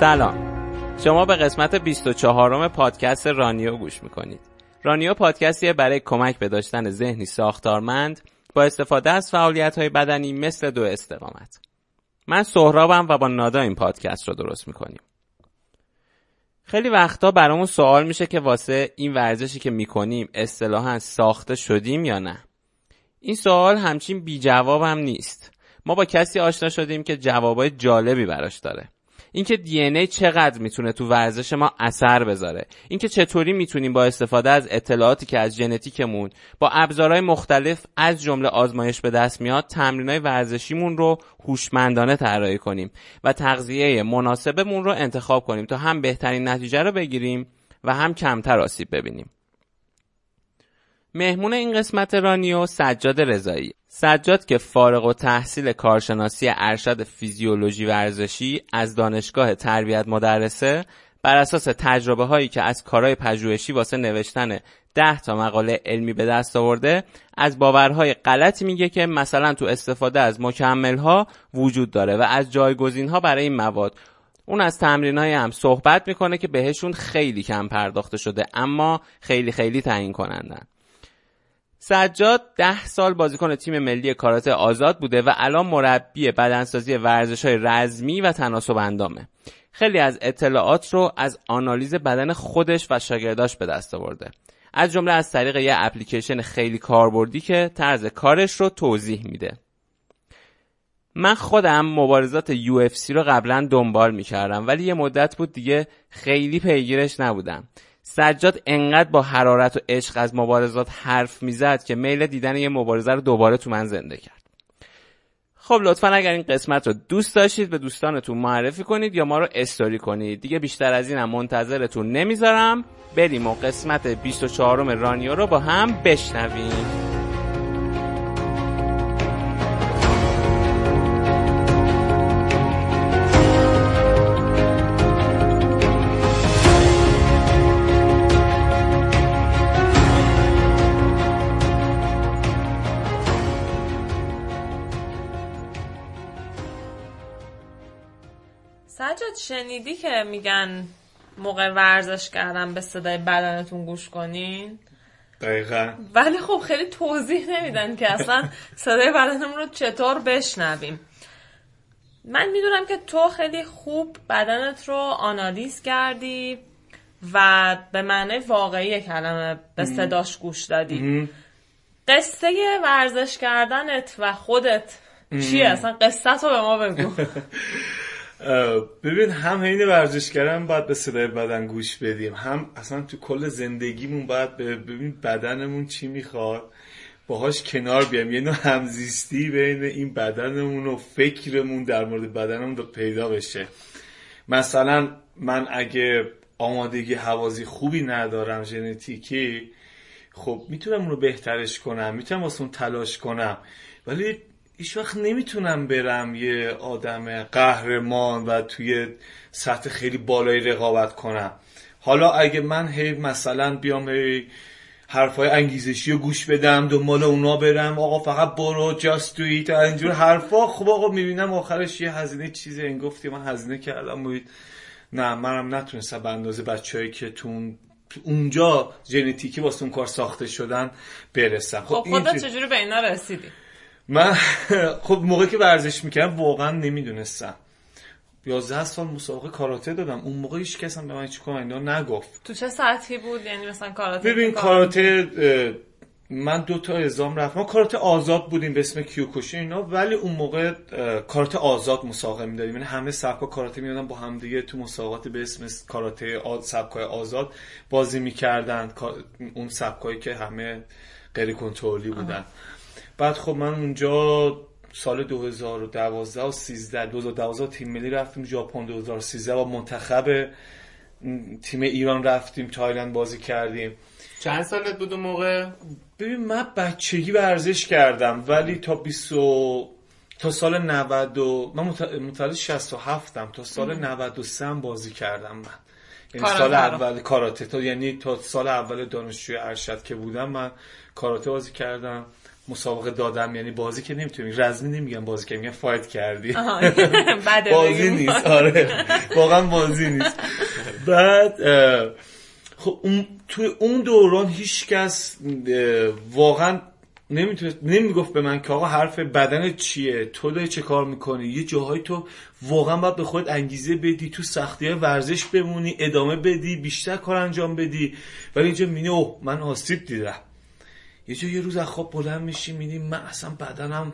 سلام. شما به قسمت 24 پادکست رانیو گوش می‌کنید. رانیو پادکستیه برای کمک به داشتن ذهنی ساختارمند با استفاده از فعالیت های بدنی مثل دو استقامت. من سهرابم و با نادا این پادکست رو درست می‌کنیم. خیلی وقتا برامون سوال میشه که واسه این ورزشی که می‌کنیم اصطلاحا ساخته شدیم یا نه. این سوال همچین بی جواب هم نیست. ما با کسی آشنا شدیم که جوابای جالبی براش داره. اینکه دی ای چقدر می‌تونه تو ورزش ما اثر بذاره. اینکه چطوری می‌تونیم با استفاده از اطلاعاتی که از ژنتیکمون با ابزارهای مختلف از جمله آزمایش به دست میاد تمرینای ورزشیمون رو هوشمندانه طراحی کنیم و تغذیه مناسبمون رو انتخاب کنیم تا هم بهترین نتیجه رو بگیریم و هم کمتر آسیب ببینیم. مهمون این قسمت رانیو سجاد رضایی. سجاد که فارغ و تحصیل کارشناسی ارشد فیزیولوژی ورزشی از دانشگاه تربیت مدرسه بر اساس تجربه هایی که از کارهای پژوهشی واسه نوشتن ده تا مقاله علمی به دست آورده از باورهای غلطی میگه که مثلا تو استفاده از مکمل ها وجود داره و از جایگزین ها برای این مواد. اون از تمرین های هم صحبت می‌کنه که بهشون خیلی کم پرداخته شده اما خیلی خیلی تعیین کنندن. سجاد ده سال بازیکن تیم ملی کاراته آزاد بوده و الان مربی بدنسازی ورزش های رزمی و تناسب اندامه. خیلی از اطلاعات رو از آنالیز بدن خودش و شاگرداش به دست آورده. از جمله از طریق یه اپلیکیشن خیلی کاربردی که طرز کارش رو توضیح میده. من خودم مبارزات UFC رو قبلا دنبال می‌کردم ولی یه مدت بود دیگه خیلی پیگیرش نبودم. سجاد انقدر با حرارت و عشق از مبارزات حرف می‌زد که میل دیدن یه مبارزه رو دوباره تو من زنده کرد. خب لطفا اگر این قسمت رو دوست داشتید به دوستانتون معرفی کنید یا ما رو استوری کنید. دیگه بیشتر از اینم منتظرتون نمی‌ذارم. بریم و قسمت 24 رانیو رو با هم بشنویم. شنیدی که میگن موقع ورزش کردن به صدای بدنتون گوش کنین؟ دقیقا. ولی خب خیلی توضیح نمیدن که اصلا صدای بدنمون رو چطور بشنویم. من می‌دونم که تو خیلی خوب بدنت رو آنالیز کردی و به معنی واقعی کلمه به صداش گوش دادی. قصه ورزش کردنت و خودت چیه؟ اصلا قصه رو به ما بگو. ببین هم حین ورزش کردن باید به صدای بدن گوش بدیم هم اصلا تو کل زندگیمون باید ببین بدنمون چی می‌خواد باهاش کنار بیام یه نوع همزیستی بین این بدنمون و فکرمون در مورد بدنمون پیدا بشه. مثلا من اگه آمادگی حوازی خوبی ندارم ژنتیکی خب می‌تونم اون رو بهترش کنم می‌تونم واسه اون تلاش کنم. ولی هیچ وقت نمی‌تونم برم یه آدم قهرمان و توی سطح خیلی بالایی رقابت کنم. حالا اگه من هی مثلا بیام هی حرفای انگیزشی رو گوش بدم دنبال اونا برم آقا فقط برو جاست دویت اینجور حرفا خب آقا می‌بینم آخرش یه هزینه چیزی این گفتی من هزینه کردم باید نه منم نتونستم به اندازه بچه‌ای که تو اونجا ژنتیکی واسه اون کار ساخته شدن برسم. خب, خب خودت چجوری به اینا رسیدی؟ من خب موقعی که ورزش می‌کردم واقعا نمی‌دونستم. 11 سال مسابقه کاراته دادم. اون موقع هیچ کس به من چیکار اینا نگفت. تو چه سطحی بود؟ یعنی مثلا کاراته ببین کاراته من دو تا ازام رفتم. ما کاراته آزاد بودیم به اسم کیوکوشی اینا ولی اون موقع کاراته آزاد مسابقه می‌دادیم. یعنی همه سبکا کاراته می‌دادن با هم دیگه تو مسابقات به اسم کاراته سبکای آزاد بازی می‌کردن. اون سبکایی که همه غیر کنترلی بودن. بعد خب من اونجا سال 2012 و 13 2012 تیم ملی رفتیم ژاپن 2013 با منتخب تیم ایران رفتیم تایلند بازی کردیم. چند سالت بود اون موقع؟ ببین من بچگی ورزش کردم ولی تا 20 تا سال 90 و من متولد 67 م تا سال 93 بازی کردم من. یعنی سال اول کاراته. تا یعنی تا سال اول دانشجوی ارشد که بودم من کاراته بازی کردم. مسابقه دادم یعنی بازی که نمی‌تونی رزمی نمیگن بازی که میگن فایت کردی. بازی. نیست آره. واقعا بازی نیست. بعد خب اون توی اون دوران هیچ کس واقعا نمی‌تونه نمی‌گفت به من که آقا حرف بدن چیه؟ تو داری چه کار می‌کنی؟ یه جاهایی تو واقعا باید به خود انگیزه بدی تو سختی ورزش بمونی ادامه بدی بیشتر کار انجام بدی. ولی اینجا مینی اوه من آسیب دیدم. یه جا یه روز از خواب بلند میشی می‌بینی من اصلا بدنم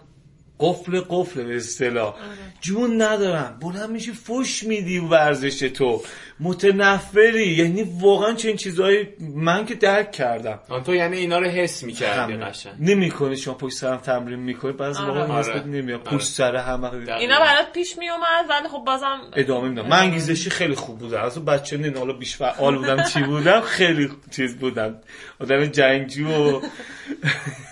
قفل قفل به اصطلاح. جون ندارم. بلند میشی فش میدی ورزش تو. متنفری. یعنی واقعا چه این چیزهایی من که درک کردم. آن تو یعنی اینا رو حس می‌کردی. قشنگ. نمی‌کنی شما پشت سرم تمرین می‌کنی. بعضی آره. موقع آره. نمیاد آره. پشت سر همه. اینا برات پیش می اومد ولی خب بازم ادامه میدم. من انگیزشی خیلی خوب بودم. از بچه نه حالا بیش فعال بودم چی بودم؟ خیلی چیز بودم. آدم جنگجو و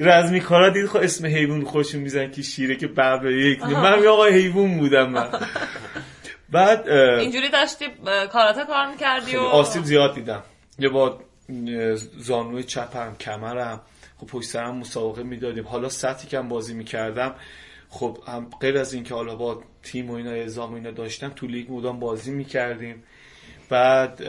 رزمی کارا دید خب اسم حیوان خوشون میزن که شیره که ببر یک. من یه آقای حیوان بودم من. بعد اینجوری داشتی کاراته کار می‌کردی و آسیب زیاد دیدم. یه با زانوی چپم کمرم. خب پشت سرم مسابقه می‌دادیم. حالا سطحی که هم بازی می‌کردم خب هم غیر از اینکه حالا با تیم و اینا اعزام و اینا داشتم تو لیگ مدام بازی می‌کردیم. بعد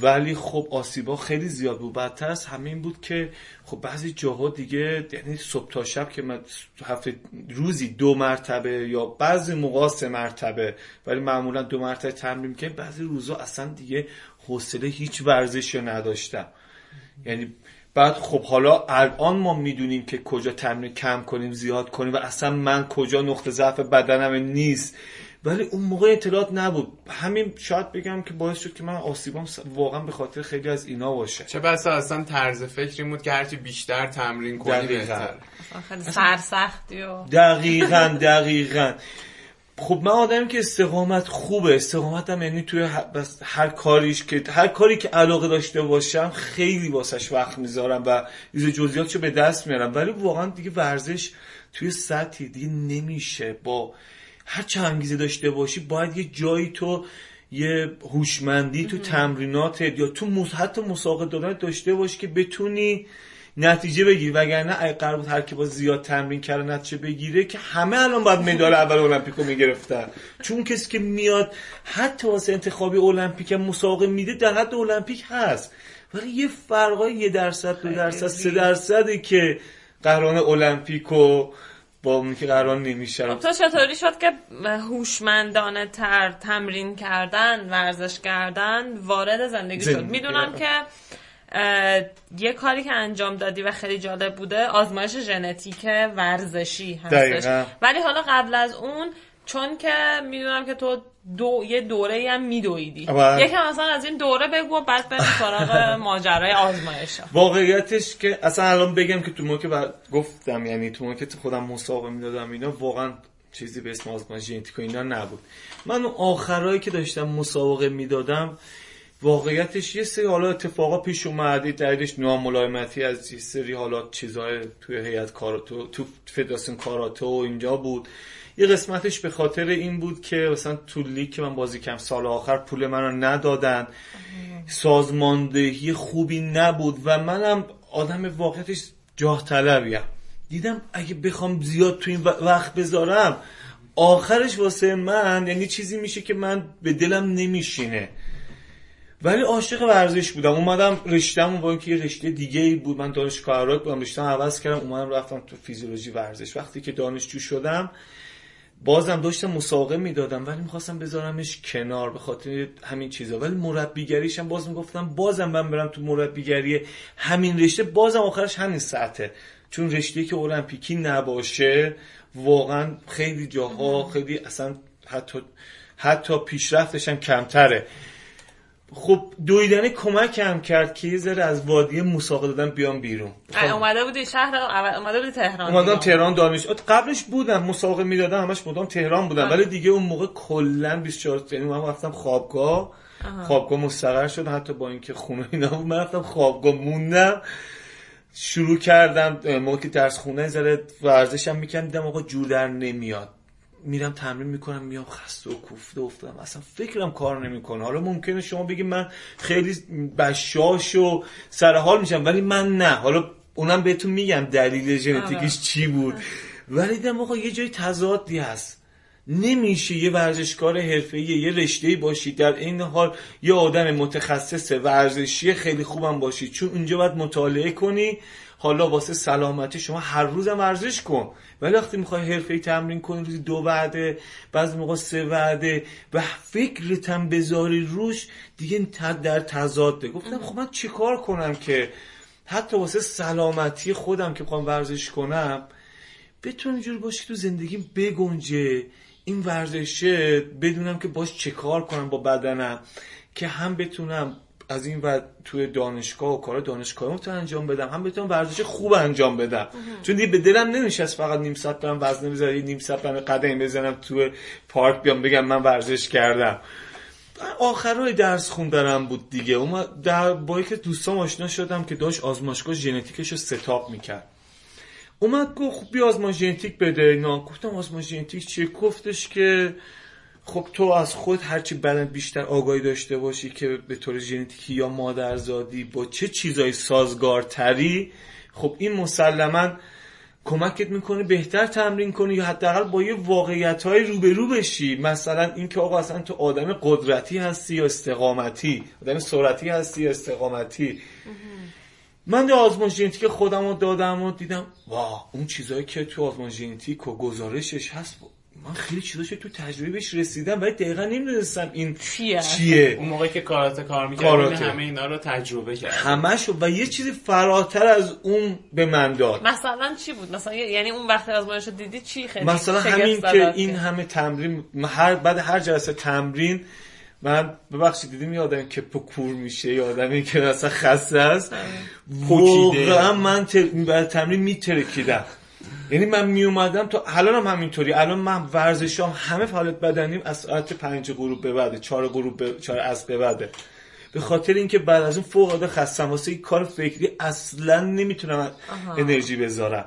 ولی خب آسیبا خیلی زیاد بود. بدتر از همه بود که خب بعضی جاها دیگه یعنی صبح تا شب که من هفته روزی دو مرتبه یا بعضی موقع سه مرتبه ولی معمولا دو مرتبه تمرین می‌کنم بعضی روزا اصلا دیگه حوصله هیچ ورزشی نداشتم. یعنی بعد خب حالا الان ما می‌دونیم که کجا تمرین کم کنیم زیاد کنیم و اصلا من کجا نقطه ضعف بدنم نیست. ولی اون موقع اطلاعات نبود. همین شاید بگم که باعث شد که من آسیبام واقعا به خاطر خیلی از اینا باشه. چه بسا اصلا طرز فکری بود که هرچی بیشتر تمرین کنی دقیقاً. بهتر. خیلی سرسختی و دقیقا دقیقا. خب من آدمی که استقامت خوبه. استقامتم یعنی توی هر کاریش که هر کاری که علاقه داشته باشم خیلی واسش وقت می‌ذارم و ریز جزئیاتشو به دست میارم. ولی واقعا دیگه ورزش توی سطحی دیگه نمیشه. با هر چه انگیزه داشته باشی باید یه جایی تو یه هوشمندی تو تمریناتت یا تو مس- حتی مسابقه دادن داشته باشی که بتونی نتیجه بگیری. وگرنه اگه قرار بود هر کی با زیاد تمرین کرده نتیجه بگیره که همه الان باید مدال اول المپیکو می‌گرفتن. چون کسی که میاد حتی واسه انتخابی المپیک مسابقه میده در حد المپیک هست. ولی یه فرقای یه درصد دو درصد سه درصده که قهرمان المپیکو با اون که قهرمان نمیشه خب تو چطوری شد که هوشمندانه تر تمرین کردن ورزش کردن وارد زندگی شد زندگی. می‌دونم که یه کاری که انجام دادی و خیلی جالب بوده آزمایش ژنتیک ورزشی هستش دقیقاً. ولی حالا قبل از اون چون که می‌دونم که تو دو یه دوره هم میدویدی. یکم اصلا از این دوره بگو بعد بریم سراغ ماجرای آزمایش واقعیتش که اصلا الان بگم که تو موقع بر... گفتم یعنی تو موقع که خودم مسابقه می‌دادم اینا واقعا چیزی به اسم آزمایش ژنتیک و اینا نبود. من اون آخرایی که داشتم مسابقه می‌دادم واقعیتش یه سری حالا اتفاقا پیش اومد دلیلش ناملایمتی از یه سری حالا چیزهای توی هیئت کاراتو تو فدراسیون کاراتو اینجا بود. یه قسمتش به خاطر این بود که مثلا تو لیگ که من بازی کردم سال آخر پول من رو ندادن. سازماندهی خوبی نبود و منم آدم واقعیتش جاه طلبیم دیدم اگه بخوام زیاد تو این وقت بذارم آخرش واسه من یعنی چیزی میشه که من به دلم نمیشینه. ولی عاشق ورزش بودم. اومدم رشتم با اینکه یه رشته دیگه ای بود. من دانشگاه بودم رشتم عوض کردم اومدم رفتم تو فیزیولوژی ورزش. وقتی که دانشجو شدم بازم داشتم مسابقه می‌دادم ولی می‌خواستم بذارمش کنار به خاطر همین چیزا. ولی مربیگریش هم باز می‌گفتم بازم من برم تو مربیگری همین رشته. بازم آخرش همین ساعته. چون رشته که المپیکی نباشه واقعا خیلی جاها خیلی اصلا حتی حتی پیشرفتش هم کمتره. خب دویدنه کمک هم کرد که یه ذره از وادی مسابقه دادن بیام بیرون خب. اومده بودی شهر اومده بودی تهران اومدم. تهران دانش قبلش بودم مسابقه می‌دادم همش مدام تهران بودم. ولی دیگه اون موقع کلا 24 یعنی من رفتم خوابگاه خوابگاه مستقر شد حتی با اینکه خونه اینا بود من رفتم خوابگاه موندم شروع کردم موقع که درس خونه زره ورزشم می‌کردم دیدم آقا جور در نمیاد میرم تمرین می‌کنم میام خسته و کوفته افتادم. اصلا فکرم کار نمی‌کنه. حالا ممکنه شما بگید من خیلی بشاش و سر حال میشم ولی من نه. حالا اونم بهتون میگم دلیل ژنتیکش چی بود. ولی دیدم آقا یه جای تضادی هست. نمیشه یه ورزشکار حرفه‌ای یه رشته باشی. در این حال یه آدم متخصص ورزشی خیلی خوبم باشی. چون اونجا باید مطالعه کنی. حالا واسه سلامتی شما هر روزم ورزش کن. ولی وقتی می‌خوای حرفه‌ای تمرین کنی روزی دو وعده بعضی موقع سه وعده و فکرتم بذاری روش دیگه در تضاده. گفتم خب من چیکار کنم که حتی واسه سلامتی خودم که می‌خوام ورزش کنم بتونم اینجور باشی تو زندگیم بگنجه. این ورزشه بدونم که باش چه کار کنم با بدنم که هم بتونم از این و توی دانشگاه و کار دانشگاه رو انجام بدم. هم بتونم ورزش خوب انجام بدم. چون دیگه به دلم نمیشست فقط نیم ساعت برم وزنه بذارم نیم ساعت برم قدم بزنم توی پارک بیام بگم من ورزش کردم. آخرای درس خوندنم بود دیگه. اما در با که دوستام آشنا شدم که داشت آزمایشگاه ژنتیکش رو ستاپ می‌کرد. اومد گفت خب بیا آزمایش ژنتیک بده اینا. گفتم آزمایش ژنتیک چیه؟ گفتش که خب تو از خود هرچی بدن بیشتر آگاهی داشته باشی که به طور ژنتیکی یا مادرزادی با چه چیزای سازگارتری خب این مسلما کمکت می‌کنه بهتر تمرین کنی یا حداقل با یه واقعیت های روبرو بشی. مثلا اینکه آقا اصلا تو آدم قدرتی هستی یا استقامتی؟ آدم سرعتی هستی یا استقامتی؟ من در آزمایش ژنتیک خودم رو دادم و دیدم وا اون چیزایی که تو آزمایش ژنتیک و گزارشش هست من خیلی چیزاش تو تجربه بهش رسیدم ولی دقیقا نمی‌دونستم این چیه, چیه؟ اون موقعی که کاراته کار می‌کرد همه اینا رو تجربه کرد همشو و یه چیزی فراتر از اون به من داد. مثلا چی بود؟ مثلا یعنی اون وقت آزمایش دیدی چی خیلی مثلا همین که این همه تمرین هر بعد هر جلسه تمرین من ببخشید دیدیم یه آدمی که پکور میشه یه آدمی که مثلا خسته است. واقعا من تر... تمرین میترکیدم. یعنی من می اومدم تا الان هم همینطوری. الان من ورزشام همه فعالیت بدنیم از ساعت پنج غروب به بعد چهار غروب به چهار از به بعده. به خاطر اینکه بعد از اون فوق العاده خستم. واسه این کار فکری اصلا نمی‌تونم انرژی بذارم.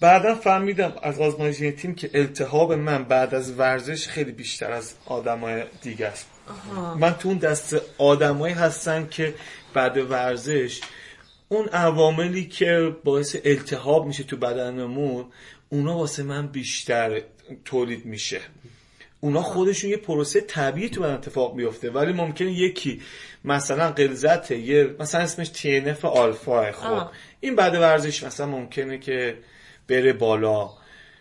بعدا فهمیدم از آزمایش تیم که التهاب من بعد از ورزش خیلی بیشتر از آدمای دیگه است. من تو اون دست آدمایی هستن که بعد ورزش اون عواملی که باعث التهاب میشه تو بدنمون اونا واسه من بیشتر تولید میشه. اونا خودشون یه پروسه طبیعی تو بدن اتفاق میفته ولی ممکنه یکی مثلا قلزت یه مثلا اسمش TNF آلفا خب. این بعد ورزش مثلا ممکنه که بره بالا.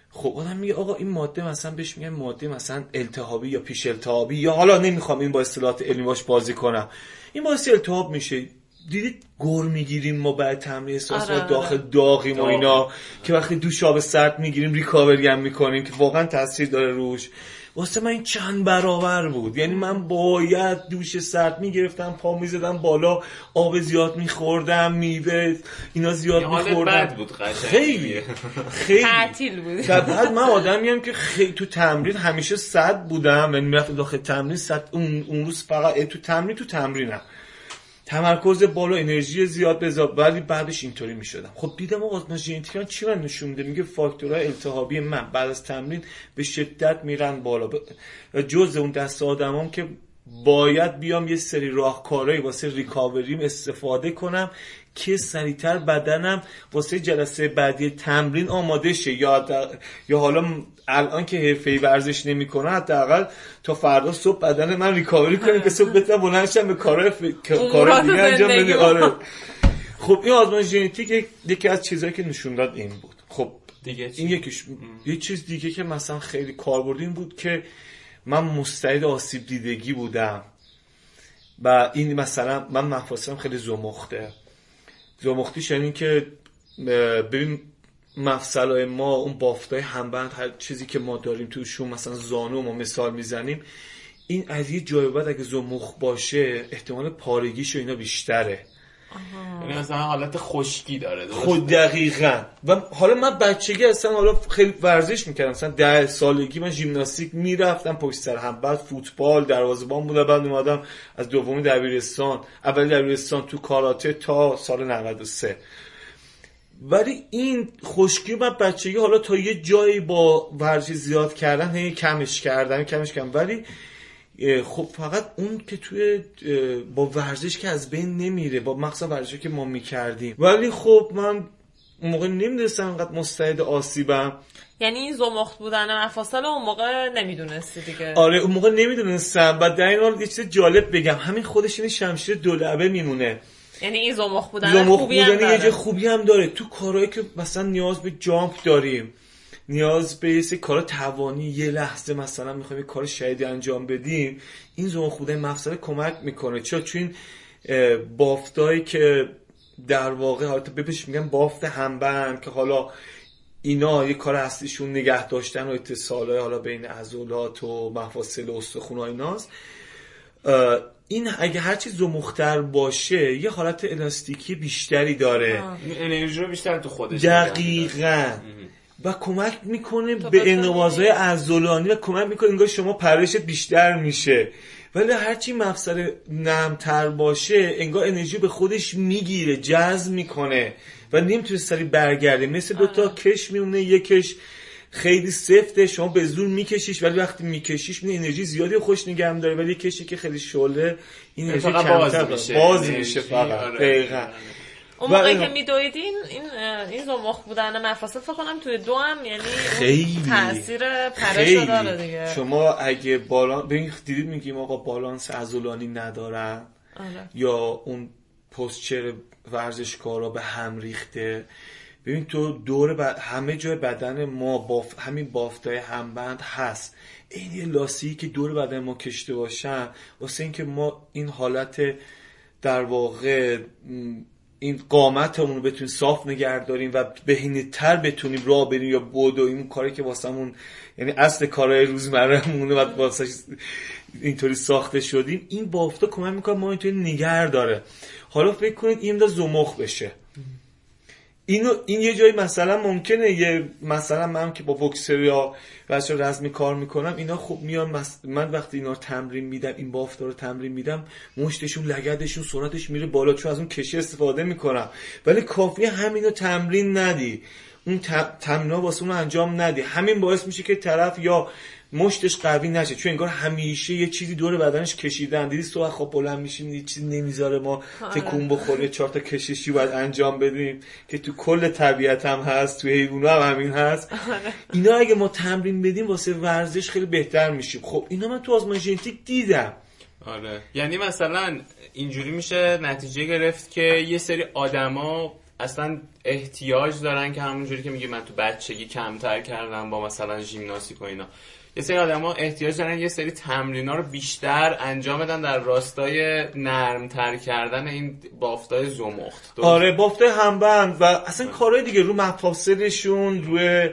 خب آدم میگه آقا این ماده مثلا بهش میگن ماده مثلا التهابی یا پیش التهابی یا حالا نمی‌خوام این با اصطلاحات علمی باش بازی کنم. این باعث التهاب میشه. دیدید گور می‌گیریم ما بعد تمرین احساس آره،, آره داخل داغیم و اینا که وقتی دوش آب سرد می‌گیریم ریکاوری هم می‌کنیم که واقعا تاثیر داره روش. واسه من این چند برابر بود. یعنی من باید دوش سرد می‌گرفتم پا می‌زدم بالا آب زیاد میخوردم میوه اینا زیاد میخوردم. بود خیلی خیلی. تعطیل بود. بعد من آدمیم که خیلی تو تمرین همیشه صد بودم. یعنی می‌رفتم داخل تمرین صد اون, اون روز فقط تو تمرین تو تمرینم. تمرکز بالا انرژی زیاد بذار. ولی بعدش اینطوری می‌شدم. خب دیدم آقا ژنتیکا چی من نشون میده؟ میگه فاکتورهای التهابی من بعد از تمرین به شدت میرن بالا. جز اون دست آدمام که باید بیام یه سری راهکارهایی واسه ریکاوریم استفاده کنم که سریعتر بدنم واسه جلسه بعدی تمرین آماده شه. یا یا حالا الان که حرفه‌ای ورزش نمی‌کنه حداقل تا فردا صبح بدن من ریکاوری کنه که صبح بتونم بلند شم به کارهای ف... کار دیگه انجام بدم. آره. خب این آزمایش ژنتیک یکی از چیزهایی که نشون داد این بود. خب دیگه این یکیش. یه چیز دیگه که مثلا خیلی کاربردی این بود که من مستعد آسیب دیدگی بودم. و این مثلا من مفاصلم خیلی زمخته. زمختیش یعنی که ببین مفصلای ما اون بافتای همبند هر چیزی که ما داریم توشون مثلا زانو ما مثال می‌زنیم این از یه جای بعد اگه زمخ باشه احتمال پارگیش و اینا بیشتره. یعنی مثلا حالت خشکی داره خود دقیقا. و حالا من بچگی اصلا حالا خیلی ورزش می‌کردم. مثلا ده سالگی من ژیمناستیک می‌رفتم پشت سر هم بعد فوتبال دروازه‌بان بودم. بعد اومدم از دومی دبیرستان. اول دبیرستان تو کاراته تا سال 93 ولی این خشکی من بچگی حالا تا یه جایی با ورزش زیاد کردن هی کمش کردم کمش کردم ولی خب فقط اون که توی با ورزش که از بین نمیره با مقصد ورزشی که ما می‌کردیم. ولی خب من اون موقع نمی‌دونستم انقدر مستعد آسیبم. یعنی این زمخت بودن مفاصل اون موقع نمی‌دونستی دیگه. آره اون موقع نمی‌دونستم. و در این حال یه چیز جالب بگم. همین خودش این شمشیر دولبه میمونه. یعنی این زمخت بودن زمخت خوبی هم بودن یه جای داره. خوبی هم داره. تو کارهایی که مثلا نیاز به جامپ داریم نیاز به یه کار توانی یه لحظه مثلا می‌خوایم یه کار شدیدی انجام بدیم این زمخت بودن مفصل کمک می‌کنه. چرا؟ چون بافتایی که در واقع حالا بهش میگن بافت همبند که حالا اینا یه کار اصلیشون نگه داشتن و اتصال حالا بین عضلات و مفاصل و استخون و ایناست. این اگه هرچی زمختر باشه یه حالت الاستیکی بیشتری داره. انرژی رو بیشتر تو خودش. دقیقا. و کمک می‌کنه به انقباضهای عضلانی و کمک می‌کنه انگار شما پرشت بیشتر میشه. ولی هرچی مفصل نرمتر باشه انگار انرژی به خودش می‌گیره جذب می‌کنه و نمی‌تونه سری برگرده. مثل دوتا کش میمونه یکش خیلی سفته شما به زور میکشیش ولی وقتی میکشیش می انرژی زیادی خوش نگه داره ولی کشی که خیلی شعله این انرژی فقط باز کمتر میشه. باز میشه فقط. آره. دقیقا. اون موقعی که میدویدین این این زمخت بودن مفاصل فکر کنم توی دو هم یعنی خیلی. تاثیر پرش داره دیگه. شما اگه بالان ببین دیدید میگیم آقا بالانس عضلانی ندارن؟ آره. یا اون پستچر ورزشکارا به هم ریخته؟ ببین تو دور ب- همه جای بدن ما باف... همین بافتای همبند هست. این یه لاسیی که دور بدن ما کشته باشن واسه اینکه ما این حالت در واقع این قامتمون رو بتونیم صاف نگه داریم و بهینه تر بتونیم راه بریم یا بود و این کاری که واسمون یعنی اصل کارهای روزمرهمونه و واسه اینطوری ساخته شدیم این بافتا کمک می‌کنه ما اینطوری نگر داره. حالا فکر کنید این دا زمخ بشه. اینو این یه جایی مثلا ممکنه یه مثلا من که با بوکسر یا بچه رزمی کار می‌کنم اینا خوب میان من وقتی اینا رو تمرین میدم این بافتا رو تمرین میدم مشتشون لگدشون سرعتش میره بالا چون از اون کشی استفاده می‌کنم. ولی کافی همینو تمرین ندی. اون تمرین واسه اون انجام ندی. همین باعث میشه که طرف یا مشتش قوی نشه. چون انگار همیشه یه چیزی دور بدنش کشیدن. دیدی تو خب بلند میشیم یه چیزی نمی‌ذاره ما تکون بخوره. چهار تا کششی باید انجام بدیم؟ که تو کل طبیعت هم هست تو حیونا هم همین هست. اینا اگه ما تمرین بدیم واسه ورزش خیلی بهتر میشیم. خب اینا من تو آزمایش ژنتیک دیدم. آره. یعنی مثلا اینجوری میشه نتیجه گرفت که یه سری آدما اصلا احتیاج دارن که همونجوری که میگه من تو بچگی کمتر کردم با مثلا ژیمناستیک و اینا. یه سری آدما احتیاج دارن یه سری تمرینا رو بیشتر انجام بدن در راستای نرمتر کردن این بافتای زمخت. درست؟ آره بافته همبند و اصلا کارهای دیگه رو مفاصلشون روی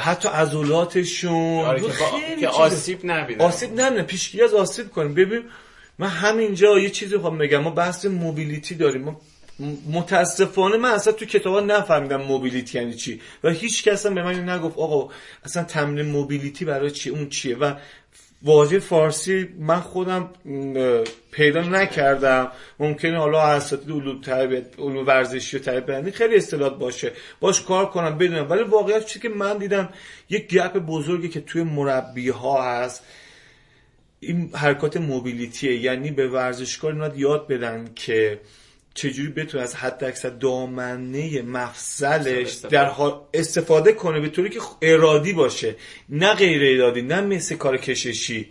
حتی عضلاتشون. آره رو که, با... که آسیب نبینن آسیب نبینه پیشگیری از آسیب کنیم. ببین من همینجا یه چیزی خواهم بگم. ما بحث موبیلیتی داریم. ما متاسفانه من اصلا تو کتابا نفهمیدم موبیلیتی یعنی چی. و هیچ کس هم به من نگفت آقا اصلا تمرین موبیلیتی برای چی؟ اون چیه؟ و واژه فارسی من خودم پیدا نکردم. ممکنه حالا اساتید علوم تربیت علوم ورزشی و تربیت خیلی اصطلاحات باشه. باش کار کنم بدونم. ولی واقعیت چیزی که من دیدم یک گپ بزرگی که توی مربی ها هست. این حرکات موبیلیتیه یعنی به ورزشکار اینا یاد بدن که چجوری بتونه از حد اکثر دامنه مفصلش استفاده. در حال استفاده کنه به طوری که ارادی باشه؟ نه غیر ارادی نه مثل کار کششی.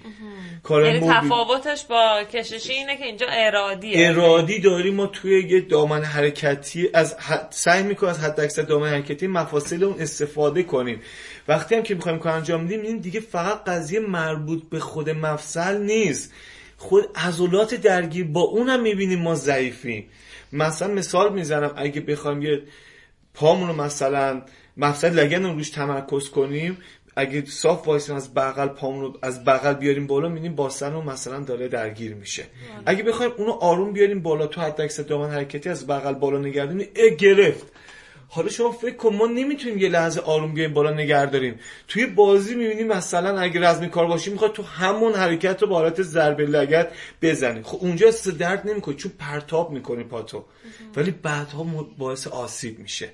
کار یعنی موبیل- تفاوتش با کششی اینه که اینجا ارادیه. ارادی داریم ما توی یه دامن حرکتی از حد- سعی می‌کنیم از حد اکثر دامن حرکتی مفاصل اون استفاده کنیم. وقتی هم که می‌خوایم کار انجام بدیم می‌بینیم دیگه فقط قضیه مربوط به خود مفصل نیست. خود عضلات درگیر با اونم می‌بینیم ما ضعیفیم. مثلا مثال می‌زنم اگه بخوایم یه پامون رو مثلا مفصل لگن رو روش تمرکز کنیم اگه صاف وایسیم از بغل پامون رو از بغل بیاریم بالا می‌بینیم باسن رو مثلا داره درگیر میشه. اگه بخوایم اونو آروم بیاریم بالا تو حد اکثر دامن حرکتی از بغل بالا نگردونیم اه گرفت. حالا شما فکر کن ما نمی‌تونیم یه لحظه آروم بیایم بالا نگه داریم. توی بازی می‌بینیم مثلا اگه رزمی کار باشی می‌خواد تو همون حرکت رو با حالت ضربه لگت بزنی. خب اونجا درد نمی‌کنی چون پرتاب می‌کنی پاتو. ولی بعدها باعث آسیب میشه.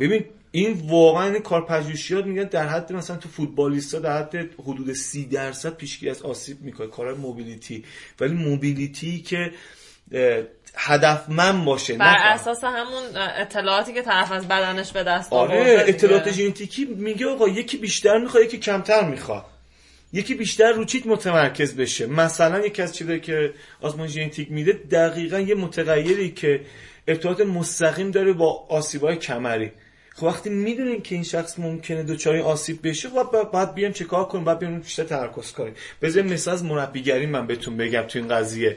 ببین این واقعا این کارپژوهشیات میگن در حد مثلا تو فوتبالیستا در حد حدود سی درصد پیشگیری از آسیب می‌کنه. کار موبیلیتی. ولی موبیلیتی که هدفمند باشه بر اساس همون اطلاعاتی که طرف از بدنش به دست آره اطلاعات ژنتیکی میگه آقا یکی بیشتر می‌خواد یکی کمتر می‌خواد. یکی بیشتر رو چیت متمرکز بشه. مثلا یکی از چیزایی که آزمون ژنتیک میده دقیقا یه متغیری که ارتباط مستقیم داره با آسیبای کمری. خب وقتی می‌دونین که این شخص ممکنه دچار آسیب بشه خب بعد بیام چیکار کنیم؟ بعد بیام بیشتر تمرکز کنیم. بذار مثال از مربیگری من بهتون بگم تو این قضیه.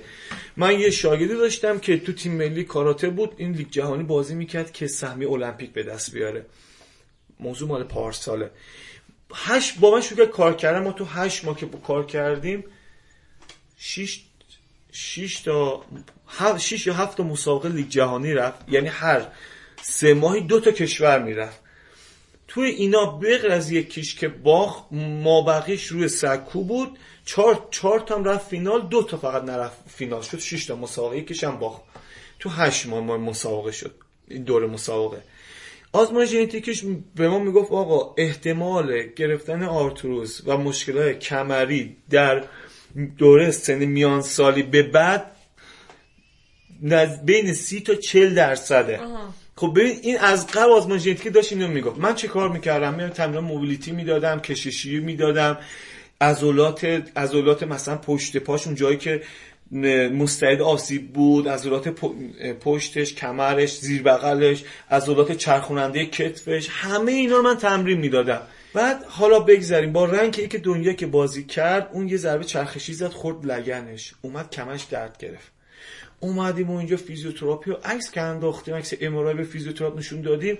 من یه شاگردی داشتم که تو تیم ملی کاراته بود. این لیگ جهانی بازی می‌کرد که سهمی المپیک به دست بیاره. موضوع مال پارساله. هشت با من شروع کار کردم ما تو هشت ماه که کار کردیم شش شش تا شش یا هفت تا مسابقه لیگ جهانی رفت. یعنی هر سه ماهی دو تا کشور می‌رفت. توی اینا بغیر از یکیش که باخ مابقیش روی سکو بود. چهار, چهار تا رفت فینال دو تا فقط نرفت فینال. شد شش تا مسابقه یکیش هم باخت. تو هشت ماه مسابقه شد. این دور مسابقه. آزمایش ژنتیکیش به ما می‌گفت آقا احتمال گرفتن آرتروز و مشکلات کمری در دوره سن میان سالی به بعد بین سی تا چل درصده. خب ببین این از قبل آزمایش ژنتیکی داشت اینو می‌گفت. من چه کار می‌کردم؟ من تمرین موبیلیتی می‌دادم کششی می‌دادم عضلات عضلات مثلا پشت پاش اون جایی که مستعد آسیب بود عضلات پشتش کمرش زیر بغلش عضلات چرخوننده کتفش همه اینا رو من تمرین می‌دادم. بعد حالا بگذاریم با رنگ که دنیا که بازی کرد اون یه ضربه چرخشی زد خورد لگنش. اومد کمش درد گرفت. اومدیم و اینجا فیزیوتراپی و عکس که انداختیم عکس MRI به فیزیوتراپ نشون دادیم.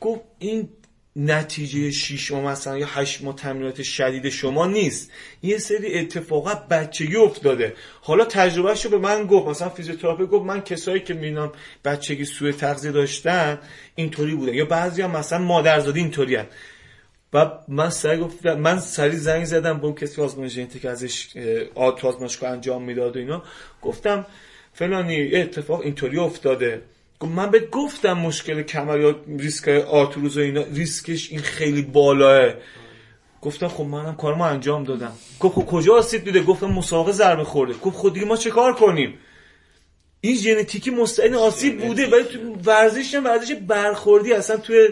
گفت این نتیجه 6 ماه مثلا یا 8 ماه تمرینات شدید شما نیست. یه سری اتفاقات بچگی افتاده. حالا تجربهش رو به من گفت. مثلا فیزیوتراپی گفت من کسایی که می‌بینم بچگی سوء تغذیه داشتن اینطوری بودن یا بعضی هم مثلا مادرزادی اینطوری هن. و من سعی گفتم من سری زنگ زدم به اون کسی آزمایش ژنتیک ازش آزمایشگاه انجام می‌داد و اینا. گفتم فلانی اتفاق اینطوری افتاده. من بهت گفتم مشکل کمر یا ریسک آرتروز و اینا ریسکش این خیلی بالاه. گفتم خب منم کارمو انجام دادم. گفت خب کجا آسیب دیده؟ گفتم مسابقه ضربه خورده. گفت خود خب دیگه ما چه کار کنیم؟ این ژنتیکی مستعد آسیب بوده ولی تو ورزش هم ورزش برخوردی. اصلا توی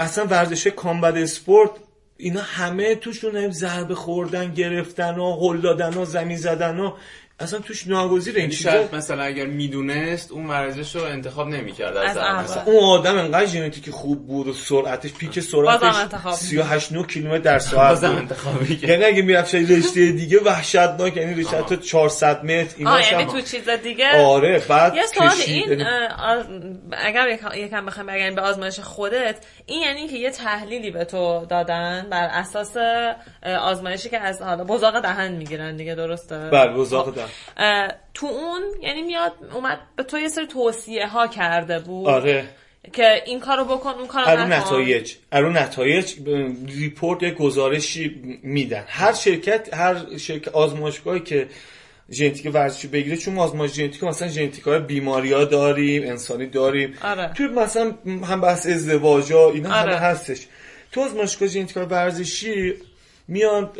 اصلا ورزش کامبد اسپورت اینا همه توشون ضربه خوردن گرفتن و هل دادن و زمین زدن و اصلا توش ناگزیره این چیزا مثلا اگر می‌دونست اون ورزش رو انتخاب نمی‌کرد از, از اون آدم انقدر ژنتیک خوب بود و سرعتش پیک سرعتش 38 کیلومتر در ساعت بازم انتخاب یعنی اگه می‌رفت رشته دیگه وحشتناک یعنی رشته تا 400 متر اینا یعنی تو چیز دیگه؟ آره بعد یه سوال این یعنی اگر یکم بخوام بگم به آزمایش خودت این یعنی که یه تحلیلی به تو دادن بر اساس آزمایشی که از حالا بزاق دهن می‌گیرن دیگه درسته؟ بله بزاق دهن. تو اون یعنی میاد اومد به تو یه سری توصیه ها کرده بود آره. که این کارو بکن اون کارو نکن. نتایج. ارو نتایج ریپورت یا گزارشی میدن. هر شرکت هر شرکت آزمایشگاهی که ژنتیک ورزشی بگیره چون آزمایش ژنتیک مثلا ژنتیک های بیماری ها داریم انسانی داریم. آره. تو مثلا هم بحث ازدواج ها اینا آره. همه هستش. تو آزمایشگاه ژنتیک ورزشی میان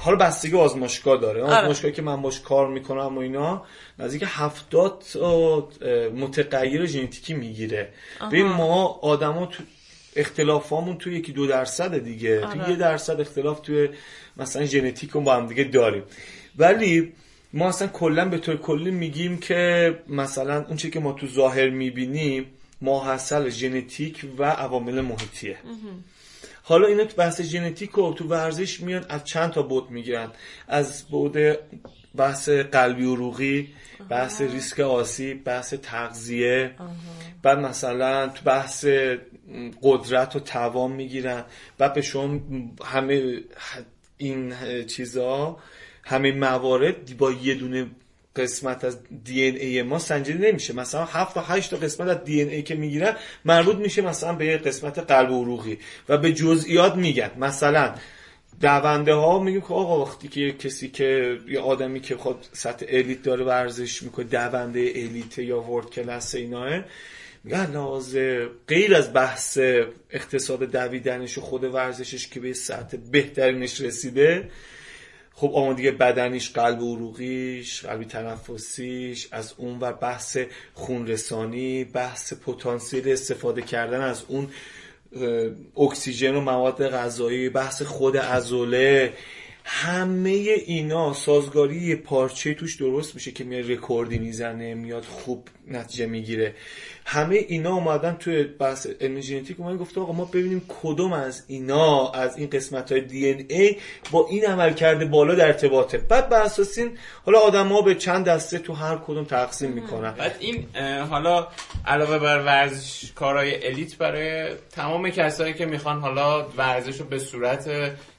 حالا بستگی آزمایشگاه داره. آره. آزمایشگاهی که من باش کار می‌کنم و اینا نزدیک هفتاد متغیر ژنتیکی می‌گیره. ببین ما آدما تو اختلافامون توی یکی دو درصد دیگه. آره. تو یه درصد اختلاف توی مثلا ژنتیک با هم دیگه داریم. ولی ما اصلا کلا به طور کلی میگیم که مثلا اون چیزی که ما تو ظاهر می‌بینیم ماحصل ژنتیک و عوامل محیطیه. حالا اینا تو بحث ژنتیک و تو ورزش میان از چند تا بود می‌گیرن؟ از بود بحث قلبی و روغی بحث ریسک آسیب بحث تغذیه. بعد مثلا تو بحث قدرت و توان می‌گیرن. بعد به شما همه این چیزا همه موارد با یه دونه قسمت از دی این ای ما سنجیده نمیشه. مثلا 7 تا 8 تا قسمت از دی این ای که می‌گیرن مربوط میشه مثلا به قسمت قلب و عروقی و به جزئیات میگن. مثلا دونده ها میگیم که آقا وقتی که کسی که یه آدمی که خود سطح الیت داره ورزش می‌کنه دونده الیت یا ورد کلاس ایناه لحاظ غیر از بحث اقتصاد دویدنش و خود ورزشش که به سطح بهترینش رسیده خب آمادگی بدنیش قلب عروقیش قلبی تنفسیش از اون و بحث خونرسانی بحث پتانسیل استفاده کردن از اون اکسیژن و مواد غذایی بحث خود عضله همه اینا سازگاری یکپارچه توش درست میشه که میاد رکوردی می‌زنه میاد خوب نتیجه می‌گیره. همه اینا اومدن توی بحث علم ژنتیک اومدن گفته آقا ما ببینیم کدوم از اینا از این قسمت های دی این ای با این عمل کرده بالا در ارتباطه. بعد بر اساس این حالا آدما به چند دسته تو هر کدوم تقسیم می‌کنن. بعد این حالا علاوه بر ورزش کارهای الیت برای تمام کسایی که می‌خوان حالا ورزش رو به صورت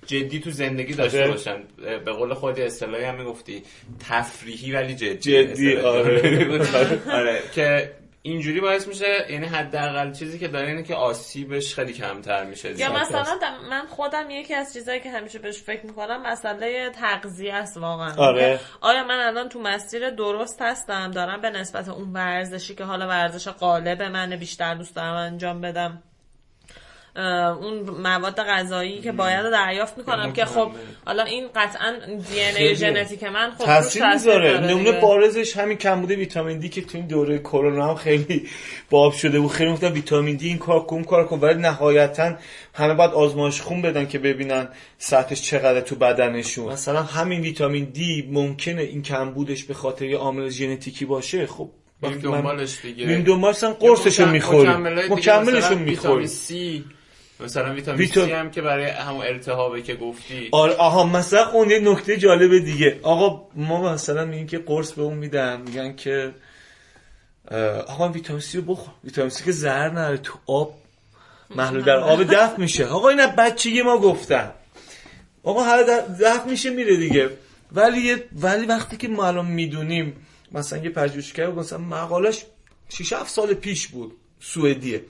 جدی تو زندگی داشته آره. باشن. به قول خودی اصطلاحی هم می‌گفتی تفریحی ولی جدی. جدی آره. آره که اینجوری باعث میشه یعنی حداقل چیزی که داره اینه که آسیبش خیلی کمتر میشه یا مثلا من خودم یکی از چیزایی که همیشه بهش فکر می‌کنم مسئله تغذیه است واقعا. آره. آیا من الان تو مسیر درست هستم؟ دارم به نسبت اون ورزشی که حالا ورزش قالب من بیشتر دوست دارم انجام بدم. اون مواد غذایی که باید دریافت می‌کنم که خب حالا این قطعا دی ای ژنتیک من خب تاثیر می‌ذاره. نمونه بارزش همین کمبود ویتامین دی که تو این دوره کرونا هم خیلی باب شده بود. خیلی گفتن ویتامین دی این کار کن کار کن. ولی نهایتا همه باید آزمایش خون بدن که ببینن سطحش چقدر تو بدنشون. مثلا همین ویتامین دی ممکنه این کمبودش به خاطر یه عامل ژنتیکی باشه. خب بریم دنبالش دیگه بریم دنبالش قرصشو می‌خوریم مکملشو می‌خوریم مثلا ویتامین سی هم که برای همون التهابه که گفتی. آره آها مثلا اون یه نکته جالب دیگه. آقا ما مثلا میگیم که قرص به اون میدن میگن که آقا ویتامین سی رو بخور. ویتامین سی که زهر نره تو آب محلول در آب دفع میشه. آقا اینا بچگی ما گفتن. آقا هر دفع میشه میره دیگه. ولی ولی وقتی که ما الان می‌دونیم مثلا یه پژوهشگر مثلا مقالش 6 7 سال پیش بود سوئدیه.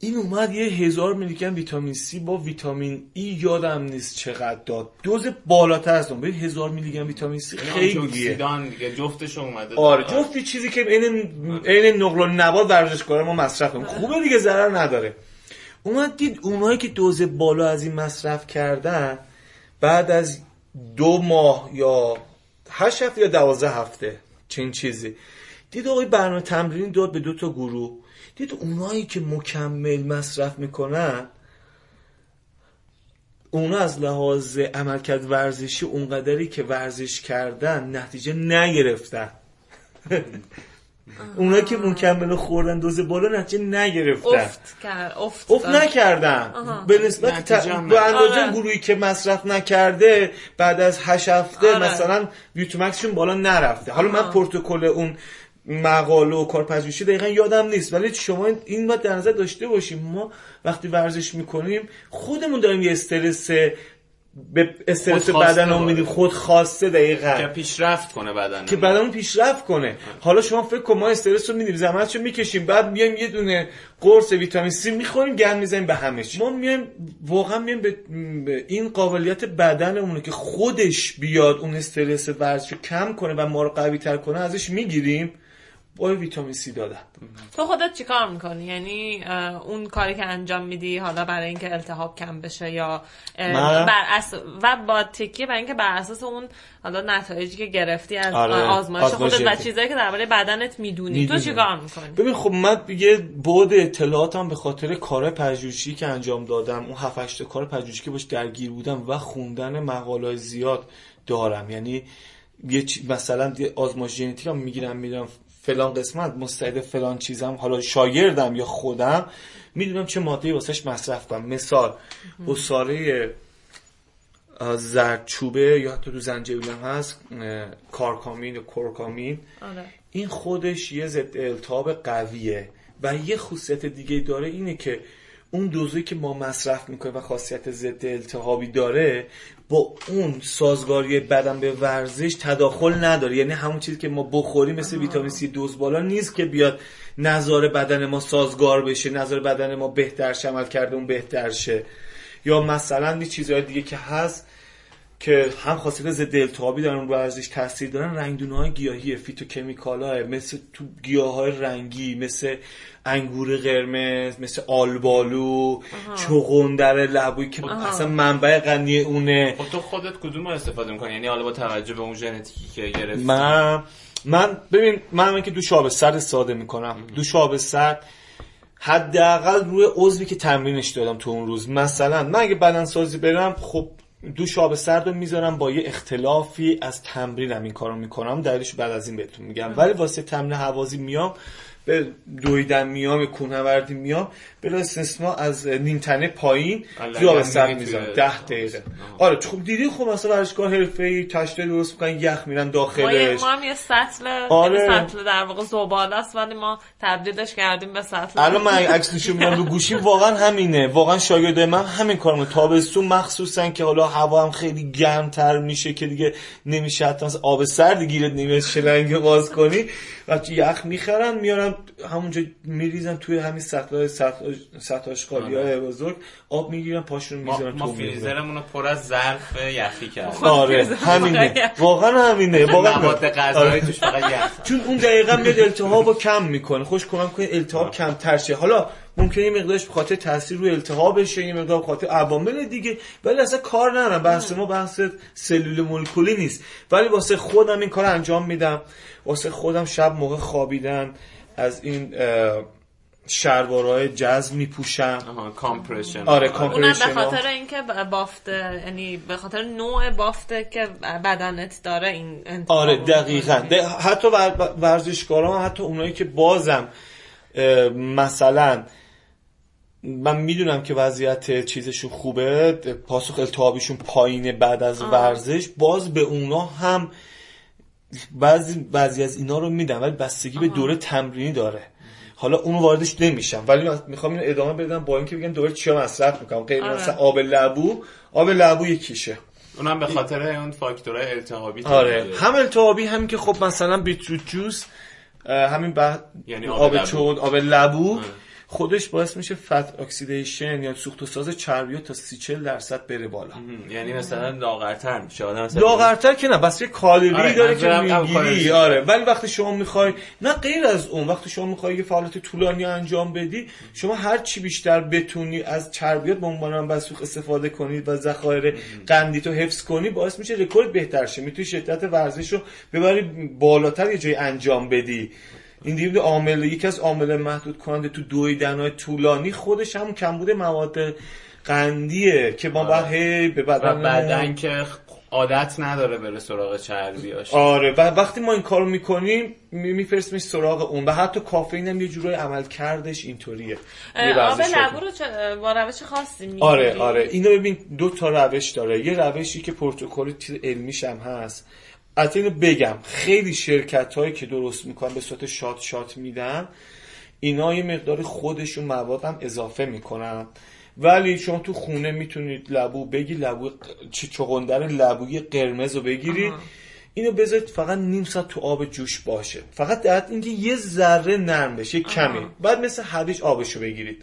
این اومد یه هزار میلی گرم ویتامین سی با ویتامین ای یادم نیست چقدر داد. دوز بالاتر از اون. به هزار میلی گرم ویتامین سی خیلی دیگه جفتش اومده آره جفتی چیزی که عین عین نقل و نبات ورزشکار ما مصرف کنیم. خوبه دیگه ضرر نداره. اومد دید اونایی که دوز بالا از این مصرف کردن بعد از دو ماه یا هشت هفته یا دوازده هفته چنین چیزی. دید آقای برنامه تمرین داد به دو تا گروه. دید اونایی که مکمل مصرف می‌کنن اونا از لحاظ عملکرد ورزشی اونقدری که ورزش کردن نتیجه نگرفتن. اونا که مکمل خوردن دوز بالا نتیجه نگرفتن. افت, کرد. افت, افت نکردن. به نسبت ت... به اندازه آره. گروهی که مصرف نکرده بعد از هشت هفته آره. مثلا ویتومکسشون بالا نرفته. حالا من پروتکل اون مقاله و کارپژوهشی دقیقا یادم نیست. ولی شما این باید در نظر داشته باشیم. ما وقتی ورزش می‌کنیم خودمون داریم یه استرس به استرس بدن رو میدیم. خود خواسته دقیقا. که پیشرفت کنه بدن که بدن پیشرفت کنه. حالا شما فکر کن ما استرس رو میدیم. زحمتشو می‌کشیم. بعد میایم یه دونه قرص ویتامین سی می‌خوریم گند می‌زنیم به همه ما میایم واقعا میایم به این قابلیت بدنمون که خودش بیاد اون استرس ورزش رو کم کنه و ما رو قوی تر کنه ازش می‌گیریم. با ویتامین سی دادن. تو خودت چیکار می‌کنی؟ یعنی اون کاری که انجام میدی حالا برای اینکه التهاب کم بشه یا بر اس... و با تکیه برای اینکه بر اساس اون حالا نتایجی که گرفتی از آره. آزمایش خودت و چیزایی که درباره بدنت می‌دونی. می‌دونی. تو چیکار می‌کنی؟ ببین خب من یه بود اطلاعاتم به خاطر کار پژوهشی که انجام دادم. اون 7 8 کار پژوهشی که باش درگیر بودم و خوندن مقاله زیاد دارم. یعنی یه مثلا آزمایش ژنتیک هم می‌گیرم میرم فلان قسمت مستعد فلان چیزم حالا شاگردم یا خودم می‌دونم چه ماده واسش مصرف کنم. مثال اصاره زردچوبه یا حتی تو زنجبیل هم هست کارکامین و کورکامین. آره. این خودش یه ضد التهاب قویه و یه خصوصیت دیگه داره اینه که اون دوزی که ما مصرف می‌کنیم و خاصیت ضد التهابی داره با اون سازگاری بدن به ورزش تداخل نداره. یعنی همون چیزی که ما بخوریم مثل ویتامین سی دوز بالا نیست که بیاد نظار بدن ما سازگار بشه نظار بدن ما بهتر عمل کرده اون بهتر شه. یا مثلا یه چیزهای دیگه که هست که هم خاصیت ضد التهابی دارن رو ورزش تاثیر دارن رنگدونه های گیاهی phytochemical های مثل تو گیاه های رنگی مثل انگور قرمز مثل آلبالو چغندر لبویی که اصلا منبع غنی اونه. خب تو خودت کدوم رو استفاده می‌کنی؟ یعنی حالا با توجه به اون ژنتیکی که گرفتی؟ من من ببین من که دوش آب سرد استفاده می‌کنم. دوش آب سرد حداقل روی عضوی که تمرینش دادم تو اون روز. مثلا من اگه بدن سازی برم خب دوش آب سرد رو می‌ذارم با یه اختلافی از تمرینم این کارو می‌کنم دلیلش بعد از این بهتون میگم. ولی واسه تمرین حوازی میام. به دویدن میام به کوهنوردی میام بلا استثنا از نیم تنه پایین بله، توی آب یعنی سرد توی- می‌ذارم ده دقیقه. آره خب دیدی خب مثلا ورزشگاه حرفه‌ای تشت درست می‌کنن یخ میرن داخلش. ما هم یه سطل آره. سطل در واقع زباله است ولی ما تبدیلش کردیم به سطل. الان من عکس نشون میدم رو گوشی واقعا همینه. واقعا شاگرده من همین کارو می‌کنم تابستون مخصوصا که حالا هوا هم خیلی گرمتر میشه که دیگه نمیشه حتی مثلا آب سرد گیرت نمیاد شلنگ باز کنی. وقتی یخ می‌خرن میارن همونجا میریزن توی همین سطل سطل آشغالی های بزرگ آب می‌گیرن پاشون ما, می‌ذارن ما تو میز فریزرمون پر از ظرف یخی کردیم. آره همینه. واقعا همینه. واقعا مواد غذایی توش فقط یخ. چون اون دقیقا میاد التهاب رو کم می‌کنه. خوش کمک کنه التهاب کمتر شه. حالا ممکنه یه مقدارش به خاطر تاثیر روی التهابشه یه مقدار به خاطر عوامل دیگه ولی اصلا کار ندارم. بحث ما بحث سلول مولکولی نیست. ولی واسه خودم این کار انجام میدم. واسه خودم شب موقع خوابیدن از این شلوارهای جذب میپوشم. compression آره اونم به compression خاطر اینکه بافت یعنی به خاطر نوع بافته که بدنت داره این آره دقیقا. ده- حتی ور- ورزشکاران حتی اونایی که بازم مثلا من می‌دونم که وضعیت چیزشون خوبه پاسخ التهابیشون پایینه بعد از ورزش باز به اونا هم بعضی بعضی از اینا رو میدم ولی بستگی به دوره تمرینی داره. حالا اونو واردش نمیشم. ولی من می‌خوام اینو ادامه بدم با اینکه بگم دوره چیا مصرف می‌کنم. غیر آره. مثلا آب لبو آب لبو یکیشه. اونم به خاطر اون فاکتورهای التهابی آره. هم التهابی همین که خب مثلا بیتروت جوس همین بعد یعنی آب آب لبو. چون آب لبو. خودش باعث میشه fat oxidation یا سوخت و ساز چربی تا 30 40 درصد بره بالا. یعنی مثلا لاغرتر میشه. آدم مثلا لاغرتر که نه بس یه کالری آره، داره که می‌گیری. آره ولی وقتی شما می‌خوای نه غیر از اون وقتی شما می‌خوای یه فعالیت طولانی انجام بدی شما هر چی بیشتر بتونی از چربیات به عنوان سوخت استفاده کنید و ذخایر قندی تو حفظ کنی باعث میشه رکورد بهتر شه. می‌تونی شدت ورزش رو ببری بالاتر یه جای انجام بدی. این دیگه عامل یکی از عامل محدود کننده تو دویدنهای طولانی خودش هم کمبود مواد قندیه که ما باید هی به و بدن بدن که عادت نداره بره سراغ چربیاش آره. و وقتی ما این کارو می‌کنیم میفرستیمش سراغ اون و حتی کافئین هم یه جورای عمل کردش اینطوریه. آب لبو رو با روش خاصی می‌گیری؟ آره آره. اینو ببین دو تا روش داره. یه روشی که پروتکل علمیش هم هست. البته اینو بگم. خیلی شرکت هایی که درست می‌کنن به صورت شات شات میدن اینا یه مقدار خودشون مواد هم اضافه می‌کنن. ولی شما تو خونه می‌تونید لبو بگی لبو چغندر لبوی قرمز رو بگیرید. اینو بذارید فقط نیم ساعت تو آب جوش باشه. فقط در اینکه یه ذره نرم بشه کمی. بعد مثل هویج آبشو بگیرید.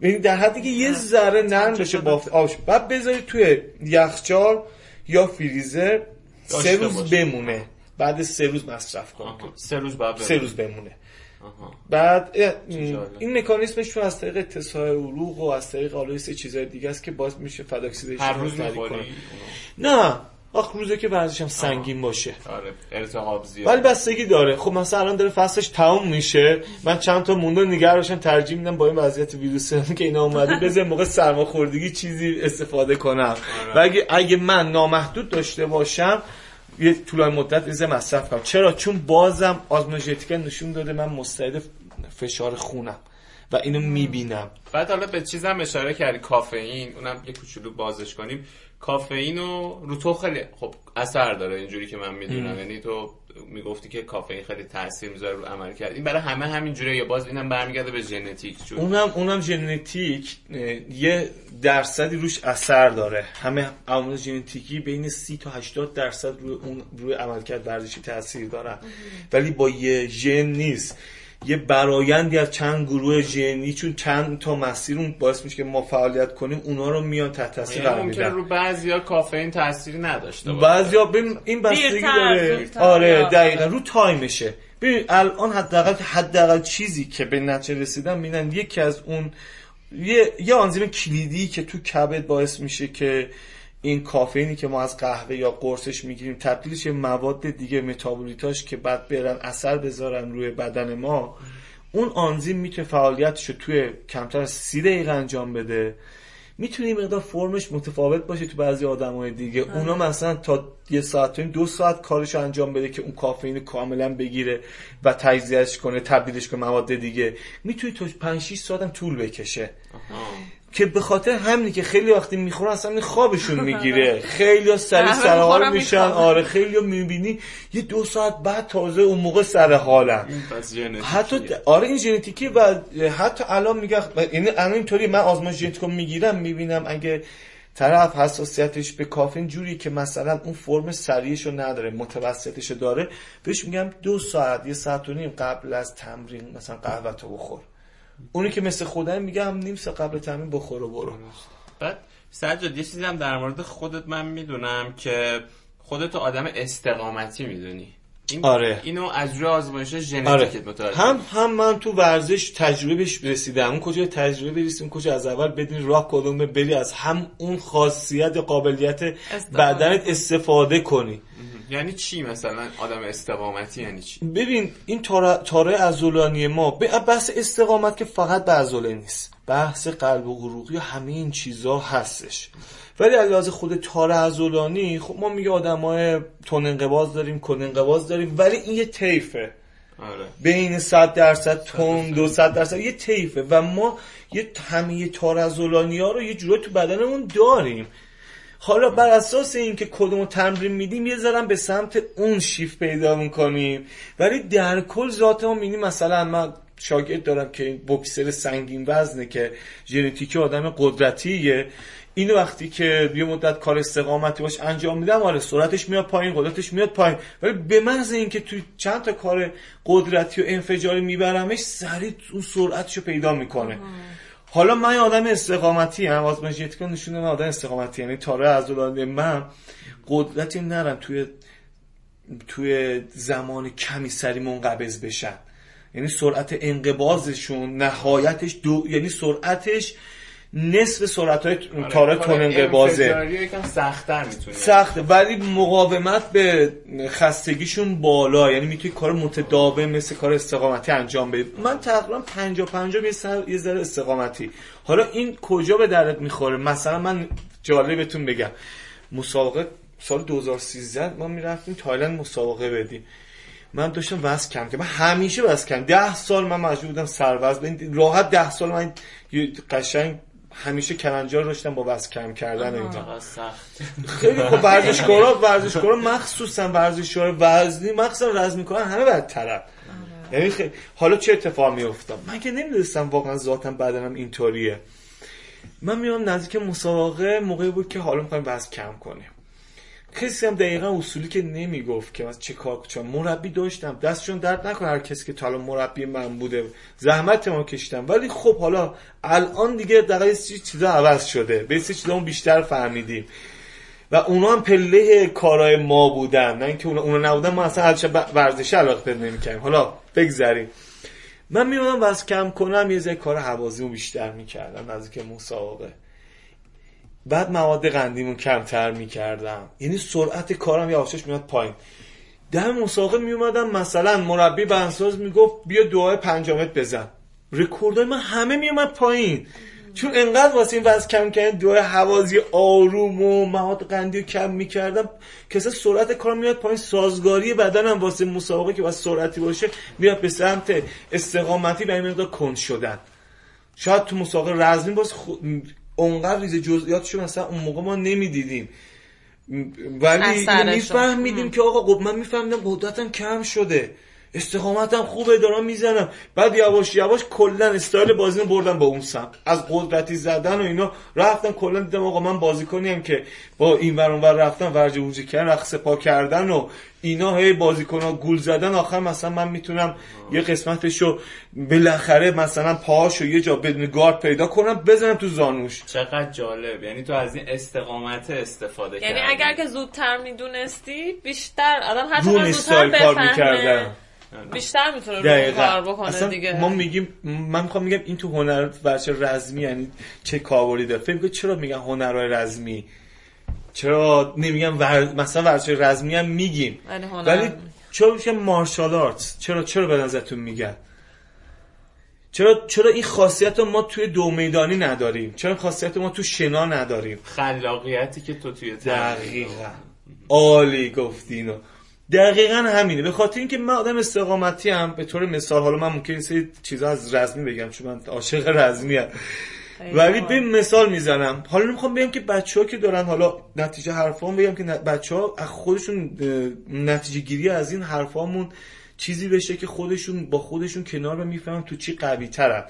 یعنی در حدی که یه ذره نرم بشه بافت آبش بعد بذارید توی یخچال یا فریزر. سه روز باشه. بمونه بعد سه روز مصرف آها. سه روز بعد سه روز بمونه آها. بعد. این مکانیزمش چون از طریق اتساع عروق و از طریق سری چیزای دیگه است که باز میشه فداکسیدیشن هر روز می‌خوری نه آخ روزه که ورزشم سنگین باشه. آره التهاب زیاد ولی بستگی داره. خب مثلا الان داره فصلش تموم میشه. من چند تا مونده نگه داشتم ترجیح میدم با این وضعیت ویروس که اینا اومده بذار موقع سرماخوردگی چیزی استفاده کنم. و اگه اگه من نامحدود داشته باشم یه طولانی مدت ریزه مصرف کنم. چرا؟ چون بازم ژنتیک نشون داده من مستعد فشار خونم و اینو می‌بینم. بعد حالا به چیزم اشاره کردی کافئین اونم یه کوچولو بازش کنیم. کافئین رو رو تو خیلی خب اثر داره اینجوری که من می‌دونم. یعنی تو می‌گفتی که کافئین خیلی تاثیر می‌ذاره رو عمل کرد. این برای همه همینجوریه یا باز اینم برمیگرده به ژنتیک؟ چون اونم اونم ژنتیک یه درصدی روش اثر داره. همه عوامل ژنتیکی بین 30 تا 80 درصد روی اون روی عملکرد ورزشی تاثیر دارن. ولی با یه ژن نیست. یه برایندی از چند گروه ژنی چون چند تا مسیر اون باعث میشه که ما فعالیت کنیم اونا رو میان تحت تاثیر یعنی قرار ممکنه میدن رو بعضیا کافئین تأثیری نداشته باشه. بعضیا ببین این بستگی داره. آره دقیقا. رو تایمشه. ببین الان حداقل حداقل چیزی که به نتیجه رسیدن می‌بینن یکی از اون یه یه آنزیم کلیدی که تو کبد باعث میشه که این کافئینی که ما از قهوه یا قرصش می‌گیریم تبدیلش به مواد دیگه متابولیتاش که بعد برن اثر بذارن روی بدن ما. اون آنزیم می‌تونه فعالیتش رو توی کمتر از سی دقیقه انجام بده. می‌تونه این مقدار فرمش متفاوت باشه تو بعضی آدمای دیگه. اونا مثلا تا یه ساعت و دو ساعت کارش انجام بده که اون کافئین کاملا بگیره و تجزیهش کنه تبدیلش کنه مواد دیگه. می‌تونه تا 5 6 ساعت هم طول بکشه. که به خاطر همینی که خیلی وقتی می‌خورن اصلا خوابشون می‌گیره. خیلی سری همه سر حال می‌خورن میشن. آره خیلی می‌بینی. یه دو ساعت بعد تازه اون موقع سر حالن. پس ژنتیکیه. حتی آره این ژنتیکی و حتی الان میگه یعنی الان اینطوری من آزمایش ژنتیکو می‌گیرم می‌بینم اگه طرف حساسیتش به کافین جوری که مثلا اون فرم سریعش رو نداره متوسطش رو داره بهش میگم دو ساعت یه ساعت و نیم قبل از تمرین مثلا قهوه تو بخور. اونی که مثل خودم میگم نیم ساعت قبل تمرین بخور و برو. بعد سجاد یه چیزی هم در مورد خودت من می‌دونم که خودت آدم استقامتی می‌دونی. این آره. اینو از روی آزمایش آره. ژنتیکت متوجه هم هم من تو ورزش تجربه بهش رسیدم. اون کجا تجربه برسیم کجا از اول بدونی راه کدومه بری از هم اون خاصیت یا قابلیت بدنت استفاده کنی. یعنی چی مثلا آدم استقامتی یعنی چی؟ ببین این تاره, تاره عضلانی ما به بحث استقامت که فقط به عضله نیست. بحث قلب و عروقی و همه این چیزا هستش. ولی از لحاظ خود تاره عضلانی خب ما میگه آدمای تون انقباض داریم کن انقباض داریم ولی این یه طیفه. آره. بین 100 درصد تون 200 درصد. یه طیفه و ما یه همه تارزولانی ها رو یه جورایی تو بدنمون داریم. حالا بر اساس اینکه کدوم رو تمرین میدیم یه ذرم به سمت اون شیف پیدا می‌کنیم. ولی در کل ذات ما می‌بینیم مثلا من شاگرد دارم که این بکسر سنگین وزنه که ژنتیکی آدم قدرتیه. اینو وقتی که یه مدت کار استقامتی باش انجام میدم آره سرعتش میاد پایین قدرتش میاد پایین. ولی به محض اینکه توی چند تا کار قدرتی و انفجاری میبرمش سریع اون سرعتشو پیدا می‌کنه. حالا من یه آدم استقامتی هم آزمایش ژنتیک نشونه من آدم استقامتی. یعنی تاره از من قدرتی نرم توی توی زمان کمی سری منقبض بشن یعنی سرعت انقباضشون نهایتش دو یعنی سرعتش نصف سرعت های تاره تون یکم سخت‌تر می‌تونه. سخته ولی مقاومت به خستگیشون بالا. یعنی می‌تونی کار متداوم مثل کار استقامتی انجام بدی. من تقریبا 50 50 یه سر یه ذره استقامتی. حالا این کجا به دردت می‌خوره؟ مثلا من جالب بهتون بگم. مسابقه سال 2013 ما می‌رفتیم تایلند مسابقه بدیم. من داشتم وزن کم که من همیشه وزن کم ده سال من مجبور بودم سر وزن راحت ده سال من یه قشنگ همیشه کلنجار داشتم با وزن کم کردن اینا. خیلی خب ورزشکارا ورزشکارا مخصوصا ورزشکار وزنی مخصوصا وزن می‌کنن همه بدترن. یعنی خیلی حالا چه اتفاق میافتاد من که نمی‌دونستم واقعا ذاتم بدنم اینطوریه. من میام نزدیک مسابقه موقعی بود که حالا می‌خوایم وزن کم کنیم. کسی هم دقیقا اصولی که نمی‌گفت که من چه کار کنم مربی داشتم. دستشون درد نکنه هر کسی که تا الان مربی من بوده. زحمت ما کشتم ولی خب حالا الان دیگه دقیقا چیزا عوض شده. به چیزا بیشتر فهمیدیم. و اونا هم پله کارهای ما بودن. نه اینکه اونا, اونا نبودن ما اصلا هرچه ورزش علاقه پیدا نمی‌کردیم. حالا بگذریم. من میومدم وزن کم کنم یه ذره کار حوازیمو بیشتر می‌کردم. نزدیک مسابقه بعد مواد قندیمو کمتر می‌کردم. یعنی سرعت کارم یه آشش میاد پایین. در مسابقه میومدم مثلا مربی بنساز می‌گفت بیا دعای پنجامت بزن. رکوردای من همه میومد پایین. چون انقدر واسه این وزن کم کردن دعای حوازی آروم و مواد قندی کم می‌کردم اصلا سرعت کارم میاد پایین. سازگاری بدنم واسه مسابقه که واسه سرعتی باشه میاد به سمت استقامتی و این مقدار کند شدن. شاید تو مسابقه رزمی باز خو... اونقدر ریز جزئیاتشو مثلا اون موقع ما نمی‌دیدیم. ولی. میفهمیدیم که آقا خب من میفهمیدم قدرتم کم شده. استقامتم خوبه دارم می‌زنم. بعد یواش یواش کلا استایل بازی رو بردم با اون سم از قدرتی زدن و اینا رفتم کلا دیدم آقا من بازیکنیم که با این ور ور رفتن ورج ووجی کردن رقص پا کردن و اینا هی بازیکن ها گول زدن. آخر مثلا من می‌تونم یه قسمتشو بالاخره مثلا پاهاشو یه جا بدون گارد پیدا کنم بزنم تو زانوش. چقدر جالب. یعنی تو از این استقامت استفاده یعنی کردی. اگر که زودتر می‌دونستی بیشتر آدم هر چقدر زودتر کار بفهمه. می‌کردم بیشتر می‌تونه. کار بکنه اصلا دیگه. ما میگیم من می‌خوام میگم این تو هنر بچه رزمی یعنی چه کاوری داره. فکر می‌کنی چرا میگن هنرهای رزمی؟ چرا نمیگن ور... مثلا ورزش رزمی هم میگیم. ولی هنر ولی چرا میشه مارشال آرتس چرا چرا به نظرتون میگن؟ چرا چرا این خاصیت رو ما توی دو میدانی نداریم؟ چرا این خاصیت رو ما تو شنا نداریم؟ خلاقیتی که تو توی دقیقا. عالی گفتی اینو. دقیقا همینه. به خاطر اینکه من آدم استقامتی هم به طور مثال حالا من ممکن سری چیزا از رزمی بگم چون من عاشق رزمی هم. ولی به مثال می‌زنم. حالا نمی‌خوام بگم که بچه ها که دارن حالا نتیجه حرفام بگم که بچه ها از خودشون نتیجه گیری از این حرفامون چیزی بشه که خودشون با خودشون کنار می‌فهمن تو چی قوی ترن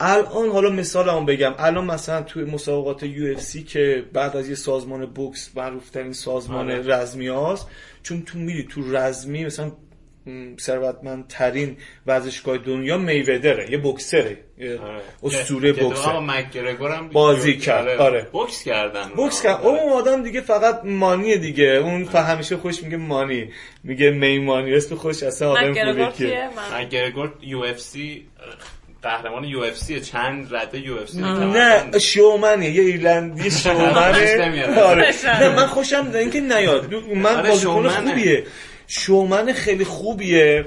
الان حالا مثال هم بگم. الان مثلا توی مسابقات یو اف سی که بعد از یه سازمان بوکس معروف ترین سازمان آره. رزمی هاست چون تو میری تو رزمی مثلا ثروتمندترین ورزشگاه دنیا میودره یه بوکسره یه آره. اسطوره که- که هم بازی کرد، آره. بوکس کردن. بوکس کرد. اون آدم دیگه فقط مانیه دیگه. اون همیشه خوش میگه مانی. میگه می مانی اسم خوش اصلا آدم کیه؟ من مکگرگور یو اف سی. قهرمان یو اف سی چند رده یو اف سی نه شومنه یه ایرلندی خوشش شومنه. آره. نه من خوشم اینکه نیاد. من آره، بازیکن. خوبیه. شومن خیلی خوبیه.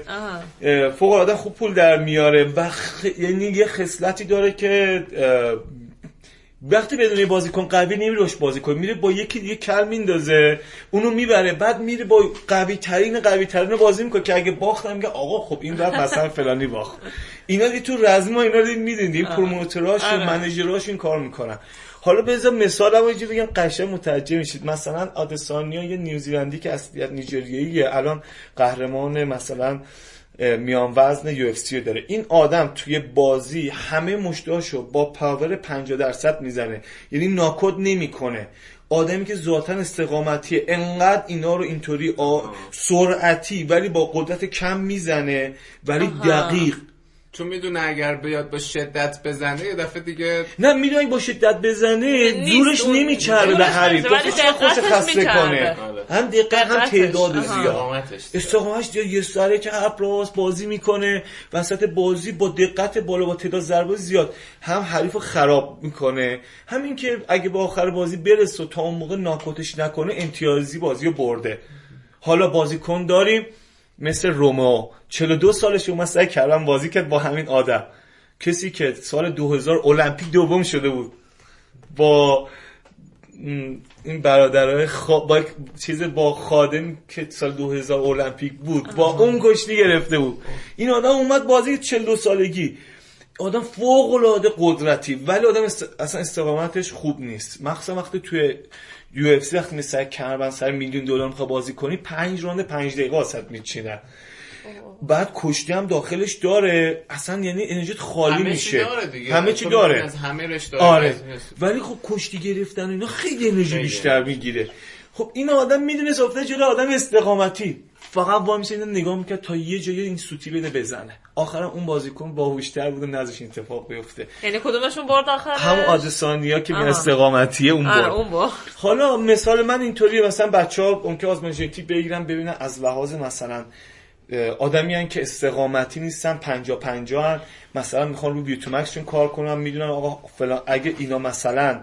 فوق العاده خوب پول در میاره. و خ... یعنی یه خصلتی داره که وقتی بدون یه بازیکن قوی نمیره روش بازی کنه میره با یکی دیگه کل میندازه. اونو می‌بره. بعد میره با قوی ترین قوی ترین رو بازی می‌کنه که اگه باختم میگه آقا خب این رفت مثلا فلانی باخت. اینا دی تو رزما اینا دی میدین این پروموتراش و آره. منیجراش این کار می‌کنن. حالا بذار مثال هم اینجا بگم قشنگ متوجه میشید. مثلا آدسانیا یه نیوزیلندی که اصلیت نیجریه‌ایه الان قهرمان مثلا میان وزن یو اف داره. این آدم توی بازی همه مشتاشو با پاور 50 درصد می‌زنه. یعنی ناکود نمی‌کنه. آدمی که ذاتا استقامتیه. انقدر اینا رو اینطوری آ... سرعتی ولی با قدرت کم می‌زنه ولی دقیق. چون می‌دونه اگر بیاد با شدت بزنه یه دفعه دیگه نه می‌دونی با شدت بزنه اون- نمیچربه به حریف. خوش خسته میچربه. کنه. آره. هم دقت هم تعداد. زیاد. استقامتش یه سره که هر پلاس بازی می‌کنه وسط بازی با دقت بالا با تعداد ضربه زیاد هم حریف خراب می‌کنه. همین که اگه با آخر بازی برسه و تا اون موقع ناکوتش نکنه امتیازی بازی رو برده. حالا بازیکن داریم. مثل رومو 42 سالش اومد سعی کردن بازی کرد با همین آدم. کسی که سال 2000 المپیک دوم شده بود. با این برادرای خا... با چیز با خادم که سال 2000 المپیک بود. با اون کشتی گرفته بود. این آدم اومد بازی 42 سالگی. آدم فوق العاده قدرتی. ولی آدم است... اصلا استقامتش خوب نیست. مخصوصا وقتی توی یو اف سی وقتی مثل کربن سر میلیون دلار می‌خواد بازی کنی پنج راند پنج دقیقه واسط میچینن بعد کشتی هم داخلش داره. اصلا یعنی انرژیت خالی همه چی میشه. داره دیگه. همه چی تو داره. از همه رشته آره. ولی خب کشتی گرفتن و اینا خیلی انرژی خیلی. بیشتر می‌گیره. خب این آدم می‌دونه افتاده جلو آدم استقامتی. فقط با میشه اینو نگاه می‌کرد تا یه جایی این سوتی بده بزنه آخرا اون بازیکن باهوشتر بود و نذاش اتفاق بیفته یعنی کدومشون برد آخرش همون آدسانیا که آها. استقامتیه اون آره برد اون برد حالا مثال من اینطوریه مثلا بچه ها اون که آزمایش بگیرن ببینن از لحاظ مثلا آدمی هن که استقامتی نیستن پنجا پنجا هن مثلا می‌خوان رو بیوتومکسشون کار کنن می‌دونن آقا فلان اگه اینا مثلا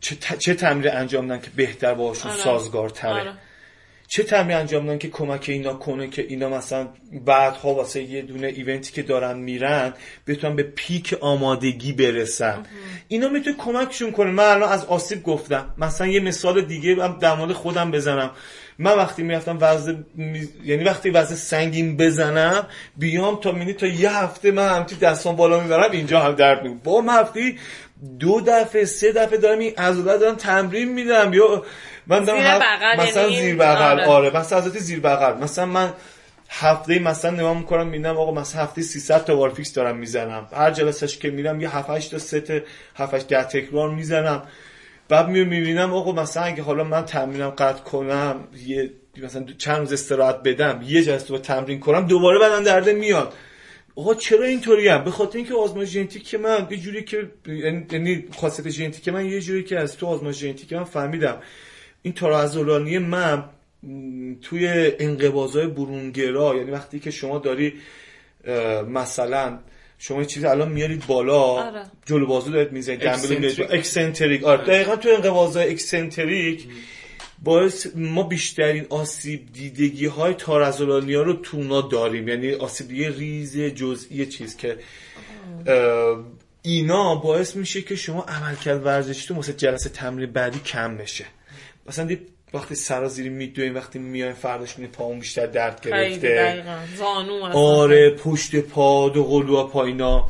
چه, چه تمرین انجام دادن که بهتر باشون آره. سازگارتره آره. چه تمرین انجام دادن که کمک اینا کنه که اینا مثلا بعدها واسه یه دونه ایونتی که دارن میرن بتونن به پیک آمادگی برسن؟ اینا می‌تونه کمکشون کنه. من الان از آسیب گفتم. مثلا یه مثال دیگه هم در مورد خودم بزنم. من وقتی می‌رفتم وزن می- یعنی وقتی وزن سنگین بزنم بیام تا مینی تا یه هفته من همتی دستان بالا می‌برم اینجا هم درد می‌کنه. با هفته دو دفعه سه دفعه دارم این عضله دارم تمرین میدم. یا من دارم زیر بغل مثلا یعنی- زیر بغل. آره. آره مثلا حضرت زیر بغل. مثلا من هفته مثلا نگاه می‌کنم می‌بینم آقا مثلا هفته 300 تا وارفیکس دارم می‌زنم. هر جلسهش که میرم یه 7 8 تا ست 7 8 10 تکرار می‌زنم. بعد می می‌بینم آقا مثلا اگه حالا من تمرینم قطع کنم یه مثلا چند روز استراحت بدم یه جلسه تمرین کنم دوباره بدن درده میاد. آقا چرا اینطوری هم؟ به خاطر اینکه آزمایش ژنتیک من یه جوری که یعنی, یعنی خاصیت ژنتیک من یه جوری که از تو آزمایش ژنتیک من فهمیدم. این تار عضلانی من توی انقباضای برونگرا یعنی وقتی که شما داری مثلا شما چیزی الان میارید بالا آره. جلو بازو دارید می‌زنید دنبل eccentric آره دقیقا تو انقباضای eccentric باعث ما بیشترین آسیب دیدگی های تارزولانی ها رو تونا داریم. یعنی آسیب دیگه ریز جزئی چیز که اینا باعث میشه که شما عملکرد ورزشی تو مثل جلسه تمرین بعدی کم بشه. مثلا دید وقتی سرازیری میدویم وقتی میایم فرداش می پامون بیشتر درد گرفته. زانو آره پشت پا دو قلوها پایینا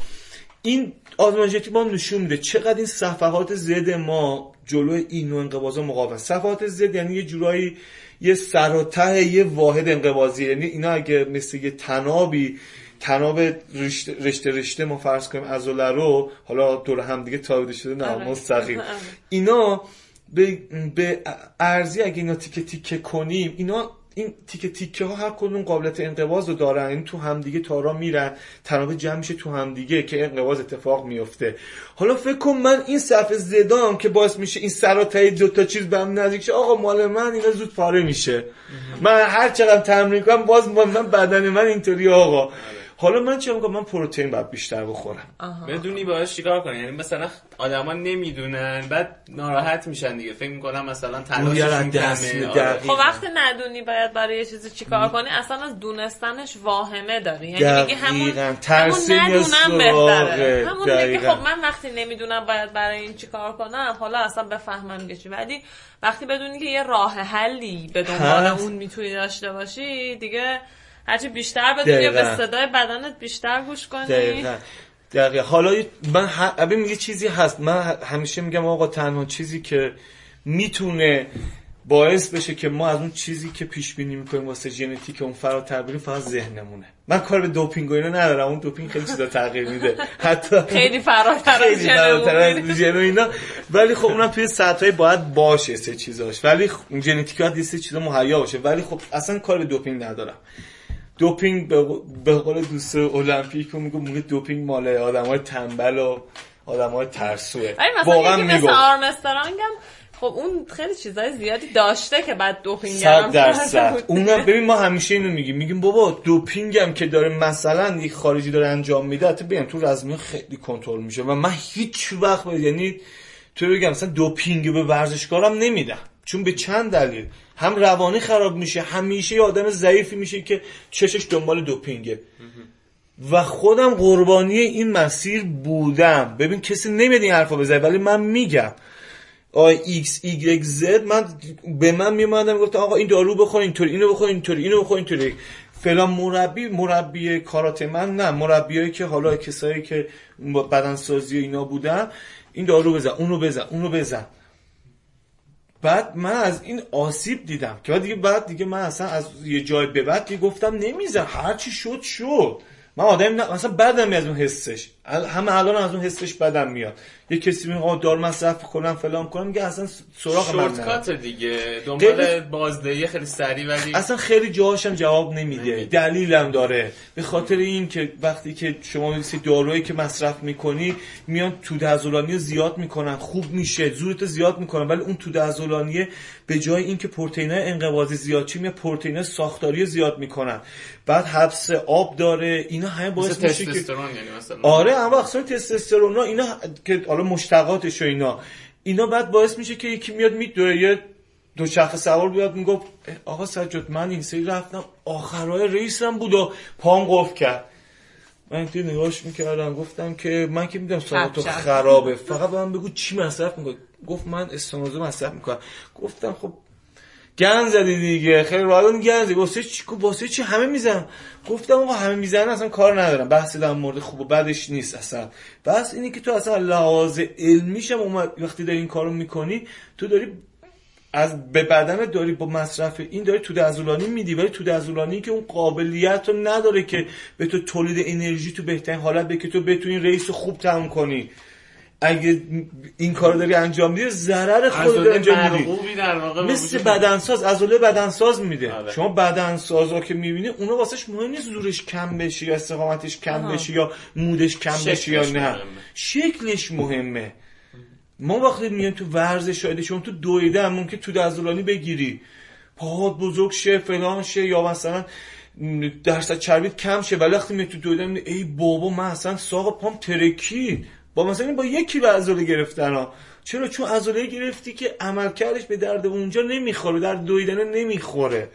این آزمایشاتی ما نشون میده چقدر این صفحات زد ما جلو این نوع انقباضا مقاوم صفحات زد یعنی یه جورایی یه سر یه واحد انقباضی یعنی اینا اگه مثل یه تنابی تناب رشته رشته, رشته ما فرض کنیم ازوله رو حالا دور هم دیگه تابیده شده نه آره. مستقیم آره. اینا به, به ارزی اگه اینا تیکه تیکه کنیم اینا این تیکه تیکه ها هر کدوم قابلیت انقباض رو دارن. این تو همدیگه تارا میرن. تنابه جمع میشه تو همدیگه که انقباض اتفاق میفته. حالا فکر کن من این صفحه زدام که باعث میشه این سراتای دو تا چیز به هم نزدیک شه آقا مال من اینا زود پاره میشه. من هر چقدر تمرین کنم باز من بدن من اینطوری آقا. حالا من چه میگم؟ من پروتئین باید بیشتر بخورم. بدونی باهاش چیکار کنی یعنی مثلا آدما نمی‌دونن بعد ناراحت میشن دیگه. فکر می‌کنم مثلا تلاششون کمه. آره. خب وقتی ندونی باید برای یه چیزی چیکار کنی اصلا از دونستنش واهمه داری. یعنی میگی همون همون ندونم بهتره. همون میگه خب من وقتی نمی‌دونم باید برای این چیکار کنم حالا اصلا بفهمم که چی. ولی وقتی بدونی که یه راه حلی به دنبال اون می‌تونی داشته باشی دیگه هرچی بیشتر بدونی به صدای بدنت بیشتر گوش کنی. دقیقا. دقیقا. حالا من ه... میگه چیزی هست. من همیشه میگم آقا تنها چیزی که می‌تونه باعث بشه که ما از اون چیزی که پیش بینی می‌کنیم واسه ژنتیک اون فراتر بریم فقط ذهنمونه. من کار به دوپینگ و اینا ندارم. اون دوپینگ خیلی چیزا تغییر میده. حتی خیلی فراتر از ژن اینا. ولی خب اونم توی سطحای باید باشه سه چیزاش. ولی خب ژنتیک ها سه چیزا مهیا باشه. ولی خب اصلا کار به دوپینگ ندارم. دوپینگ به قول دوست المپیک میگه موقع دوپینگ مال آدمای تنبل و آدمای ترسوه. واقعا میگه آرمسترانگ خب اون خیلی چیزای زیادی داشته که بعد دوپینگ هم درصد. اونم ببین ما همیشه اینو میگیم. میگیم بابا دوپینگ هم که داره مثلا یک خارجی داره انجام میده حتی بگم تو رزمی خیلی کنترل میشه و من هیچ وقت یعنی تو بگم مثلا دوپینگ به ورزشکارم نمیدم. چون به چند دلیل. هم روانی خراب میشه همیشه یه آدم ضعیفی میشه که چشش دنبال دوپینگه. و خودم قربانی این مسیر بودم. ببین کسی نمیاد این حرفا بزنه ولی من میگم. آی ایکس ایگرگ زد من به من میومدم گفت آقا این دارو بخور اینطوری اینو بخور اینطوری اینو بخور اینطوری. فلان مربی مربی کاراته من نه. مربیایی که حالا کسایی که بدنسازی اینا بودن این دارو بزن اونو بزن اونو بزن. بعد من از این آسیب دیدم. که دیگه بعد دیگه من اصلا از یه جای به بعد گفتم نمیزن هر چی شد شد. من آدم نه مثلا بدم از اون حسش. همه الان از اون حسش بدم میاد. یه کسی میگه آقا دار مصرف کنم فلان کنم میگه اصلا سراغ من شورت دیگه. دنبال بازدهی خیلی سریع ولی اصلا خیلی جاهاشم جواب نمیده. دلیلم داره. به خاطر این که وقتی که شما دارویی که مصرف می‌کنی میان توده عضلانی زیاد می‌کنن. خوب میشه. زورت زیاد می‌کنن. ولی اون توده عضلانی به جای اینکه پروتئین انقباضی زیاد چی میاد؟ پروتئین ساختاری زیاد می‌کنن. بعد حبس آب داره. اینا همه باعث میشه که یعنی مثلا. آره اما اقسام تستوسترون اینا که حالا مشتقاتش و اینا. اینا بعد باعث میشه که یکی میاد میدوه یه دو شخص سوار بیاد می‌گفت آقا سجاد من این سری رفتم آخرای ریسم بود و پام قفل کرد. من توی نگاهش می‌کردم گفتم که من که میدم تو خرابه. فقط به من بگو چی مصرف می‌کنی؟ گفت من استانوزو مصرف می‌کنم. گفتم خب گن زدی دیگه. خیلی راحت گن زدی. واسه چی؟ واسه چی همه می‌زنم گفتم آقا همه می‌زنن اصلا کار ندارم. بحث در مورد خوب و بدش نیست اصلا. بس اینی که تو اصلا لحاظ علمیشم وقتی داری این کارو می‌کنی تو داری از به بدن داری با مصرف این داری تو دزولانی میدی. ولی تو دزولانی که اون قابلیت رو نداره که به تو تولید انرژی تو بهترین حالت به که تو بتونی رئیس خوب تموم کنی. اگه این کار داری انجام میدی ضرر خود داری انجام میدی مثل بدنساز عضله بدنساز میده. آره. شما بدنسازا که می‌بینی اونا واسش مهم نیست زورش کم بشه یا استقامتش کم بشه یا مودش کم بشه یا نه. مهمه. شکلش مهمه. ما وقتی میایم تو ورزش شاید شما تو دویده هم ممکن تو دزولانی بگیری. پاهات بزرگ شه فلان شه یا مثلا درصد چربیت کم شه ولی وقتی میاد تو دویدن ای بابا من اصلا ساق پام ترکی. با مثلا با یکی به عضله گرفتن ها. چرا؟ چون عضله گرفتی که عملکردش به درد اونجا نمی‌خوره در دویدن نمی‌خوره.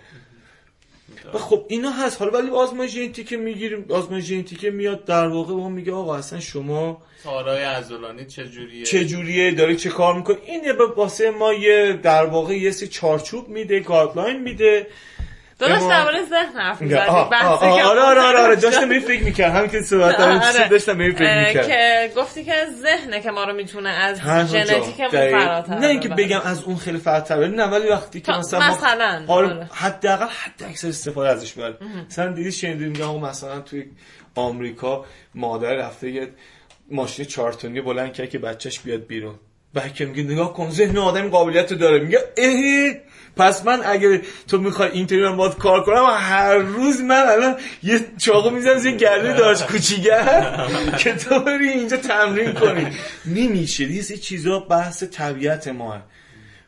و خب اینا هست. حالا ولی آزمایش ژنتیک می‌گیریم آزمایش ژنتیک میاد در واقع ما میگه آقا اصلا شما تارای عضلانی چجوریه؟ چجوریه؟ داری چه کار می‌کنی؟ این واسه ما یه در واقع یه سی چارچوب میده guideline میده. داداش درباره ذهن حرف می‌زدی آره آره آره آره داشتم این فکر می‌کردم همین که صحبت آره. داشتم این فکر می‌کردم. که گفتی که ذهنه که ما رو می‌تونه از ژنتیکمون فراتر نه اینکه بگم از اون خیلی فراتر نه ولی وقتی که مثلا مثلا آره حداقل حد اکثر استفاده ازش بره مثلا دیدی شنیدی میگم مثلا توی آمریکا مادر رفته یه ماشین چارتونی بلند کرد که بچهش بیاد بیرون. بعد میگه نگاه کن ذهن آدم قابلیت داره. میگه پس من اگه تو می‌خوای اینطوری من باید کار کنم هر روز من الان یه چاقو می‌زنم زیر گرده داشت کوچیگر که تو بری اینجا تمرین کنی. نمیشه. یه چیزا بحث طبیعت ما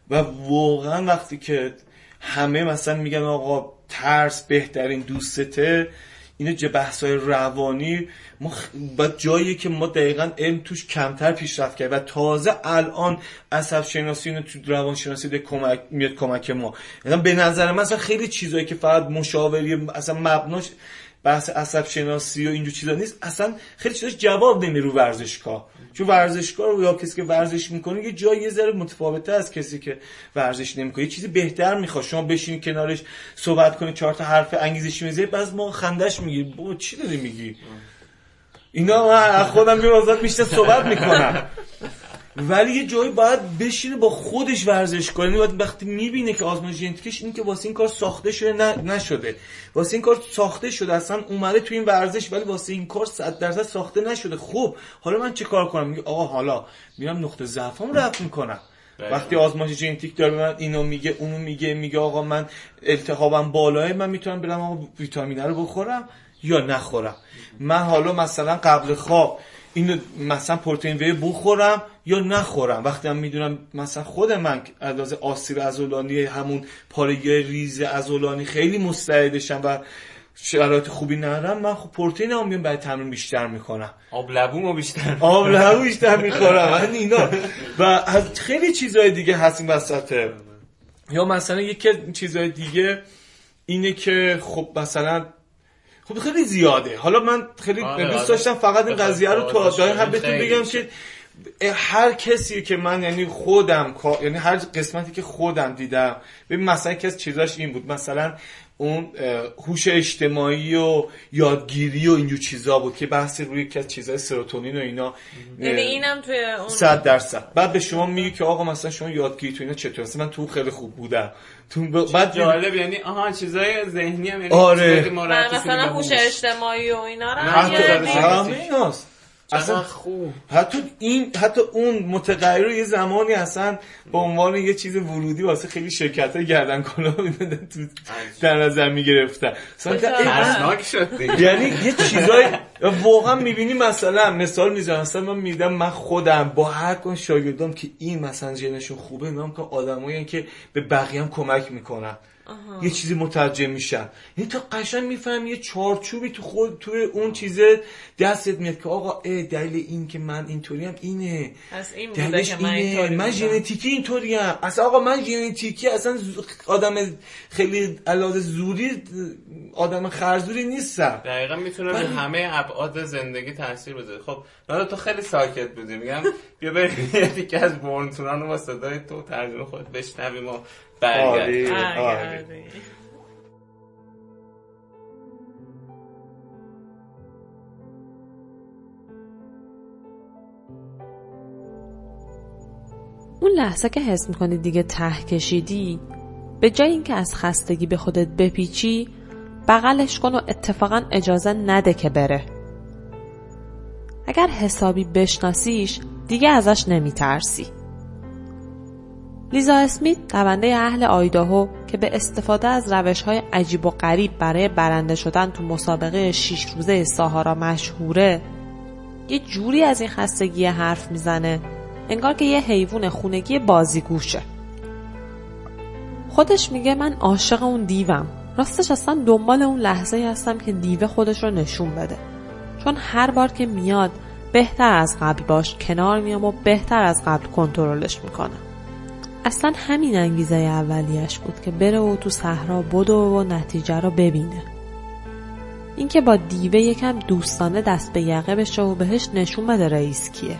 و واقعا وقتی که همه مثلا میگن آقا ترس بهترین دوستته اینو چه بحثای روانی ما با جایی که ما دقیقا علم توش کمتر پیشرفت کرد و تازه الان عصب شناسی اینو تو روان شناسی کمک میاد کمک ما. یعنی به نظر من اصلا خیلی چیزایی که فقط مشاوری اصلا مبناش بحث عصب شناسی و اینجور چیزا نیست اصلا خیلی چیزاش جواب نمی رو ورزشگاه. چون ورزشکار یا کسی که ورزش می‌کنه یه جایی یه ذره متفاوته از کسی که ورزش نمی‌کنه. یه چیزی بهتر می‌خواد. شما بشینی کنارش صحبت کنی چهار تا حرف انگیزشی می‌زنی بعض ما خندش میگی بابا چی داری میگی؟ اینا من خودم یه میشه صحبت می‌کنم. ولی یه جایی باید بشینه با خودش ورزش کنه. یعنی باید وقتی می‌بینه که آزمایش ژنتیکش این که واسه این کار ساخته شده نشده. واسه این کار ساخته شده. اصلا اومده تو این ورزش ولی واسه این کار 100 درصد ساخته نشده. خب حالا من چه کار کنم؟ میگه آقا حالا میرم نقطه ضعفم رفع می‌کنم. بله. وقتی آزمایش ژنتیک داره من اینو میگه اونو میگه میگه آقا من التهابم بالاه من می‌تونم برم آقا ویتامین رو بخورم یا نخورم. من حالا مثلا قبل خواب اینو مثلا پروتئین وی بخورم یا نخورم؟ وقتی هم می‌دونم مثلا خود من از آسیب ازولانی همون پارگی ریز ازولانی خیلی مستعدشم و شرایط خوبی ندارم من خب پروتئین هم میام برای تمرین بیشتر می‌کنم. آب لبومو بیشتر. آب لبو بیشتر می‌خورم من اینا. و از خیلی چیزهای دیگه هست این وسطه یا مثلا یکی چیزهای دیگه اینه که خب مثلا خب خیلی زیاده حالا من خیلی آره، دوست آره. داشتم فقط این قضیه رو تو آدای هم بهتون بگم که هر کسی که من یعنی خودم یعنی هر قسمتی که خودم دیدم ببین مثلا یکی از چیزاش این بود مثلا اون هوش اجتماعی و یادگیری و اینجور چیزا بود که بحث روی یکی از چیزای سروتونین و اینا یعنی اینم توی اون 100 درصد. بعد به شما میگه که آقا مثلا شما یادگیری تو اینا چطور؟ مثلا من تو خیلی خوب بودم. تو ب... بعد جالب یعنی آها چیزای ذهنی هم یعنی آره. مثلا هوش اجتماعی و اینا رو همه اصلا خوب. حتی این حتی اون متغیر یه زمانی اصلا به عنوان یه چیز ورودی واسه خیلی شرکت های گردن کلا تو در نظر می‌گرفتن. شد یعنی یه چیزای واقعا می‌بینی مثلا مثال می‌زنم. مثلا من میدم من خودم با هر کن شاگردام که این مثلا جنشون خوبه میام که آدمایی که به بقیه هم کمک می‌کنن. یه چیزی مترجم میشن یعنی تو قشنگ میفهم یه چارچوبی تو خود تو اون چیزه دستت میاد که آقا اه دلیل این که من اینطوری هم اینه. این که من اینطوری من ژنتیکی اینطوری هم اصلا آقا من ژنتیکی اصلا آدم خیلی علاوه زوری آدم خرزوری نیستم. دقیقا می‌تونه به همه ابعاد زندگی تاثیر بذاره خب من تو خیلی ساکت بودی. میگم بیا بریم یکی از بورنتونان رو با صدای تو ترجمه خود بشنویم و برگرد اون لحظه که حس می‌کنی دیگه ته کشیدی به جای اینکه از خستگی به خودت بپیچی بغلش کن و اتفاقا اجازه نده که بره. اگر حسابی بشناسیش دیگه ازش نمیترسی. لیزا اسمیت دونده اهل آیداهو که به استفاده از روش های عجیب و غریب برای برنده شدن تو مسابقه شیش روزه ساهارا مشهوره یه جوری از این خستگی حرف می‌زنه انگار که یه حیوان خونگی بازیگوشه. خودش میگه من عاشق اون دیوم. راستش اصلا دنبال اون لحظه هستم که دیوه خودش رو نشون بده. چون هر بار که میاد بهتر از قبل باش کنار میام و بهتر از قبل کنترلش می‌کنم. اصلا همین انگیزه اولیش بود که بره و تو صحرا بدو و نتیجه رو ببینه. اینکه با دیوه یکم دوستانه دست به یقه بشه و بهش نشون بده رئیس کیه.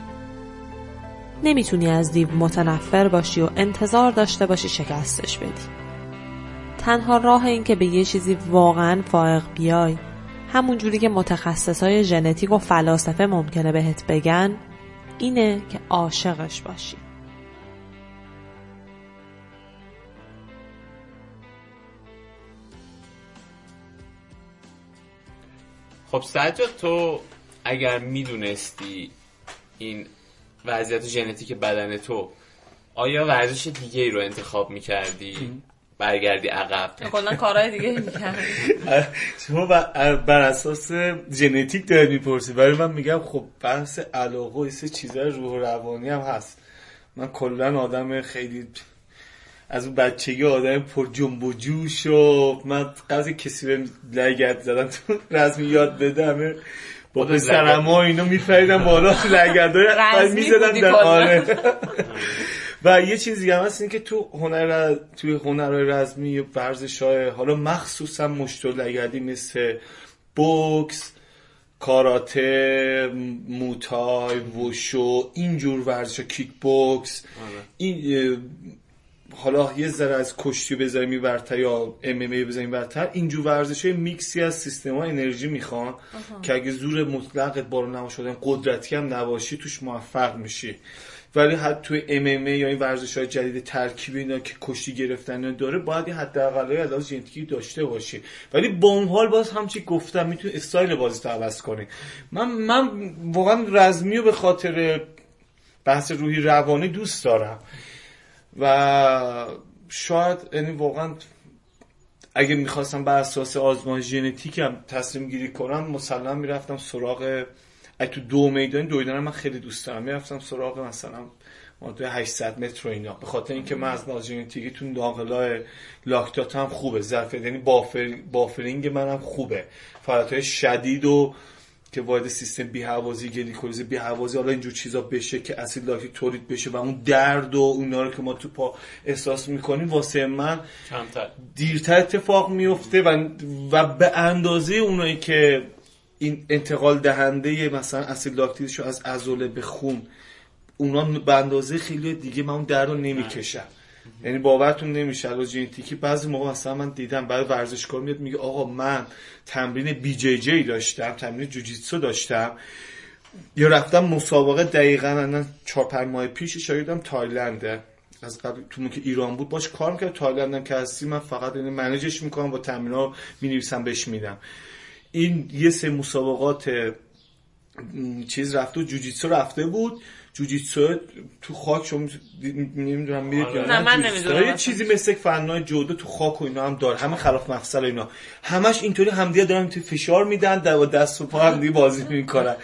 نمی‌تونی از دیو متنفر باشی و انتظار داشته باشی شکستش بدی. تنها راه این که به یه چیزی واقعا فائق بیای همون جوری که متخصص های ژنتیک و فلاسفه ممکنه بهت بگن اینه که عاشقش باشی. خب سجاد تو اگر می‌دونستی این وضعیت ژنتیک بدن تو آیا ورزش دیگه ای رو انتخاب می‌کردی؟ برگردی عقب. کلا کارهای دیگه می‌کردی. شما بر اساس ژنتیک داری می‌پرسی ولی من میگم خب بحث علاقه و چیزای روح روانی هم هست. من کلا آدم خیلی از اون بچگی آدم پر جنب و جوش و من قضی کسی به لگت زدن تو رسمی یاد بده با پسرم ها اینو میفریدن بالا. لگت های می‌زدن. در آره. و یه چیز دیگه هست این که تو هنر توی هنرهای رزمی ورزش های حالا مخصوصا مشت و لگدی مثل بوکس کاراته موتای وشو اینجور ورزش کیک بوکس آره. این حالا یه ذره از کشتی بذاریم این یا ام ام ای بذاریم ورتر اینجور ورزش های میکسی از سیستم ها انرژی می‌خوان که اگه زور مطلقت بارو نما شدن قدرتی هم نباشی توش موفق میشی. ولی حتی توی ام ام ای یا این ورزش های جدید ترکیب اینا که کشتی گرفتن داره باید حداقل از ژنتیکی داشته باشی. ولی با اون حال باز همچی گفتم می‌تونی استایل بازی تو عوض کنی. من من واقعا رزمی رو به خاطر بحث روحی روانی دوست دارم. و شاید یعنی واقعا اگه می‌خواستم بر اساس آزمایش ژنتیکم تصمیم گیری کنم مسلم می‌رفتم سراغ اگه تو دو میدان دویدن من خیلی دوست دارم می‌رفتم سراغ مثلا ماده 800 متر و اینا. به خاطر اینکه من از ناز ژنتیکی تو ناقلای لاکتات هم خوبه ظرف یعنی بافر بافرینگ منم خوبه. فعالیت های شدید و که وارد سیستم بیهوازی گلیکولیز بیهوازی حالا اینجور چیزا بشه که اسید لاکتیک تولید بشه و اون درد و اونا رو که ما تو پا احساس می‌کنیم واسه من کمتر. دیرتر اتفاق میفته و و به اندازه اونایی که این انتقال دهنده مثلا اسید لاکتیکشو از عضله به خون اونا به اندازه خیلی دیگه من اون درد رو نمی‌کشم. یعنی باورتون نمیشه. از ژنتیکی بعضی موقع مثلا من دیدم برای ورزشکار میاد میگه آقا من تمرین بی جی جی داشتم تمرین جوجیتسو داشتم. یا رفتم مسابقه دقیقا من چهار پنج ماه پیش شاگردم تایلنده. از قبل تو که ایران بود باش کار می‌کرد تایلندم که هستی من فقط این منیجش می‌کنم با تمرین ها می نویسم بهش میدم. این یه سه مسابقات چیز رفته جوجیتسو رفته بود. جوجیتسو تو خاک شما نمی‌دونم میرید آره. یا نه یه چیزی مثل فنای جودو تو خاک و اینا هم داره. همه خلاف مفصل اینا. همش اینطوری همدیگه دارن تو فشار میدن در دست و پا هم دیگه بازی می‌کنن.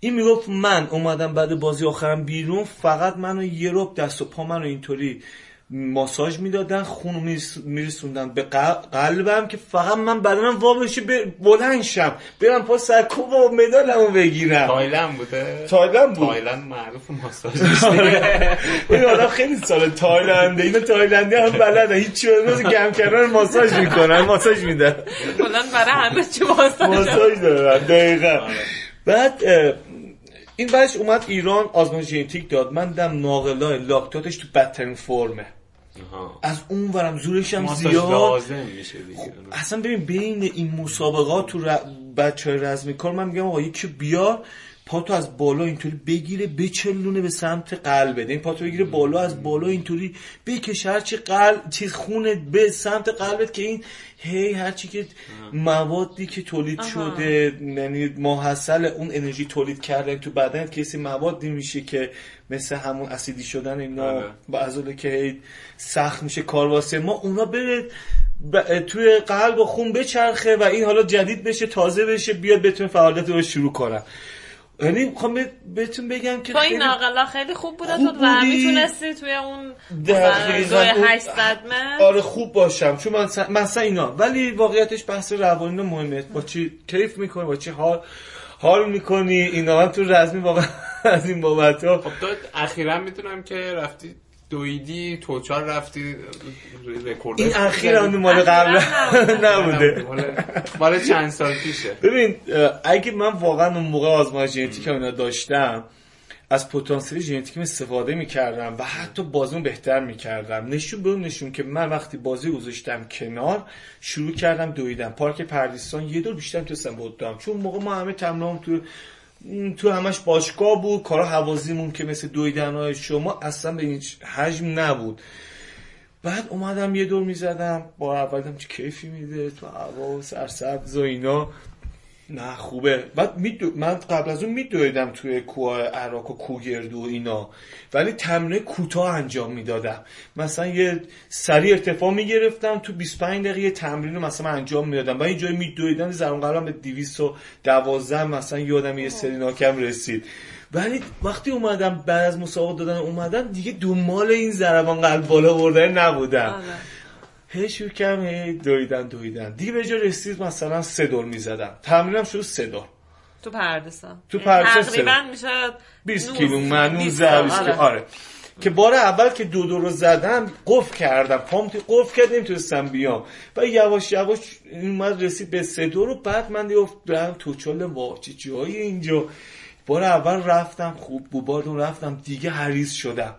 این می‌گفت من اومدم بعد بازی آخرم بیرون فقط منو یه رب دست و پا منو اینطوری ماساژ می‌دادن خون میرسوندن. به قلبم که فقط من بدنم وا بشه بلند شم. برم پا سکو و مدالمو بگیرم. تایلند بوده؟ تایلند بود. تایلند معروف ماساژ. این آدم خیلی سال تایلنده اینو تایلندی هم بلده. هیچ چیز گم کردن ماساژ می‌کنن. ماساژ میدن بلند برای همه چی ماساژ. ماساژ دارن دقیقاً. آره. بعد این بعدش اومد ایران آزمایش ژنتیک داد. من ژن ناقلای لاکتاتش تو بدترین فرمه. از اون ورم زورش هم زیاد. اصلا ببین بین این مسابقات تو ر... بچه های رزمی کار من میگم آقا یکی بیار پاتو از بالا اینطوری بگیره بچلونه به سمت قلبه این پاتو بگیره بالا از بالا اینطوری بکشه هرچی قلب چیز خونه به سمت قلبت که این هی هرچی که موادی که تولید شده یعنی ماحصل اون انرژی تولید کردن تو بدن کسی موادی میشه که مثل همون اسیدی شدن اینا با که هی سخت میشه کار واسه ما اونا بره توی قلب و خون بچرخه و این حالا جدید بشه تازه بشه بیاد بتونه فعالیت رو شروع کنم یعنی می‌خوام بهتون بگم که تو این ناقلا خیلی خوب بوده تو و می‌تونستی توی اون دوی 800 متر آره خوب باشم. چون من مثلا اینا ولی واقعیتش بحث روانی مهمه. با چی کیف می‌کنی؟ با چی حال حال می‌کنی؟ اینا هم تو رزمی واقعا از این بابت ها خب تو اخیرا می‌تونم که رفتی دویدی توچار رفتی رکورد این اخیر هم مال قبل نبوده. مال چند سال پیشه. ببین اگه من واقعا اون موقع آزمایش ژنتیک اینا داشتم از پتانسیل ژنتیکم استفاده می‌کردم و حتی بازیمو بهتر می‌کردم. نشون به نشون که من وقتی بازی گذاشتم کنار شروع کردم دویدم پارک پردیسان یه دور بیشتر می‌تونستم بودم. چون موقع ما همه تو تو همش باشگاه بود کارا حوازیمون که مثل دویدن های شما اصلا به این حجم نبود. بعد اومدم یه دور می‌زدم با اولم چه کیفی میده تو هوا و سرسبز و اینا. نه خوبه. بعد میدو... من قبل از اون میدویدم توی کوه عراق و کوگردو و اینا. ولی تمرین کوتاه انجام می‌دادم. مثلا یه سری ارتفاع می‌گرفتم تو 25 دقیقه تمرین رو مثلا انجام می‌دادم. و اینجای میدویدم زرون قلم به 212 مثلا یادم یه سری ناکم رسید. ولی وقتی اومدم بعد از مسابقه دادن اومدم دیگه دنبال این ضربان قلب بالا بردن نبودم. آره. هی شروع کردم هی دویدن دویدن. دیگه به جا رسید مثلا سه دور می‌زدم تمرینم شد سه دور تو پردسان تو پردسان تقریبا میشه 20 کیلو من 19 20 آره. آره. که بار اول که دو دور رو زدم قف کردم. پام قف کردم نمی‌تونستم بیام. و یواش یواش اومد رسید به سه دور رو. بعد من دیگه تو توچال واچه جایی اینجا. بار اول رفتم خوب بود رفتم دیگه حریص شدم.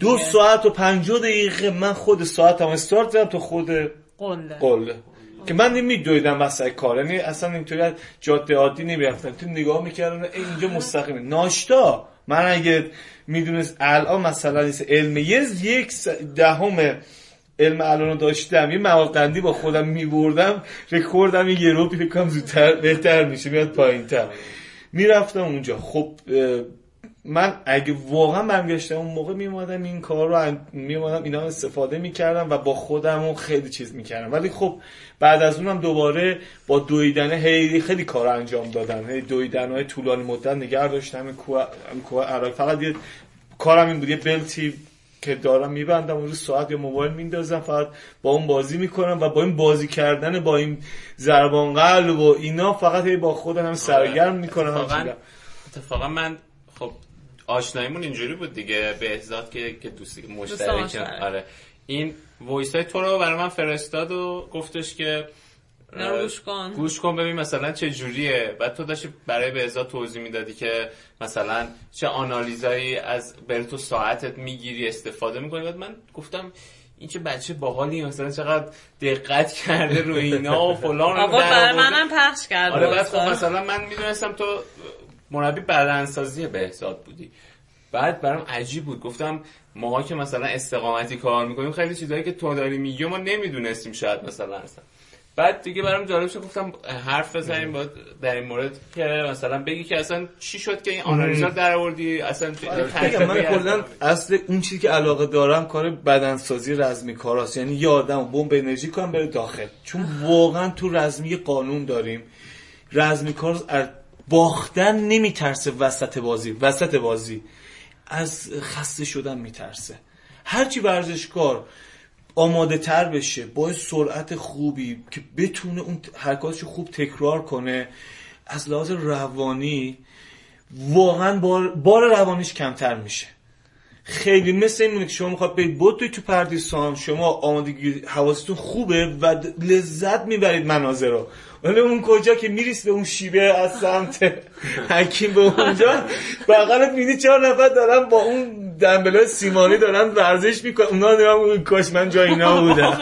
دو ساعت و پنجاه دقیقه من خود ساعتم استارت زدم تو خود قله. قله. که من نمیدویدم واسه کار. یعنی اصلا اینطوری جاده عادی نمی‌رفتم. تو نگاه می‌کردم اینجا مستقیمه. ناشتا. من اگه می‌دونست الان مثلا علم یک دهم علم الان داشتم یه مواد با خودم میبردم رکوردم یه رو فکر زودتر بهتر میشه میاد پایین تر می‌رفتم اونجا. خب من اگه واقعا برمیگشتم اون موقع میومدم این کار رو میومدم اینا استفاده می‌کردم و با خودم خیلی چیز می‌کردم. ولی خب بعد از اونم دوباره با دویدن هی خیلی کار انجام دادم هی دویدن های طولانی مدت نگه داشتم. کوه عراق. فقط یه کارم این بود. یه بلتی که دارم میبندم. اون رو ساعت یا موبایل میندازم. فقط با اون بازی می‌کنم و با این بازی کردن با این ضربان قلب و اینا فقط هی با خودم هم سرگرم می‌کنم. اتفاقا من خب آشناییمون اینجوری بود دیگه بهزاد که که دوستی مشترک آره. این وایس های تو رو برای من فرستاد و گفتش که گوش کن. گوش کن ببین مثلا چه جوریه. بعد تو داشتی برای بهزاد توضیح می‌دادی که مثلا چه آنالیزایی از بر تو ساعتت می‌گیری استفاده می‌کنی. بعد من گفتم این چه بچه باحالی مثلا چقدر دقت کرده رو اینا و فلان آقا برای منم پخش کرده آره بعد خب مثلا من می‌دونستم تو مربی بدنسازی بهزاد بودی. بعد برام عجیب بود. گفتم ماها که مثلا استقامتی کار می‌کنیم خیلی چیزایی که تو داری میگی ما نمی‌دونستیم شاید مثلا اصلا. بعد دیگه برام جالب شد گفتم حرف بزنیم با در این مورد که مثلا بگی که اصلا چی شد که این آنالیزا در آوردی اصلا آره. من کلا اصل اون چیزی که علاقه دارم کار بدنسازی رزمی کاراست. یعنی یه آدم بمب انرژی کنم بره داخل. چون واقعا تو رزمی قانون داریم. رزمی کار باختن نمیترسه وسط بازی. وسط بازی. از خسته شدن میترسه. هرچی ورزشکار آماده تر بشه با سرعت خوبی که بتونه اون حرکاتش خوب تکرار کنه از لحاظ روانی واقعا بار, بار روانیش کمتر میشه. خیلی مثل این که شما می‌خواد برید بود تو پردیسان شما آمادگی حواستون خوبه و لذت می‌برید مناظر رو ولی اون کجا که میریس به اون شیبه از سمت حکیم به اونجا بغلت میدی چهار نفر دارن با اون دنبلای سیمانی دارن ورزش می‌کنن. اونا نمیم کاش من جای اینا بودم.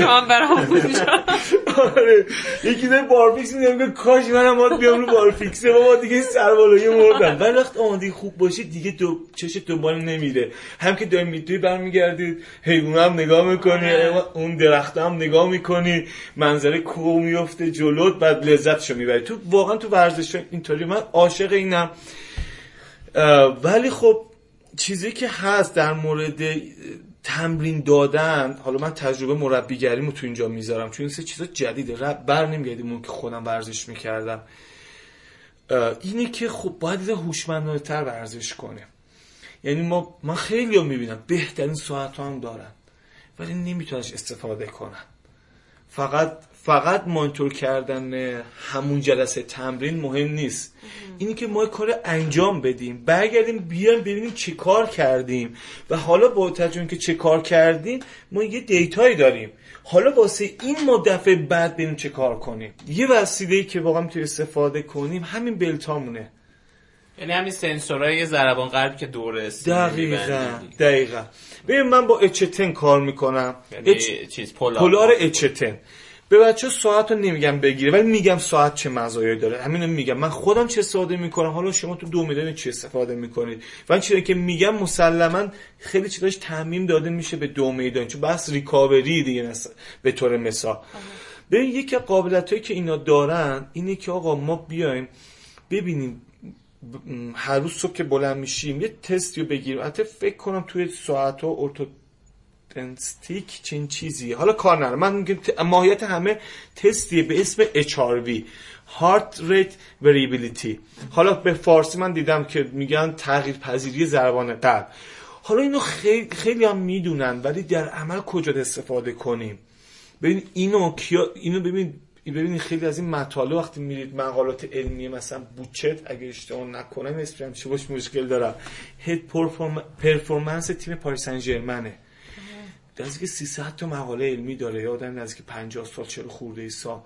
شما برام آره. یکی داره بارفیکس میگه کاش منم باید بیام رو بارفیکس. ما دیگه سربالایی مردم. ولی وقت آماده خوب باشید دیگه دو چش دنبال نمیره. هم که داریم میتوی برمیگردید. حیوان هم نگاه می‌کنی. اون درخت هم نگاه می‌کنی. منظره کو میفته جلوت بعد لذتشو می‌بری. تو واقعا تو ورزش اینطوری. من عاشق اینم. ولی خب چیزی که هست در مورد تمرین دادن حالا من تجربه مربیگریمو تو اینجا می‌ذارم چون این سه چیزا جدیده. بر نمیگردیم که خودم ورزش می‌کردم. اینه که خب باید هوشمندانه ورزش کنه یعنی ما من خیلی رو می‌بینم. بهترین ساعت هم دارن. ولی نمیتوننش استفاده کنن. فقط فقط مانیتور کردن همون جلسه تمرین مهم نیست. اینی که ما کار انجام بدیم برگردیم بیایم ببینیم چه کار کردیم. و حالا با توجه که چه کار کردیم ما یه دیتایی داریم. حالا واسه این ما دفعه بعد بریم چه کار کنیم. یه وسیله که واقعا تو استفاده کنیم همین بلتامونه. یعنی همین سنسورهای ضربان قلب که دور دقیقا دقیقا. ببین من با اچتن کار می‌کنم. یعنی اچ... چیز پولار. اچتن به بچه ساعت رو نمیگم بگیره ولی میگم ساعت چه مزایایی داره. همینو میگم. من خودم چه استفاده می‌کنم؟ حالا شما تو دو میلیون چه استفاده می‌کنید؟ و این چیزی که میگم مسلما خیلی چیزاش تعمیم داده میشه به دو میلیون. چون بس ریکاوری دیگه به طور مثال. ببین یکی قابلیت هایی که اینا دارن اینه که آقا ما بیایم ببینیم هر روز صبح که بلند میشیم یه تستی رو بگیریم. حتی فکر کنم توی ساعت ها استیک چین چیزی. حالا کار نره من میگم ماهیت همه تستیه به اسم HRV Heart Rate Variability. حالا به فارسی من دیدم که میگن تغییر پذیری ضربان قلب. حالا اینو خیلی, خیلی هم می‌دونن ولی در عمل کجا استفاده کنیم؟ ببین اینو کیا اینو ببین ببینید خیلی از این مطالب وقتی میرید مقالات علمی مثلا بوچت اگه اشتباه نکنم اسمش چه باش مشکل دارم. هد پرفورمنس تیم پاریس سن ژرمنه. که 300 تا مقاله علمی داره. یا آدم نزدیک 50 سال چرا خورده ای سال.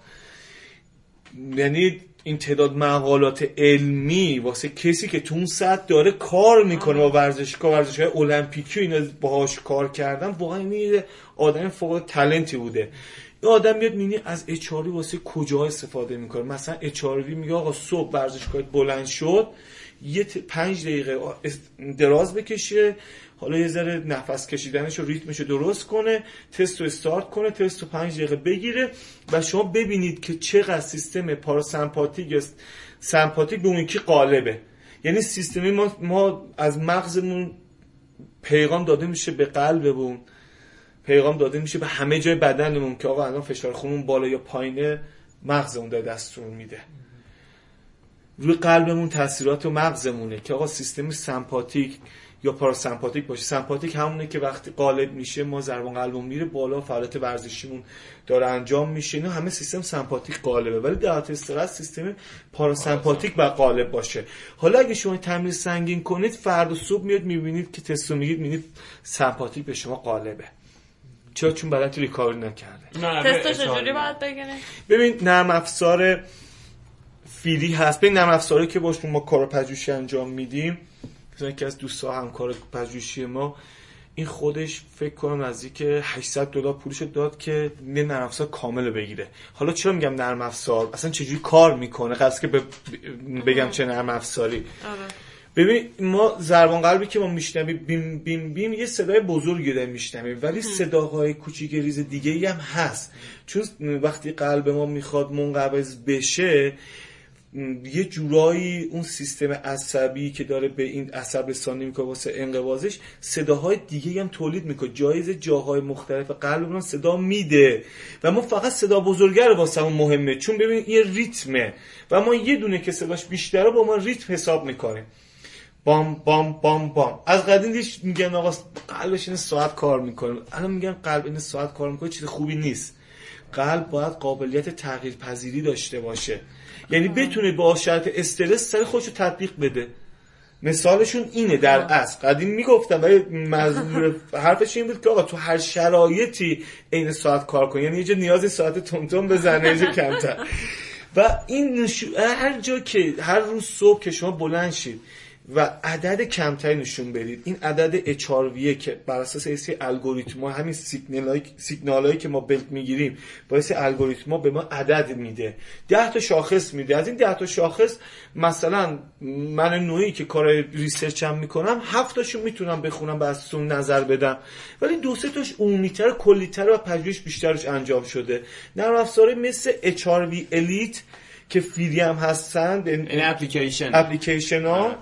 یعنی این تعداد مقالات علمی واسه کسی که تو اون سطح داره کار می‌کنه با ورزشگاه ورزشگاه المپیکی اینا باهاش کار کردن واقعا این آدم فوق تلنتی بوده. یه آدم میاد مینی از اچاری واسه کجا استفاده می‌کنه. مثلا اچاری میگه آقا صبح ورزشگاه بلند شد. یه پنج دقیقه دراز بکشه حالا یه ذره نفس کشیدنش و ریتمش رو درست کنه تست رو استارت کنه تست رو پنج دقیقه بگیره و شما ببینید که چقدر سیستم پاراسمپاتیک یا سمپاتیک به اون قالبه یعنی سیستمی ما, ما از مغزمون پیغام داده میشه به قلبمون پیغام داده میشه به همه جای بدنمون که آقا الان فشار خونمون بالا یا پایینه مغزمون داره دستور میده. روی قلبمون تاثیرات و مغزمونه که آقا سیستم سمپاتیک یا پاراسمپاتیک باشه. سمپاتیک همونه که وقتی قالب میشه ما ضربان قلبمون میره بالا فعالیت ورزشیمون داره انجام میشه. اینا همه سیستم سمپاتیک قالبه ولی در حالت استرس سیستم پاراسمپاتیک با قالب باشه. حالا اگه شما تمرین سنگین کنید فردا صبح میاد می‌بینید که تستو میگید می‌بینید سمپاتیک به شما قالبه چرا؟ چون بلد ریکاوری نکرده. تستو چجوری باید بگیریم ببین نرم افزار فیلی هست. ببین نرم افزاری که باشون ما کار پژوهشی انجام میدیم. مثلا یکی از دوستا همکار پژوهشی ما این خودش فکر کنم نزدیک 800 دلار پولش داد که یه نرم افزار کامل بگیره. حالا چرا میگم نرم افزار؟ اصلا چجوری کار می‌کنه؟ قصد که بگم چه نرم افزاری. آره. ببین ما زربان قلبی که ما میشنویم بیم بیم بیم یه صدای بزرگی داریم میشنویم ولی صداهای کوچیک ریز دیگه ای هم هست. چون وقتی قلب ما می‌خواد منقبض بشه یه جورایی اون سیستم عصبی که داره به این عصب رسانی می‌کنه واسه انقباضش صداهای دیگه هم تولید می‌کنه. جایز جاهای مختلف قلب رو صدا میده. و ما فقط صدا بزرگه رو واسه مهمه. چون ببین یه ریتمه. و ما یه دونه که صداش بیشتره با ما ریتم حساب می‌کنیم بام بام بام بام. از قدیم میگن آقا قلبش این ساعت کار می‌کنه. الان میگن قلب این ساعت کار می‌کنه چیز خوبی نیست. قلب باید قابلیت تغییر پذیری داشته باشه. یعنی بتونه با شرط استرس سر خودشو تطبیق بده. مثالشون اینه در اصل. قدیم می‌گفتم ولی منظور حرفش این بود که آقا تو هر شرایطی عین ساعت کار کن. یعنی یه نیاز ساعت تونتون بزنه یه کمتر. و این نشو... هر جا که هر روز صبح که شما بلند شید و عدد کمتری نشون بدید. این عدد HRV که بر اساس AC algorithm همین سیگنال سیگنالایی که ما belt می‌گیریم با AC algorithm به ما عدد میده. 10 تا شاخص میده. از این 10 تا شاخص مثلا من نوعی که کار research هم می‌کنم 7 تاشو می‌تونم بخونم و از نظر بدم. ولی دو سه تاش عمومی‌تر کلی‌تر و پژوهش بیشترش انجام شده. نرم افزاری مثل HRV Elite که فری هم هستن این اپلیکیشن. اپلیکیشن ها.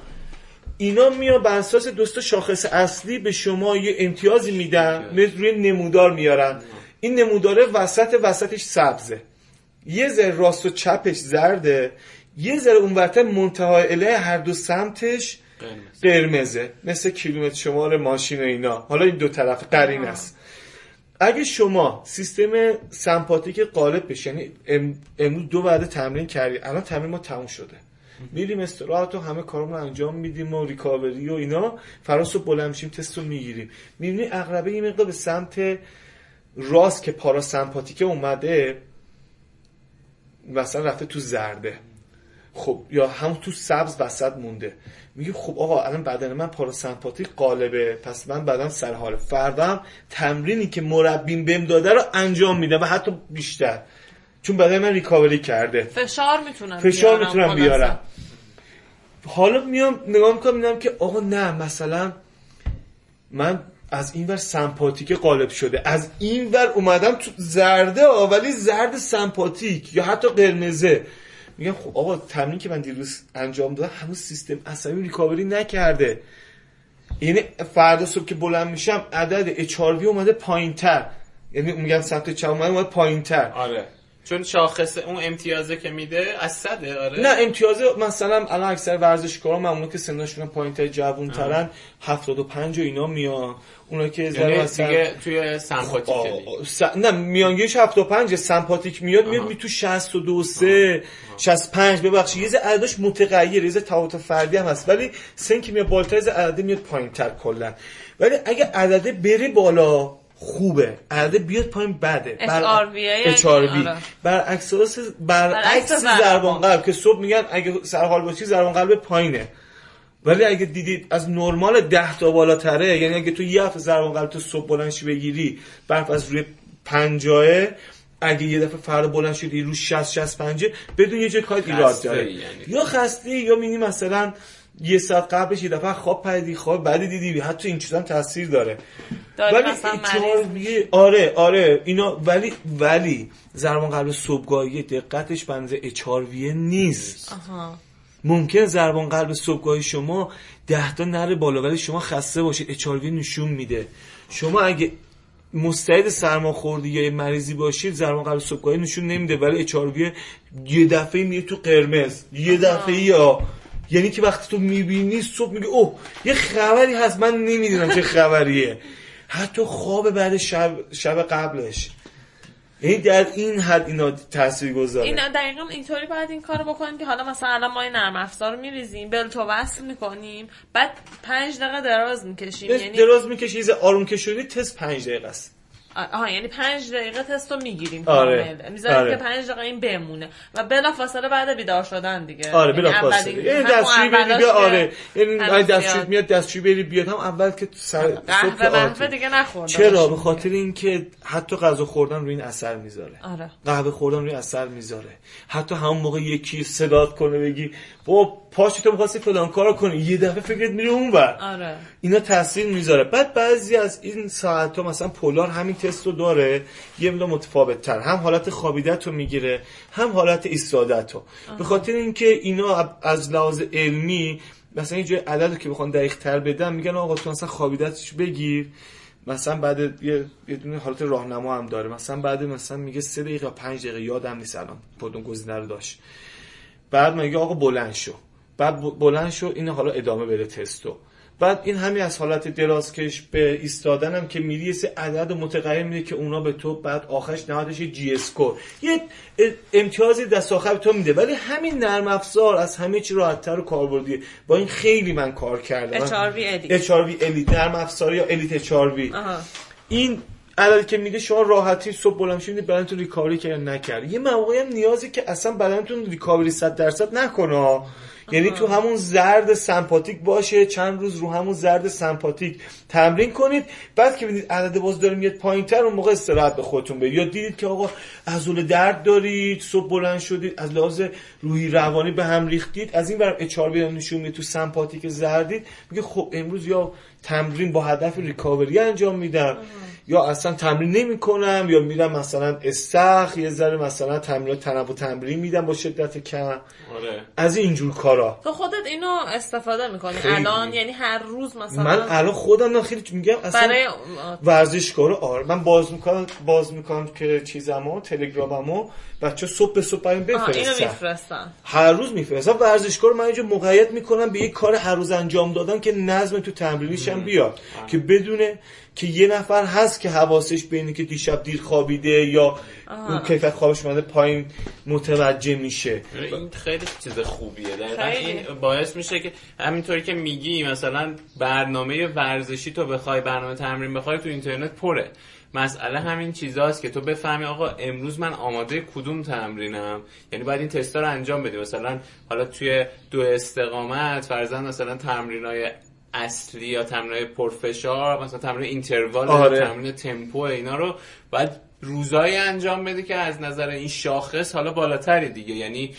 اینا میان بر اساس دوست شاخص اصلی به شما یه امتیازی میدن مثل روی نمودار میارن. این نموداره وسط وسطش سبزه. یه ذره راست و چپش زرده. یه ذره اونورتر منتهای اله هر دو سمتش قرمزه. مثل کیلومتر شمار ماشین و اینا. حالا این دو طرف قرین است. اگه شما سیستم سمپاتیک قالب بشه یعنی امروز دو بعد تمرین کردی. الان تمرین ما تموم شده. میریم استراحت و همه کارمون انجام میدیم و ریکاوری و اینا. فراس رو بلند میشیم تست رو می‌گیریم. می‌بینی اقربه یه مقدار به سمت راست که پاراسمپاتیک اومده مثلا رفته تو زرده. خب یا هم تو سبز وسط مونده. میگه خب آقا الان بدن من پاراسمپاتیک قالبه پس من بدن سر حال فردم تمرینی که مربیم بهم داده رو انجام میده و حتی بیشتر. چون بدن من ریکاوری کرده. فشار می‌تونم فشار می‌تونم بیارم. حالا میام نگاه می‌کنم میدم که آقا نه مثلا من از این ور سمپاتیک قالب شده. از این ور اومدم تو زرده ولی زرد سمپاتیک یا حتی قرمزه. میگم خب آقا تمرین که من دیروز انجام دادم هنوز سیستم عصبی ریکاوری نکرده. یعنی فردا صبح که بلند میشم عدد HRV اومده پایین تر یعنی میگم سمت چپ اومده پایین تر آره. چون شاخص اون امتیازه که میده از صده آره. نه امتیازه مثلا الان اکثر ورزشکارا معمولا که سنشون پایین تر جوون ترن 75 و اینا میان. اونا که یعنی دیگه توی سمپاتیک س... نه میانگیش 75 سمپاتیک میاد میاد می تو 62 3 65 ببخشید. یه عددش متغیر یه تفاوت فردی هم هست. ولی سن که میاد بالاتر از عدد میاد پایینتر کلا. ولی اگه عدده بره بالا خوبه. عدد بیاد پایین بده. HRV آره. برعکس برعکس ضربان قلب که صبح میگن اگه سرحال باشی ضربان قلب پایینه. ولی اگه دیدید از نرمال 10 تا بالاتره یعنی اگه تو یه هفته ضربان قلب تو صبح بلندشی بگیری برف از روی پنجاه اگه یه دفعه فردا بلند شدی رو 60 65 بدون یه جای کار ایراد داره. یعنی. یا خسته یا مینی مثلا یه ساعت قبلش یه دفعه خواب پریدی خواب بعدی دیدی حتی این چیزا تاثیر داره. ولی مثلا آره آره اینا ولی ولی ضربان قلب صبحگاهی دقتش بنز اچارویه نیست. آها. ممکن ضربان قلب صبحگاهی شما ده تا نره بالا ولی شما خسته باشید اچارویه نشون میده. شما اگه مستعد سرماخوردی یا مریضی باشید ضربان قلب صبحگاهی نشون نمیده ولی اچارویه یه دفعه میره تو قرمز یه دفعه یا یعنی که وقتی تو می‌بینی صبح میگه اوه یه خبری هست من نمی‌دونم چه خبریه. حتی خواب بعد شب, شب قبلش. یعنی در این حد اینا تاثیر گذاره این دقیقا اینطوری باید این کارو بکنیم که حالا مثلا الان ما این نرم افزار رو میریزیم بلتو وصل می‌کنیم بعد پنج دقیقه دراز می‌کشیم. یعنی دراز می‌کشی آروم کشونی تست پنج دقیقه است. آها یعنی پنج دقیقه تست رو می‌گیریم. آره. کامل. می‌ذاریم آره. که پنج دقیقه این بمونه. و بلا فاصله بعد بیدار شدن دیگه. آره یعنی بلا فاصله یعنی همون دستشویی بری بیا آره. یعنی دستشویی زیاد. میاد دستشویی بری بیاد. هم اول که سر قهوه. دیگه نخورده چرا؟ به خاطر اینکه حتی غذا خوردن روی این اثر می‌ذاره. آره. قهوه خوردن روی اثر می‌ذاره. حتی همون موقع یکی صدات کنه بگی با پاشو تو می‌خواستی فلان کارو کنی. یه دفعه فکرت میره اونور. آره. اینا تاثیر می‌ذاره. بعد بعضی از این ساعت ها مثلا پولار همین تست رو داره یه مقدار متفاوت تر هم حالت خوابیدت رو می‌گیره هم حالت ایستادت رو به خاطر اینکه اینا از لحاظ علمی مثلا یه جای عدد رو که بخوان دقیق تر بدن میگن آقا تو مثلا خوابیدتش بگیر. مثلا بعد یه یه دونه حالت راهنما هم داره. مثلا بعد مثلا میگه سه دقیقه یا پنج دقیقه یادم نیست الان. کدوم گزینه رو داشت. بعد میگه آقا بلند شو. بعد بلند شو این حالا ادامه بده تستو. بعد این همین از حالت درازکش به ایستادن هم که میری یه عدد متغیر میده که اونا به تو بعد آخرش نهادش یه جی اسکور یه امتیازی دست آخر به تو میده. ولی همین نرم افزار از همه چی راحتتر و کاربردیه. با این خیلی من کار کردم. HRV edit. HRV الیت نرم افزار یا الیت HRV این عددی که میده شما راحتی صبح بلند شدید بدنتون ریکاوری کرد نکرد. یه مواقعی هم نیازی که اصلا بدنتون ریکاوری 100 درصد نکنه. یعنی تو همون زرد سمپاتیک باشه چند روز رو همون زرد سمپاتیک تمرین کنید. بعد که ببینید عدد باز داره میاد پایینتر اون موقع استراحت به خودتون برید یا دیدید که آقا عضله درد دارید صبح بلند شدید از لحاظ روحی روانی به هم ریختید. از این ورم اچ نشون میده تو سمپاتیک زردید. میگه خب امروز یا تمرین با هدف ریکاوری انجام میدم. یا اصلا تمرین نمی کنم یا میرم مثلا استخ یه ذره مثلا تمرین تنوع تمرین میدم با شدت کم. آره. از اینجور کارا. تو خودت اینو استفاده می‌کنی. خیلی. الان یعنی هر روز مثلا من الان خودم نه خیلی میگم اصلا برای ورزشکارا آره. من باز می‌کنم باز می‌کنم که چیزمو تلگراممو بچه صبح به صبح بریم بفرستن. میفرستن. هر روز میفرستم ورزشکار من اینجا مقید می‌کنم به یک کار هر روز انجام دادن که نظم تو تمرینیش هم بیاد. که بدونه که یه نفر هست که حواسش به اینه که دیشب دیر خوابیده یا اون کیفیت خوابش اومده پایین متوجه میشه. این خیلی چیز خوبیه. خیلی. این باعث میشه که همینطوری که میگی مثلا برنامه ورزشی تو بخوای برنامه تمرین بخوای تو اینترنت پره. مسئله همین چیزاست که تو بفهمی آقا امروز من آماده کدوم تمرینم؟ یعنی باید این تستا رو انجام بدی. مثلا حالا توی دو استقامت فرضاً مثلا تمرینای اصلی یا تمرین پرفشار مثلا تمرین اینتروال آره. تمرین تمپو اینا رو باید روزایی انجام بدی که از نظر این شاخص حالا بالاتری دیگه یعنی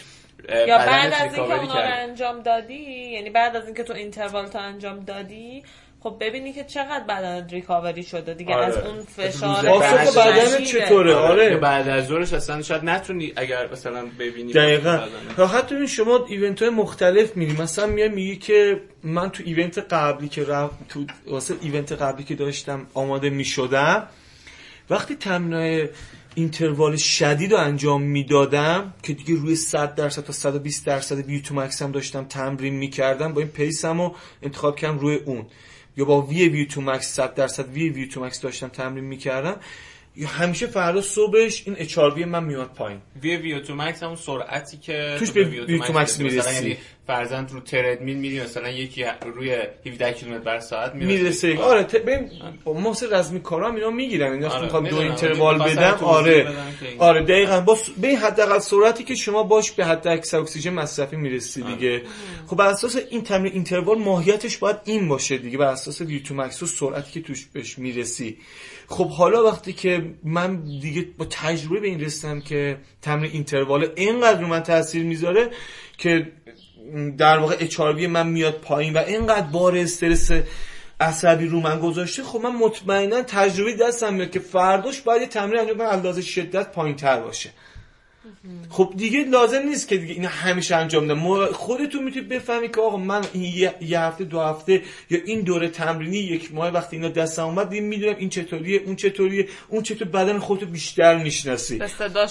یا بعد از اینکه اونا رو. انجام دادی یعنی بعد از اینکه تو interval تو انجام دادی خب ببینی که چقدر بدن recovery شده دیگه آره. از اون فشار بعد بدن. چطوره؟ آره که بعد از ظهرش اصلا شاید نتونی اگر مثلا ببینی دقیقا. حتی این شما event های مختلف میری مثلا میای میگی که من تو event قبلی که رفت تو واسه event قبلی که داشتم آماده می‌شدم وقتی تمرینای interval شدید رو انجام می‌دادم که دیگه روی 100 درصد تا 120 درصد VO2 max هم داشتم تمرین می‌کردم با این pace م رو انتخاب کردم روی اون. یا با vVO2 max 100 درصد vVO2 max داشتم تمرین می‌کردم یا همیشه فردا صبحش این HRV من میاد پایین vVO2 max همون سرعتی که توش تو به VO2 max می‌رسی. فرضاً رو تردمیل میری مثلا یکی روی 17 کیلومتر بر ساعت می‌رسه. آره ت... ببین محسن رزمی کارا اینا می‌گیرن. اینا آره، می‌خوام دو. interval بدم آره. آره دقیقا. با س... به حداقل سرعتی که شما باش به حداکثر اکسیژن مصرفی می‌رسی آره. دیگه. خب بر اساس این تمرین interval ماهیتش باید این باشه دیگه. بر اساس VO2 max و سرعتی که توش بهش می‌رسی. خب حالا وقتی که من دیگه با تجربه به این رسیدم که تمرین interval اینقدر رو من تاثیر می‌ذاره که در واقع اچ من میاد پایین و اینقدر بار استرس عصبی رو من گذاشته خب من مطمئنا تجربه دستم میاد که فرداش باید تمرین انجام کنم اندازه شدت پایین تر باشه. خب دیگه لازم نیست که دیگه این همیشه انجام بدم خودتون می‌تونید بفهمی که آقا من این یه, هفته دو هفته یا این دوره تمرینی یک ماه وقتی اینا دستم اومد دیگه می‌دونم این چطوریه اون چطوریه اون چطور بدن خودتو بیشتر می‌شناسی.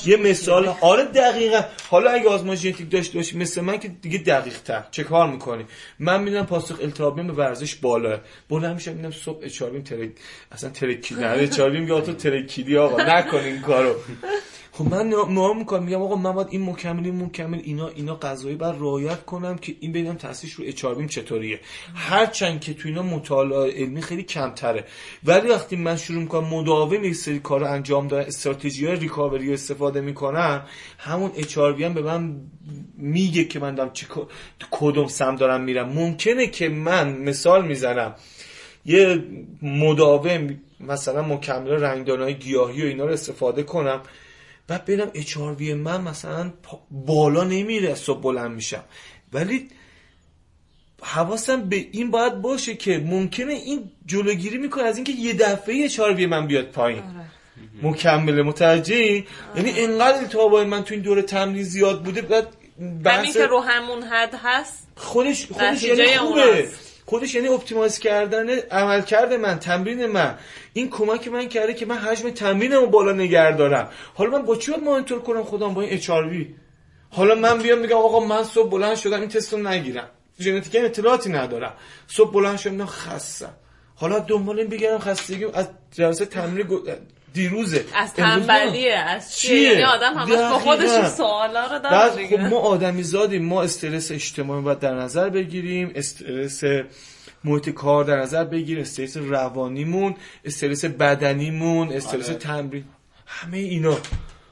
یه مثال آره دقیقا. حالا اگه آزمایش ژنتیک داشته باشی مثل من که دیگه دقیق تر چه کار می‌کنی؟ من می‌دونم پاسخ التهابیم به ورزش بالا. بلند میشم می‌دونم صبح اچاربیم ترک اصلا ترکی نه اچاربیم میگه تو ترکیدی آقا. نکن این کارو. خب من نام می‌کنم میگم آقا من باید این مکمل این مکمل اینا اینا غذایی بر رعایت کنم که این ببینم تاثیرش رو اچاربیم چطوریه. هرچند که تو اینا مطالعه علمی خیلی کمتره. ولی وقتی من شروع می‌کنم مداوم یک سری کار انجام دادن استراتژی های ریکاوری استفاده می‌کنم همون اچاربی هم به من میگه که من دارم چه کدوم سم دارم میرم. ممکنه که من مثال می‌زنم یه مداوم مثلا مکمل رنگدانای گیاهی و اینا رو استفاده کنم. بعد ببینم اچ من مثلا بالا نمیره صبح بلند میشم. ولی حواسم به این باید باشه که ممکنه این جلوگیری می‌کنه از اینکه یه دفعه HRV من بیاد پایین. مکمله متوجهی؟ یعنی انقدر التهابای من تو این دوره تمرین زیاد بوده بعد همین که رو همون حد هست؟ خودش خودش یعنی خوبه. خودش یعنی optimize کردن عمل کرده من تمرین من. این کمک من کرده که من حجم تمرینم رو بالا نگه دارم. حالا من با چی مانیتور کنم خودم با این HR حالا من بیام میگم آقا من صبح بلند شدم این تست رو نگیرم ژنتیک اطلاعاتی ندارم. صبح بلند شدم خستم. حالا دنبال این بگردم خستگی از جلسه تمرین دیروزه از. تنبلیه از چیه؟ یعنی آدم همش با. خودش سوالا رو داره. خب ما آدمی زادیم ما استرس اجتماعی باید در نظر بگیریم استرس محیط کار در نظر بگیریم استرس روانیمون استرس بدنیمون استرس آره. تمرین همه اینا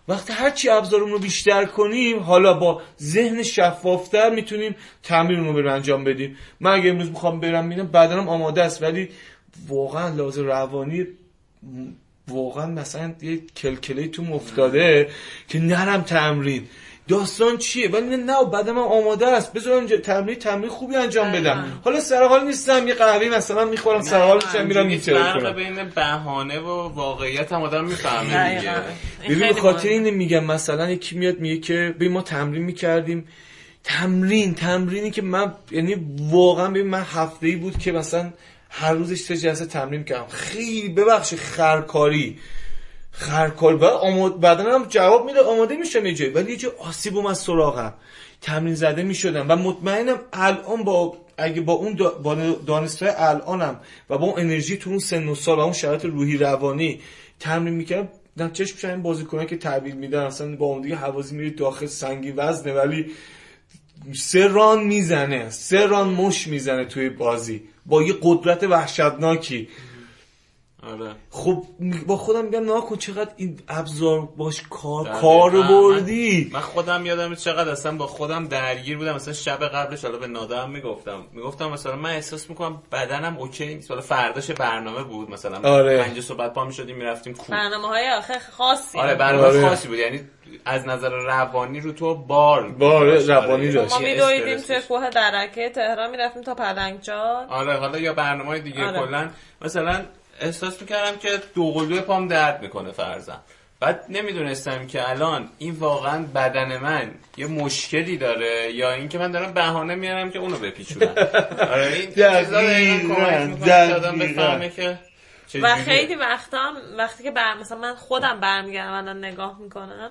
وقتی هرچی ابزارمون رو بیشتر کنیم حالا با ذهن شفافتر می‌تونیم تمرین رو بریم انجام بدیم من اگه امروز می‌خوام برم میرم بدنم آماده است ولی واقعا لازم روانی واقعا مثلا یه کلکله تو افتاده که نرم تمرین. داستان چیه؟ ولی نه بعد من آماده است. بذار اینجا تمرین تمرین خوبی انجام بدم. حالا سر حال نیستم. یه قهوه مثلا می‌خورم سر حال میشم میرم میتره فرق بین بهانه و واقعیت هم آدم می‌فهمه دیگه. ببین خاطر اینه میگم مثلا یکی میاد میگه که ببین ما تمرین می‌کردیم. تمرین تمرینی که من یعنی واقعا ببین من هفته ای بود که مثلا هر روزش سه جلسه تمرین کردم خیلی ببخشید خرکاری. خرکار و آماد بدنم جواب میده آماده میشم یه ولی یه جای آسیبم از سراغم. تمرین زده می‌شدم. و مطمئنم الان با اگه با اون با دانشگاه الانم و با اون انرژی تو اون سن و سال و اون شرایط روحی روانی تمرین می‌کردم نتیجهش میشه این بازیکنان که تعبیر میدن اصلا با اون دیگه حوازی میره داخل سنگی وزنه. ولی سه ران می‌زنه سه ران مش می‌زنه توی بازی. با یه قدرت وحشتناکی. آره. خب با خودم میگم ناکن چقدر این ابزار باش کار کار بردی. من خودم یادم چقدر اصلا با خودم درگیر بودم. مثلا شب قبلش حالا به نادم می‌گفتم. می‌گفتم مثلا من احساس می‌کنم بدنم اوکی نیست. حالا فرداش برنامه بود مثلا. آره. پنج صبح پا می‌شدیم می‌رفتیم کوه برنامه های آخه خاصی. آره برنامه آره. خاصی بود. یعنی از نظر روانی رو تو بار بار روانی داشت ما میدویدیم توی کوه درکه تهران می‌رفتیم تا پلنگجان آره حالا یا برنامه دیگه آره. کلا. مثلا احساس می‌کردم که دوقلوی پام درد می‌کنه فرزم بعد نمی‌دونستم که الان این واقعا بدن من یه مشکلی داره یا اینکه من دارم بهانه میارم که اونو بپیچونم. آره این که و خیلی وقتا وقتی که بر مثلا من خودم برمیگردم الان نگاه می‌کنم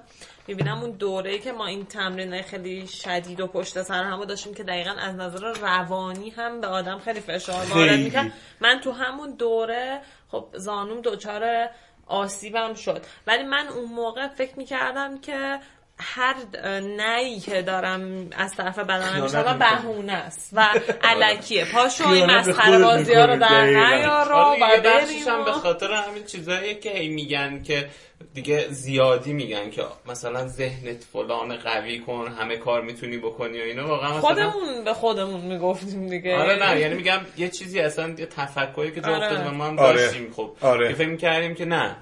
می‌بینم اون دوره که ما این تمرین خیلی شدید و پشت سر هم داشتیم که دقیقا از نظر روانی هم به آدم خیلی فشار وارد می‌کرد من تو همون دوره خب زانوم دچار آسیبم شد. ولی من اون موقع فکر می‌کردم که هر نهی که دارم از طرف بدنم میشم بهونه است و علکیه پاشو این مسخره بازی ها رو در نیار و بریم به خاطر همین چیزایی که هی میگن که دیگه زیادی میگن که مثلا ذهنت فلان قوی کن همه کار می‌تونی بکنی و اینو واقعا مثلا خودمون به خودمون می‌گفتیم دیگه آره نه یعنی میگم یه چیزی اصلا یه تفکری که جا آره. ما هم آره. داشتیم خب آره. که فکر می‌کردیم که نه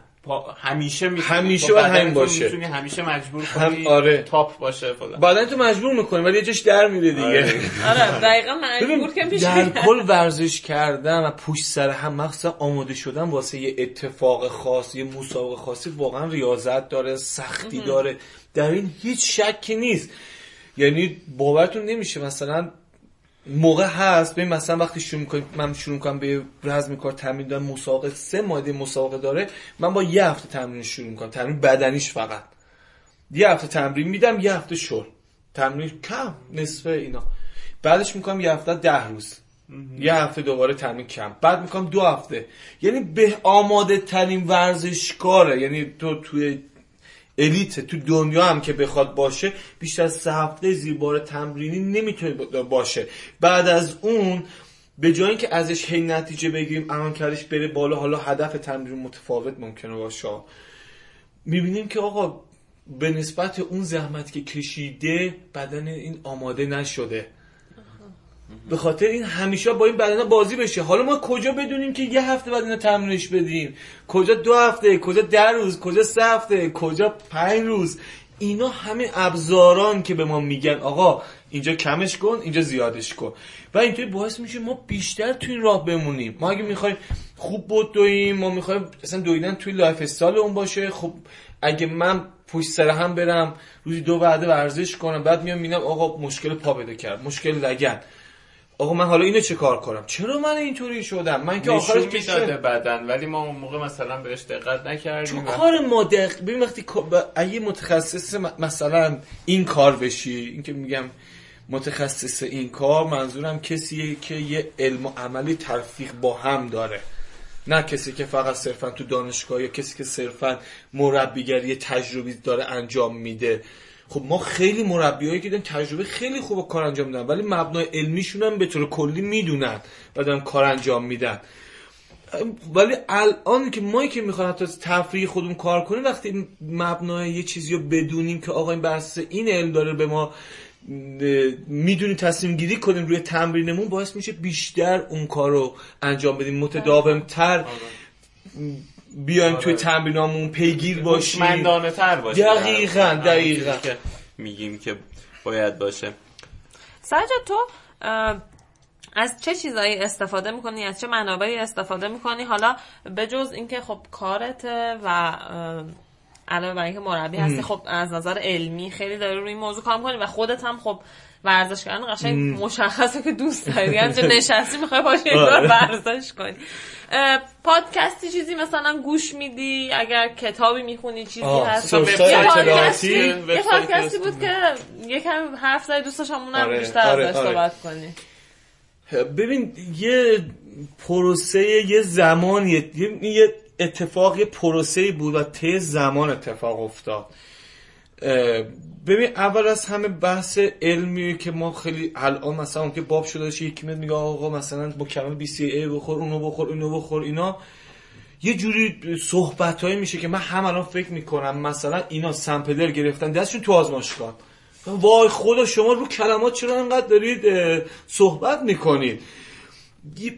همیشه می همیشه باید همین باشه. می‌تونی همیشه مجبور کنی هم آره. تاپ باشه فلان. بعدن تو مجبور می‌کنی ولی یه جاش در میره دیگه. آره, آره دقیقاً مجبور که میشه در کل ورزش کردن و پشت سر هم مخصوصا آماده شدن واسه یه اتفاق خاص یه مسابقه خاصی واقعا ریاضت داره سختی داره. در این هیچ شکی نیست. یعنی باورتون نمیشه مثلا موقع هست ببین مثلا وقتی شروع می‌کنم من شروع می‌کنم به رزم کار تمرین دارم مسابقه سه ماده مسابقه داره من با یه هفته تمرین شروع می‌کنم تمرین بدنیش فقط. یه هفته تمرین میدم یه هفته شل. تمرین کم نصفه اینا. بعدش می‌کنم یه هفته ده روز. یه هفته دوباره تمرین کم. بعد می‌کنم دو هفته. یعنی به آماده ترین ورزشکاره. یعنی تو توی الیت تو دنیا هم که بخواد باشه بیشتر از سه هفته زیر تمرینی نمی‌تونه باشه. بعد از اون به جای اینکه ازش هی نتیجه بگیریم الان کارش بره بالا حالا هدف تمرین متفاوت ممکنه باشه. می‌بینیم که آقا به نسبت اون زحمت که کشیده بدن این آماده نشده. به خاطر این همیشه با این بدن بازی بشه. حالا ما کجا بدونیم که یه هفته بعد اینو تمرینش بدیم؟ کجا دو هفته؟ کجا ده روز؟ کجا سه هفته؟ کجا پنج روز؟ اینا همه ابزاران که به ما میگن آقا اینجا کمش کن اینجا زیادش کن. و اینطوری باعث میشه ما بیشتر توی این راه بمونیم. ما اگه می‌خوایم خوب بود دویم ما می‌خوایم اصلا دویدن توی lifestyle اون باشه خب اگه من پشت سر هم برم روزی دو وعده ورزش کنم بعد میام می‌بینم آقا مشکل پا پیدا کرد مشکل لگن. آقا من حالا اینو چه کار کنم؟ چرا من اینطوری شدم؟ من که آخرش می‌داده بدن ولی ما اون موقع مثلا بهش دقت نکردیم. چون کار ما دق... ببین وقتی اگه متخصص مثلا این کار بشی این که میگم متخصص این کار منظورم کسیه که یه علم و عملی تلفیق با هم داره. نه کسی که فقط صرفا تو دانشگاه یا کسی که صرفا مربیگری تجربی داره انجام میده. خب ما خیلی مربیایی که دارن تجربه خیلی خوب کار انجام میدن ولی مبنای علمیشون هم به طور کلی می‌دونن و دارن کار انجام میدن. ولی الان که ما که می‌خوایم حتی تفریح خودمون کار کنیم وقتی مبنای یه چیزی رو بدونیم که آقا این بحث این علم داره به ما می‌دونیم تصمیم گیری کنیم روی تمرینمون باعث میشه بیشتر اون کار رو انجام بدیم متداومتر. بیایم توی تمرینامون پیگیر باشیم. مندانه تر باشیم. دقیقا دقیقا. که میگیم که باید باشه. سجاد تو از چه چیزایی استفاده می‌کنی؟ از چه منابعی استفاده می‌کنی؟ حالا به جز اینکه خب کارته و علاوه بر اینکه مربی هستی خب از نظر علمی خیلی داری روی این موضوع کار می‌کنی و خودت هم خب ورزش کردن قشنگ مشخصه که دوست داری همینجا نشستی می‌خوای باشی آره. ورزش کنی پادکستی چیزی مثلا گوش میدی اگر کتابی می‌خونی چیزی هست یه. پادکستی یه پادکستی. بود که یکم حرف زدی دوست داشتم اونم آره، بیشتر آره، ازش. صحبت کنی ببین یه پروسه یه زمانیه یه, یه اتفاق یه پروسه بود و طی زمان اتفاق افتاد ببین اول از همه بحث علمی که ما خیلی الان مثلا اون که باب شده باشه یکی میاد میگه آقا مثلا با کلمه بی سی ای بخور اونو بخور اینو بخور اینا. یه جوری صحبت میشه که من هم الان فکر می‌کنم مثلا اینا سمپلر گرفتن دستشون تو آزمایشگاه. وای خدا شما رو کلمات چرا انقدر دارید صحبت می‌کنید؟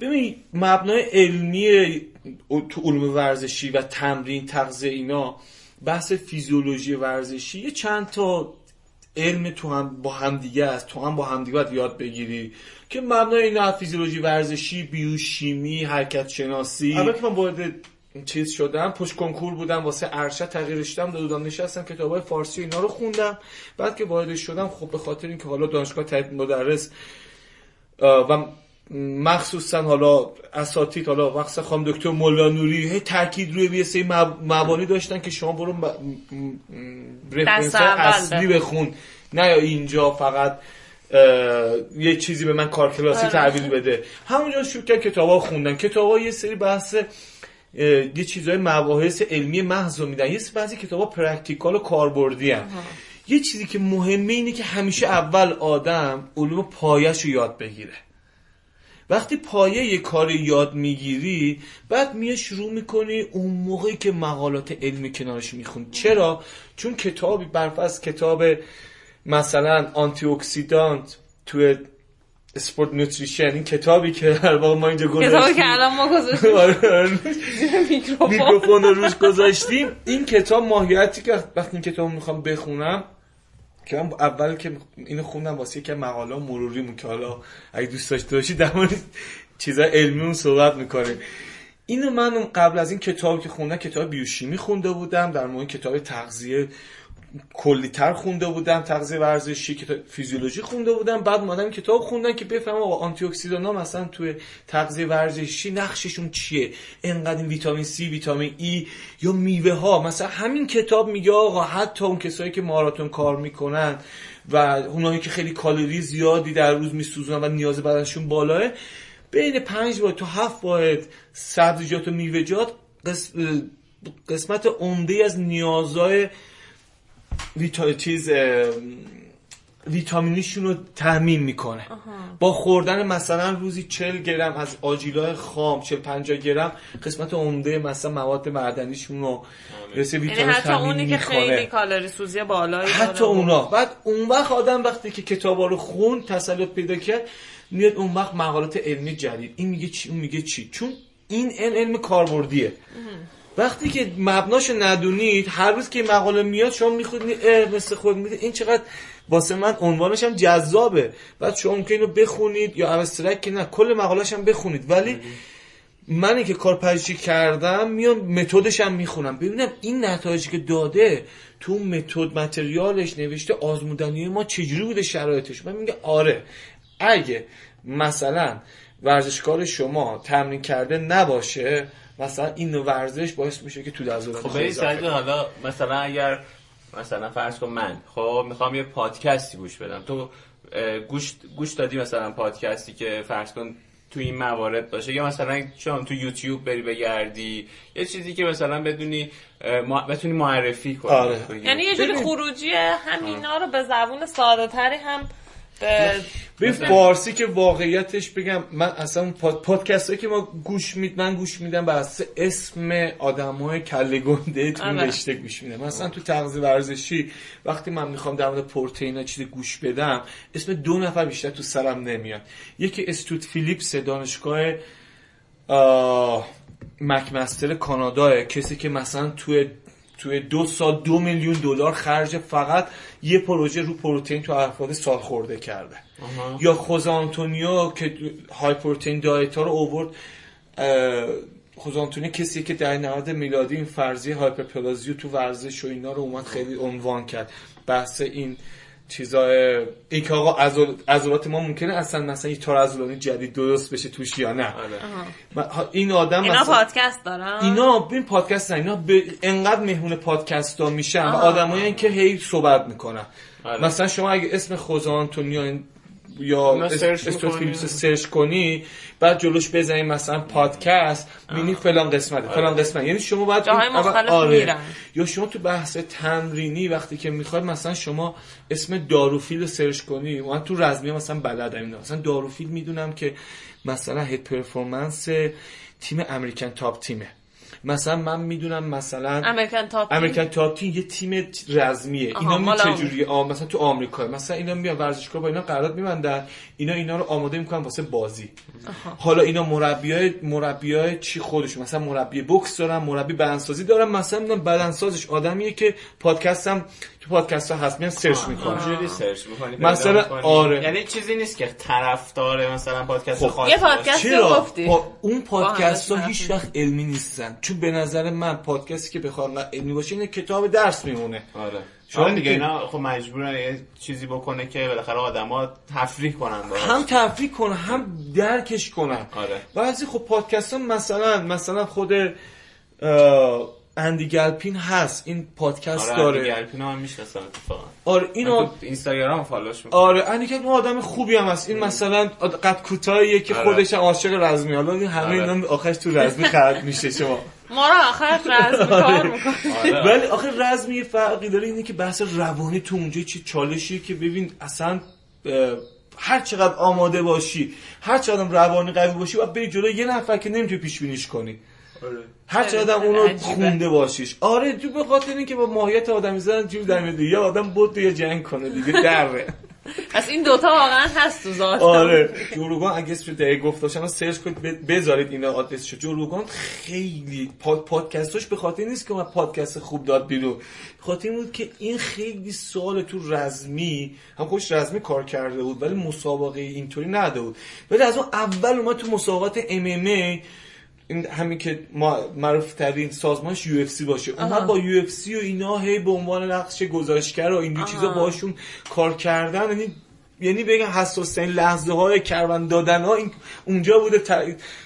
ببین مبنای علمی تو علوم ورزشی و تمرین تغذیه اینا بحث فیزیولوژی ورزشی یه چند تا علم تو هم با همدیگه است. تو هم با همدیگه باید یاد بگیری. که مبنای اینا فیزیولوژی ورزشی بیوشیمی حرکت شناسی. البته من وارد چیز شدم. پشت کنکور بودم. واسه ارشد تغییرش دادم دادم نشستم. کتابای فارسی اینا رو خوندم. بعد که وارد شدم خب به خاطر اینکه حالا دانشگاه مدرس و مخصوصا حالا اساتید حالا وقت خانم دکتر مولا نوری هی تاکید روی یه سری مب- مبانی داشتن که شما برو م- reference اصلی بخون. نه یا اینجا فقط یه چیزی به من کار کلاسی آره. تحویل بده همونجا شروع کرد کتابا خوندن کتابا یه سری بحث یه چیزای مباحث علمی محض رو میدن یه سری بعضی کتابا practical و کاربردی. یه چیزی که مهمه اینه که همیشه اول آدم علوم پایش رو یاد بگیره وقتی پایه یه کار یاد می‌گیری بعد میه شروع می‌کنی اون موقعی که مقالات علمی کنارش می‌خونی. چرا؟ چون کتابی برفرض کتاب مثلا antioxidant توی sport nutrition این کتابی که در واقع ما اینجا کتابی گذاشتیم که الان ما گذاشتیم. آره، آره. میکروفون. میکروفون رو روش گذاشتیم. این کتاب ماهیتی که وقتی این کتاب می‌خوام بخونم که من اول که اینو خوندم واسه که مقاله مروریمون که حالا اگه دوست داشته باشی در مورد چیزای علمیمون صحبت می‌کنیم اینو من قبل از این کتابی که خوندم کتاب بیوشیمی خونده بودم در مورد کتاب تغذیه کلیتر خونده بودم تغذیه ورزشی کتاب فیزیولوژی خونده بودم بعد اومدم کتاب خوندم که بفهمم آقا آنتی اکسیدانا مثلا توی تغذیه ورزشی نقششون چیه؟ انقدر ویتامین C ویتامین E یا میوه ها مثلا همین کتاب میگه آقا حتی اون کسایی که ماراتون کار می‌کنن و اونایی که خیلی کالری زیادی در روز میسوزونن و نیاز بدنشون بالاه بین پنج واحد تا هفت واحد سبزیجات و میوه‌جات قس- قسمت عمده از نیازهای ویتا... چیز ویتامینیشون رو تامین می‌کنه. با خوردن مثلا روزی 40 گرم از آجیلای خام 40 50 گرم قسمت عمده مثلا مواد معدنیشون رو رسه یعنی ویتامین حتی اونی که می‌کنه. خیلی کالری سوزی بالایی حتی. اونا. بعد اون وقت آدم وقتی که کتابا رو خون تسلط پیدا کرد میاد اون وقت مقالات علمی جدید. این میگه چی اون میگه چی؟ چون این علم, علم کاربردیه. وقتی که مبناشو ندونید هر روز که مقاله میاد شما می‌خونید اه مثل خود میده. این چقدر واسه من عنوانش هم جذابه. بعد شما ممکن اینو بخونید یا ابسترکت که نه کل مقالهش هم بخونید. ولی منی که کارپژوهی کردم میام متدش هم می‌خونم. ببینم این نتایجی که داده تو متد متریالش نوشته آزمودنی ما چجوری بوده شرایطش؟ من میگه آره. اگه مثلا ورزشکار شما تمرین کرده نباشه مثلا این ورزش باعث میشه که تو دزدان خب سعید حالا مثلا اگر مثلا فرض کن من. خب می‌خوام یه پادکستی گوش بدم. تو گوش گوش دادی مثلا پادکستی که فرض کن تو این موارد باشه یا مثلا چون تو یوتیوب بری بگردی. یه چیزی که مثلا بدونی ما بتونی معرفی کنی. آره. یعنی یه جوری. خروجی همینا رو به زبون ساده تری هم به فارسی که واقعیتش بگم من اصلا اون پاد... پادکست که ما گوش می... من گوش میدم بر اسم آدم های کله گنده تو آره. رشته گوش میدم. مثلا تو تغذیه ورزشی وقتی من می‌خوام در مورد پروتئین ها چیز گوش بدم اسم دو نفر بیشتر تو سرم نمیاد. یکی استوت فیلیپس دانشگاه آه، مکمستر کانادا کسی که مثلا توی توی دو سال دو میلیون دلار خرج فقط یه پروژه رو پروتئین تو افراد سال خورده کرده. یا خوزه آنتونیو که high protein diet ها رو اوورد خوزه آنتونیو کسی که در 90 میلادی این فرضیه hyperplasia رو تو ورزش و اینا رو اومد خیلی عنوان کرد. بحث این چیزای این که آقا عضل- عضلات ما ممکنه اصلا مثلا یه تار عضلانی جدید درست بشه توش یا نه. ها- این آدم اینا مثلا پادکست دارن؟ اینا این پادکست نه اینا به انقدر مهمون پادکست ها میشن و. آدمایی که هی صحبت می‌کنن. آره. مثلا شما اگه اسم خوزه آنتونیو یا استوت. فیلیپس search کنی بعد جلوش بزنی مثلا پادکست می‌بینی فلان قسمت فلان قسمت. یعنی شما باید جاهای مختلف میرن. یا شما تو بحث تمرینی وقتی که می‌خواد مثلا شما اسم داروفیل رو search کنی. من تو رزمی مثلا بلدم اینا مثلا داروفیل می‌دونم که مثلا head performance تیم American Top Team ه مثلا من می‌دونم مثلا American Top American Top یه تیم رزمیه. آها، اینا می. چجوری آ مثلا تو آمریکا. مثلا اینا میان ورزشگاه با اینا قرارداد میبندن. اینا اینا رو آماده می‌کنن واسه بازی. حالا اینا مربیای مربیای چی خودشون؟ مثلا مربی بوکس دارن مربی بدنسازی دارن مثلا بدنسازش آدمیه که پادکست هم تو پادکست ها هست میان search می‌کنن اونجوری search می‌کنی مثلا،. آره. یعنی چیزی نیست که طرفدار مثلا پادکست خب. خاصی یه. پادکست چرا گفتی پا- اون پادکست ها هیچ وقت علمی نیستن چون به نظر من پادکستی که بخواد علمی باشه اینه کتاب درس میمونه آره شما شما دیگه اینا خب مجبورن یه چیزی بکنه که بالاخره آدما تفریح کنن باهاش. هم تفریح کنن هم درکش کنن آره. بعضی خب پادکست ها مثلا مثلا خود اه، اندی گلپین هست. این پادکست آره داره. دیگه الپینا هم می‌شناسم اتفاقا. آره اینو اینستاگرام فالوش می‌کنم. آره اندی گلپین آدم خوبی هم هست. این مثلا قد کوتاهیه که آره. خودش هم عاشق رزمی حالا این همه آره. اینا آخرش تو رزمی خرد میشه شما. ما رو آخر رزم کار می‌کنه. آره. ولی آخه رزمی یه فرقی داره اینه که بحث روانی تو اونجا چه چالشیه که ببین اصلا هر چقدر آماده باشی هر چقدر روانی قوی باشی و بری جلو یه نفر که نمی‌تونی پیش بینیش کنی. هر چقدر خیلی اونو عجیبه. خونده باشیش. آره تو به خاطر اینکه با ماهیت آدمی زدن جور در میاد. یا آدم بود یا جنگ کنه دیگه دره. پس این دوتا واقعا هست تو ذات آره. جوروگان اگه اسمش دقیق گفته باشم سرچ کنید بذارید اینا آدرسشو جوروگان خیلی پاد پادکستاش به خاطر نیست که من پادکست خوب داد بیرون. خاطر این بود که این خیلی سال تو رزمی هم خوش رزمی کار کرده بود ولی مسابقه اینطوری نده بود ولی از اون اول اومد تو مسابقات ام ام این همین که ما معروف ترین سازمانش یو اف سی باشه. اومد با یو اف سی و اینا هی به عنوان نقش گزارشگر و این چیزا باشون کار کردن یعنی یعنی بگم حساس ترین لحظه های کروان دادن ها این اونجا بوده تا...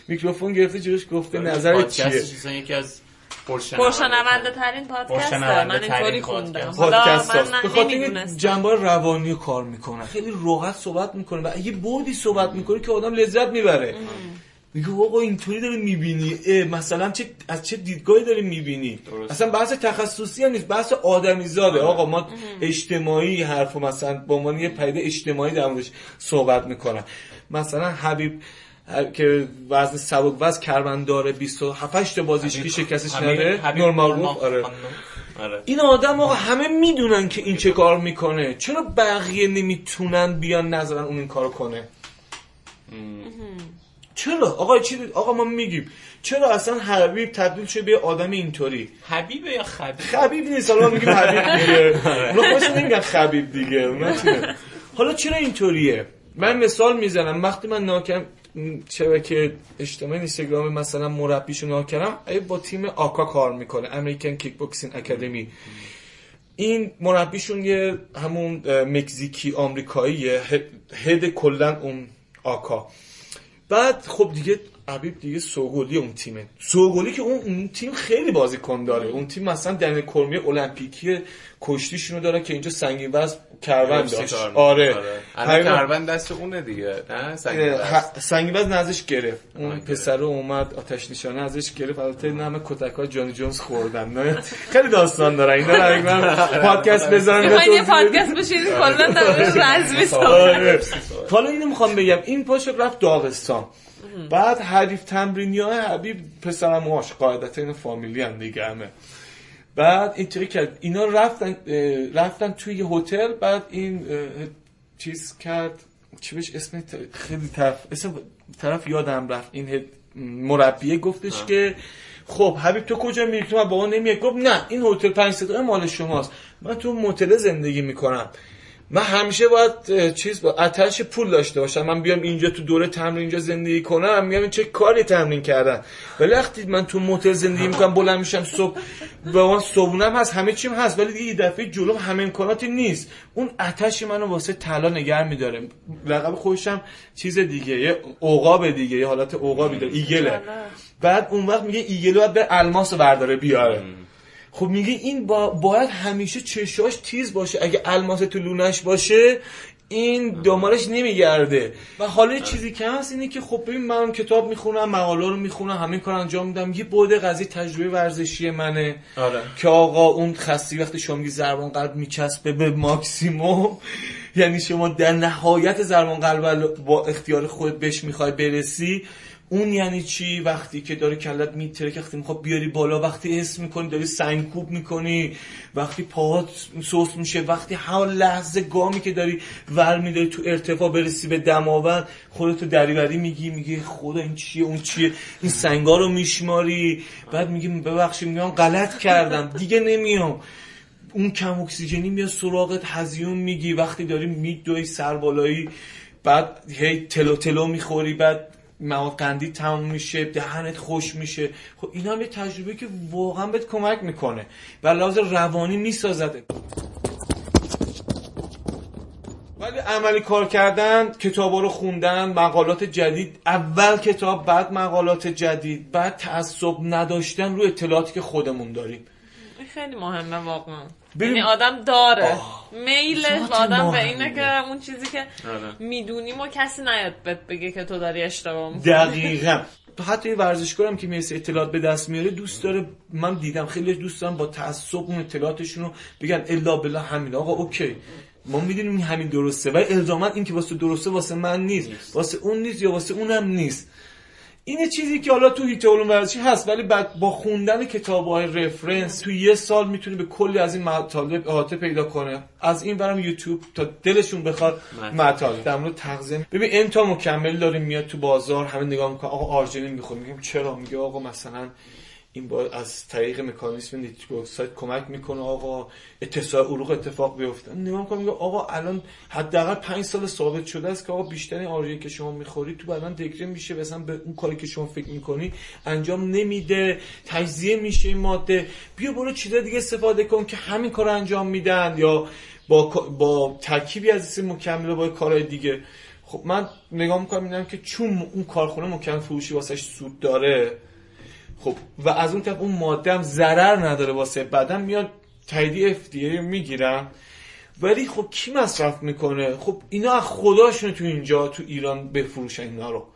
میکروفون گرفته جلوش گفته نظر چیه؟ یکی از پرشنونده ترین پرشنونده من ترین اینطوری پادکست. خوندم حالا پادکست به خاطر جنبه روانی رو کار می‌کنن. خیلی راحت صحبت می‌کنه و یه بودی صحبت می‌کنه که آدم لذت می‌بره. میگه آقا اینطوری داری می‌بینی؟ مثلا چه از چه دیدگاهی داری می‌بینی؟ درست. اصلا بحث تخصصی هم نیست بحث آدمی زاده آقا ما اجتماعی حرف و مثلا به عنوان یه پیده اجتماعی در موردش صحبت می‌کنن. مثلا حبیب که وزن سبک وزن کربن داره 27 تا بازیشکی شکستش نده نورمال آره. آره. این آدم آقا همه می‌دونن که این چه کار می‌کنه. چرا بقیه نمی‌تونن بیان نظرن اون این کارو کنه؟ چرا؟ آقا چی آقا ما میگیم. چرا اصلا حبیب تبدیل شده به آدم اینطوری؟ حبیبه یا خبیب؟ خبیب نیست. حالا ما میگیم حبیب دیگه. اونا خودشون نمیگن خبیب دیگه. اونا چیه؟ حالا چرا اینطوریه؟ من مثال می‌زنم. وقتی من ناکم شبکه اجتماعی اینستاگرام مثلا مربیشو ناکرم ای با تیم آکا کار می‌کنه. امریکن کیک بوکسینگ اکادمی این مربیشون یه همون مکزیکی آمریکاییه. هد- هد کلا اون آکا. بعد خب دیگه حبیب دیگه سوگلی اون تیمه. سوگلی که اون, اون تیم خیلی بازیکن داره. اون تیم مثلا دن کرمی المپیکی کشتیشونو داره که اینجا سنگین وزن کروند داشت. آره. الان کروند دست اونه دیگه نه؟ سنگین وزن. ازش گرفت. اون پسر اومد آتش نشانه ازش گرفت. البته نام کتک ها جانی جونز خوردن. نه؟ خیلی داستان داره اینا رو من پادکست بذارم یه پادکست بشید کلا درش رزمی آره. حالا اینو می‌خوام بگم. این پاشو رفت داغستان. بعد حریف تمرینی های حبیب پسرم هاش قاعدتا این فامیلی هم دیگه همه. بعد اینطوری کرد. اینا رفتن رفتن توی یه هتل بعد این چیز کرد. چی بهش اسم خیلی طرف اسم طرف یادم رفت. این مربیه گفتش که خب حبیب تو کجا میری؟ تو با نمیاد. گفت نه این هتل پنج ستاره مال شماست. من تو متل زندگی می‌کنم. من همیشه باید چیز با اتش پول داشته باشم. من بیام اینجا تو دوره تمرین اینجا زندگی کنم میگم چه کاری تمرین کردن ولی وقتی من تو موتل زندگی می‌کنم بلند میشم صبح و من صبحونم هست همه چیم هست ولی دیگه یه دفعه جلوم همه امکاناتی نیست. اون اتش منو واسه طلا نگر میداره. لقب خوشم چیز دیگه یه عقاب دیگه یه حالت عقابی داره ایگله. بعد اون وقت میگه ایگله باید به الماس برداره بیاره. خب میگه این با باید همیشه چشاش تیز باشه. اگه الماس تو لونش باشه این دنبالش نمیگرده. و حالا چیزی که هست اینه که خب ببین من کتاب می‌خونم مقاله رو می‌خونم همین کار انجام میدم. یه بوده قضیه تجربه ورزشی منه. آره. که آقا اون خستی وقتی شما میگی زربان قلب میچسبه به ماکسیموم یعنی شما در نهایت زربان قلب با اختیار خود بهش می‌خوای برسی. اون یعنی چی؟ وقتی که داره کلت میتره وقتی می‌خواد بیاری بالا وقتی حس می‌کنی داری سنگکوب می‌کنی وقتی پاهات سوس میشه وقتی هر لحظه گامی که داری ور میداری تو ارتفاع برسی به دماوند خودتو دریوری میگی میگی خدا این چیه اون چیه؟ این سنگا رو میشماری. بعد میگی ببخشید میگم غلط کردم. دیگه نمیام. اون کم اکسیژنی میاد سراغت هزیون میگی. وقتی داری میدوی سر بالایی بعد هی تلو تلو می‌خوری بعد مواد قندی تموم میشه دهنت خوش میشه. خب این هم یه تجربه که واقعا بهت کمک می‌کنه. و لحاظ روانی میسازده ولی عملی کار کردن کتابا رو خوندن مقالات جدید اول کتاب بعد مقالات جدید بعد تعصب نداشتن روی اطلاعاتی که خودمون داریم. خیلی مهمه واقعا. یعنی آدم داره. میل آدم به اینه که اون چیزی که آره. می‌دونیم و کسی نیاد بگه که تو داری اشتباه می‌کنی. دقیقا. حتی یه ورزشکارم که می‌رسه اطلاعات به دست میاره دوست داره. من دیدم خیلی دوست دارم با تعصب اون اطلاعاتشون رو بگن الا بلا همین. آقا اوکی. ما می‌دونیم همین درسته. و الزاما این که واسه درسته واسه من نیست. واسه اون نیست یا واسه اونم نیست. این چیزی که حالا تو هیته علوم ورزشی هست ولی بعد با خوندن کتاب های رفرنس تو یه سال می‌تونی به کلی از این مطالب احاطه پیدا کنه از این برم یوتیوب تا دلشون بخواد مطالب. در مورد تغذیه. ببین انتا مکمل داریم میاد تو بازار همه نگاه می‌کنه آقا آرژینین می‌خوام میگم چرا؟ میگه آقا مثلا این با از طریق مکانیسم نیتریک اکساید کمک می‌کنه آقا اتصال عروق اتفاق بیفته. نگاه کنم آقا الان حداقل 5 سال ثابت شده است که آقا بیشتر آرژین که شما می‌خوری تو بدن دگره میشه مثلا به اون کاری که شما فکر می‌کنی انجام نمیده تجزیه میشه این ماده. بیا برو چیزا دیگه استفاده کن که همین کار انجام میدن یا با با ترکیبی از این مکمل با کارهای دیگه. خب من نگاه می‌کنم می‌بینم که چون اون کارخونه مکمل فروشی واسش سود داره خب و از اون طرف اون ماده هم ضرر نداره واسه بدن میاد تاییدی FDA می‌گیرن. ولی خب کی مصرف می‌کنه؟ خب اینا از خداشون تو اینجا تو ایران بفروشن اینا رو.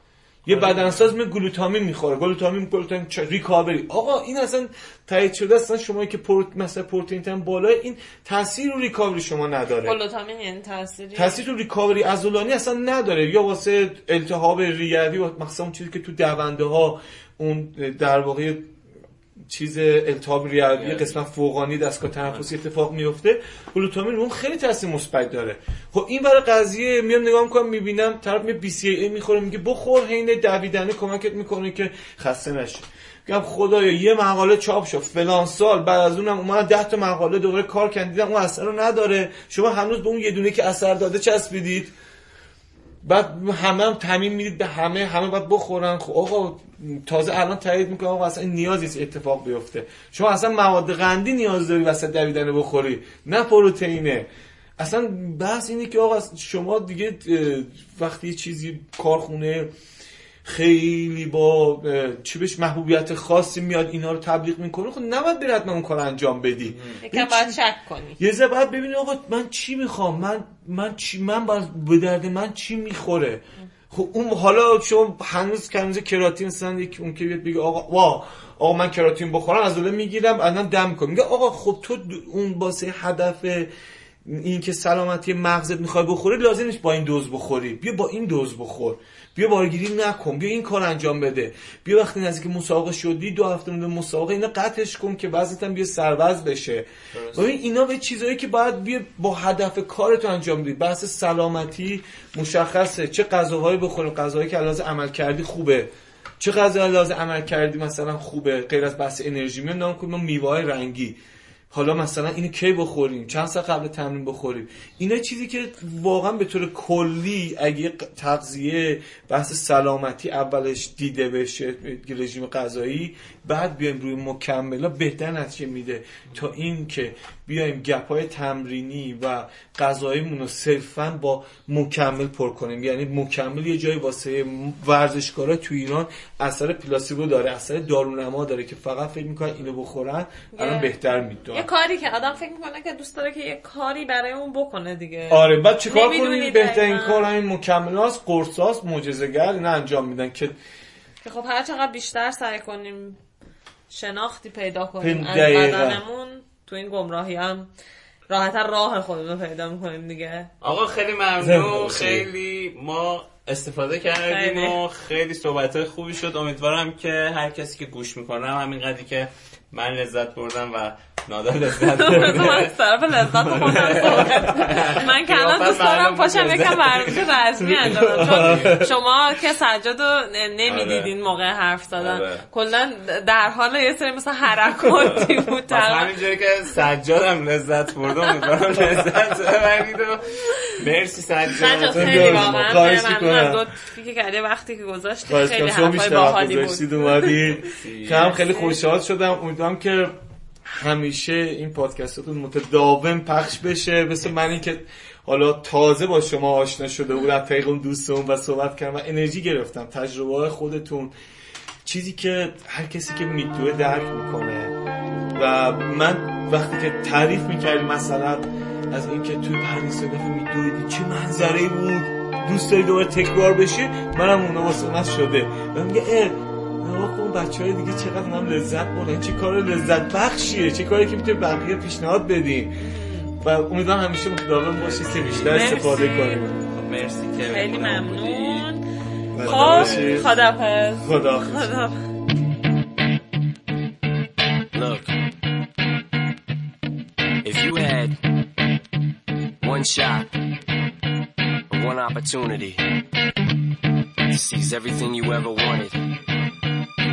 یه آره. بدنساز می گلوتامین می‌خوره. گلوتامین گلوتامین ریکاوری. آقا این اصلا تایید شده اصلا شما که پروت مثلا پروتئین تن بالا این تاثیر رو ریکاوری شما نداره. گلوتامین یعنی تاثیری؟ تاثیر رو ریکاوری عضلانی اصلا نداره. یا واسه التهاب ریوی مثلا اون چیزی که تو دونده ها اون در واقع چیز التهاب ریوی قسمت فوقانی دستگاه تنفسی اتفاق میفته. گلوتامین اون خیلی تاثیر مثبت داره. خب این برای قضیه میام نگاه می‌کنم می‌بینم طرف می بی سی ای می‌خوره میگه بخور حین دویدنه کمکت می‌کنه که خسته نشی. میگم خدایا یه مقاله چاپ شد. فلان سال بعد از اونم اومد 10 تا مقاله دوباره کار کردیدم اون اثر رو نداره. شما هنوز به اون یه دونه که اثر داده چسبیدید. بعد همه هم تمیم می‌دید به همه همه باید بخورن. خب آقا تازه الان تایید می‌کنم آقا اصلا نیازی اتفاق بیفته. شما اصلا مواد قندی نیاز داری وسط دویدن بخوری نه پروتئینه. اصلا بحث اینه که آقا شما دیگه وقتی چیزی کارخونه خیلی با چی بهش محبوبیت خاصی میاد اینا رو تبلیغ می‌کنه. خب نباید بری حتما اون کار انجام بدی. یکم باید شک کنی. یه ذره باید ببینی آقا من چی می‌خوام؟ من من چی من باید به درد من چی می‌خوره؟ خب اون حالا شما هنوز کنز کراتین سن یک اون که بیاد بگه آقا وا آقا من کراتین بخورم از دوله می‌گیرم الان دم کنم میگه آقا خب تو اون باسه هدف این که سلامتی مغزت می‌خوای بخوری لازم نیست با این دوز بخوری. بیا با این دوز بخور. بیا بارگیری نکن بیا این کار انجام بده. بیا وقتی نزدیک مسابقه شدی دو هفته مونده مسابقه اینا قطعش کن که وزنت بیا سربز بشه. ببین اینا به چیزایی که باید بیا با هدف کارتو انجام بدی. بحث سلامتی مشخصه. چه غذاهایی بخوریم؟ غذاهایی که لازم عمل کردی خوبه. چه غذاهایی لازم عمل کردی مثلا خوبه؟ غیر از بحث انرژی. میاد نام کنیم میوه رنگی. حالا مثلا اینو کی بخوریم؟ چند ساعت قبل تمرین بخوریم؟ اینا چیزی که واقعا به طور کلی اگه تغذیه بحث سلامتی اولش دیده بشه رژیم غذایی بعد بیایم روی مکملا بهتر نتیجه میده. تا این که بیایم گپای تمرینی و غذاییمون رو صرفا با مکمل پر کنیم. یعنی مکمل یه جایی واسه ورزشکارا تو ایران اثر پلاسیبو داره اثر دارونما داره که فقط فکر می‌کنن اینو بخورن الان بهتر می‌دونن. یه کاری که آدم فکر می‌کنه که دوست داره که یه کاری برای اون بکنه دیگه. آره بعد چیکار کنیم؟ بهترین کار این مکملات قرصاست معجزه‌گر اینا انجام میدن که که خب هر چقدر بیشتر سعی کنیم شناختی پیدا کنیم از بدنمون تو این گمراهی هم راحتر راه خودمون رو پیدا می‌کنیم دیگه. آقا خیلی ممنون. خیلی ما استفاده کردیم و خیلی صحبت خوبی شد. امیدوارم که هر کسی که گوش می‌کنه همین قدری که من لذت بردم و نادر لذت من طرف لذت من که الان دوست دارم پاشم یکم ورزش رسمی انجام چون شما که سجاد رو نمی‌دیدین موقع حرف زدن. آره. کلا در حال یه سری مثلا حرکاتی بود همینجوری که سجاد هم لذت برده امیدوارم لذت ببرید و مرسی سجاد. خیلی واقعا ممنون. از لطفی که کردی وقتی که گذاشتی خیلی حرفای باحالی بود. خیلی خوشحال شدم. امیدوارم که همیشه این پادکستاتون متداوم پخش بشه. مثل من که حالا تازه با شما آشنا شده بود از طریق اون دوستمون و صحبت کردم و انرژی گرفتم. تجربه خودتون. چیزی که هر کسی که میدوه درک می‌کنه. و من وقتی که تعریف می‌کردی مثلا از اینکه توی دفعه میدویدی چه منظره بود دوست داری دوباره تکرار بشه منم اون واسه من شده. و میگه نگاه کن بچه های دیگه چقدر هم لذت بردن. چه کار لذت بخشیه؟ چه کاری که می‌تونه بقیه پیشنهاد بدیم و امیدوارم همیشه متداوم باشید که بیشتر استفاده کنیم مرسی که خیلی ممنون. خب خدافظ خدا Look, if you had one shot, one opportunity to seize everything you ever wanted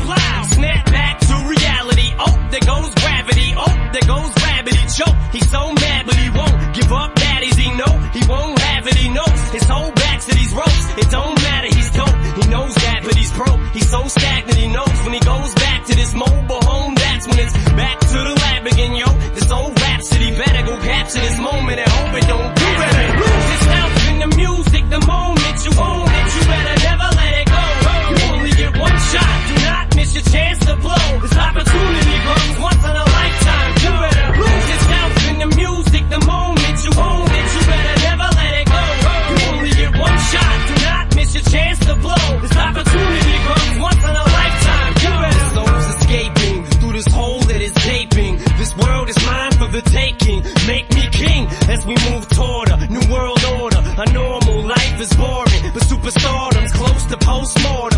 plow. Snap back to reality. Oh, there goes gravity. Oh, there goes gravity. Choke. He's so mad, but he won't give up. Daddies, he know he won't have it. He knows his whole back to these ropes. It don't matter. He's dope. He knows that, but he's broke. He's so stagnant. He knows when he goes back to this mobile home. That's when it's back to the lab again, yo. This old rhapsody better go capture this moment and hope it don't the taking. Make me king as we move toward a new world order. A normal life is boring, but superstardom's close to postmortem.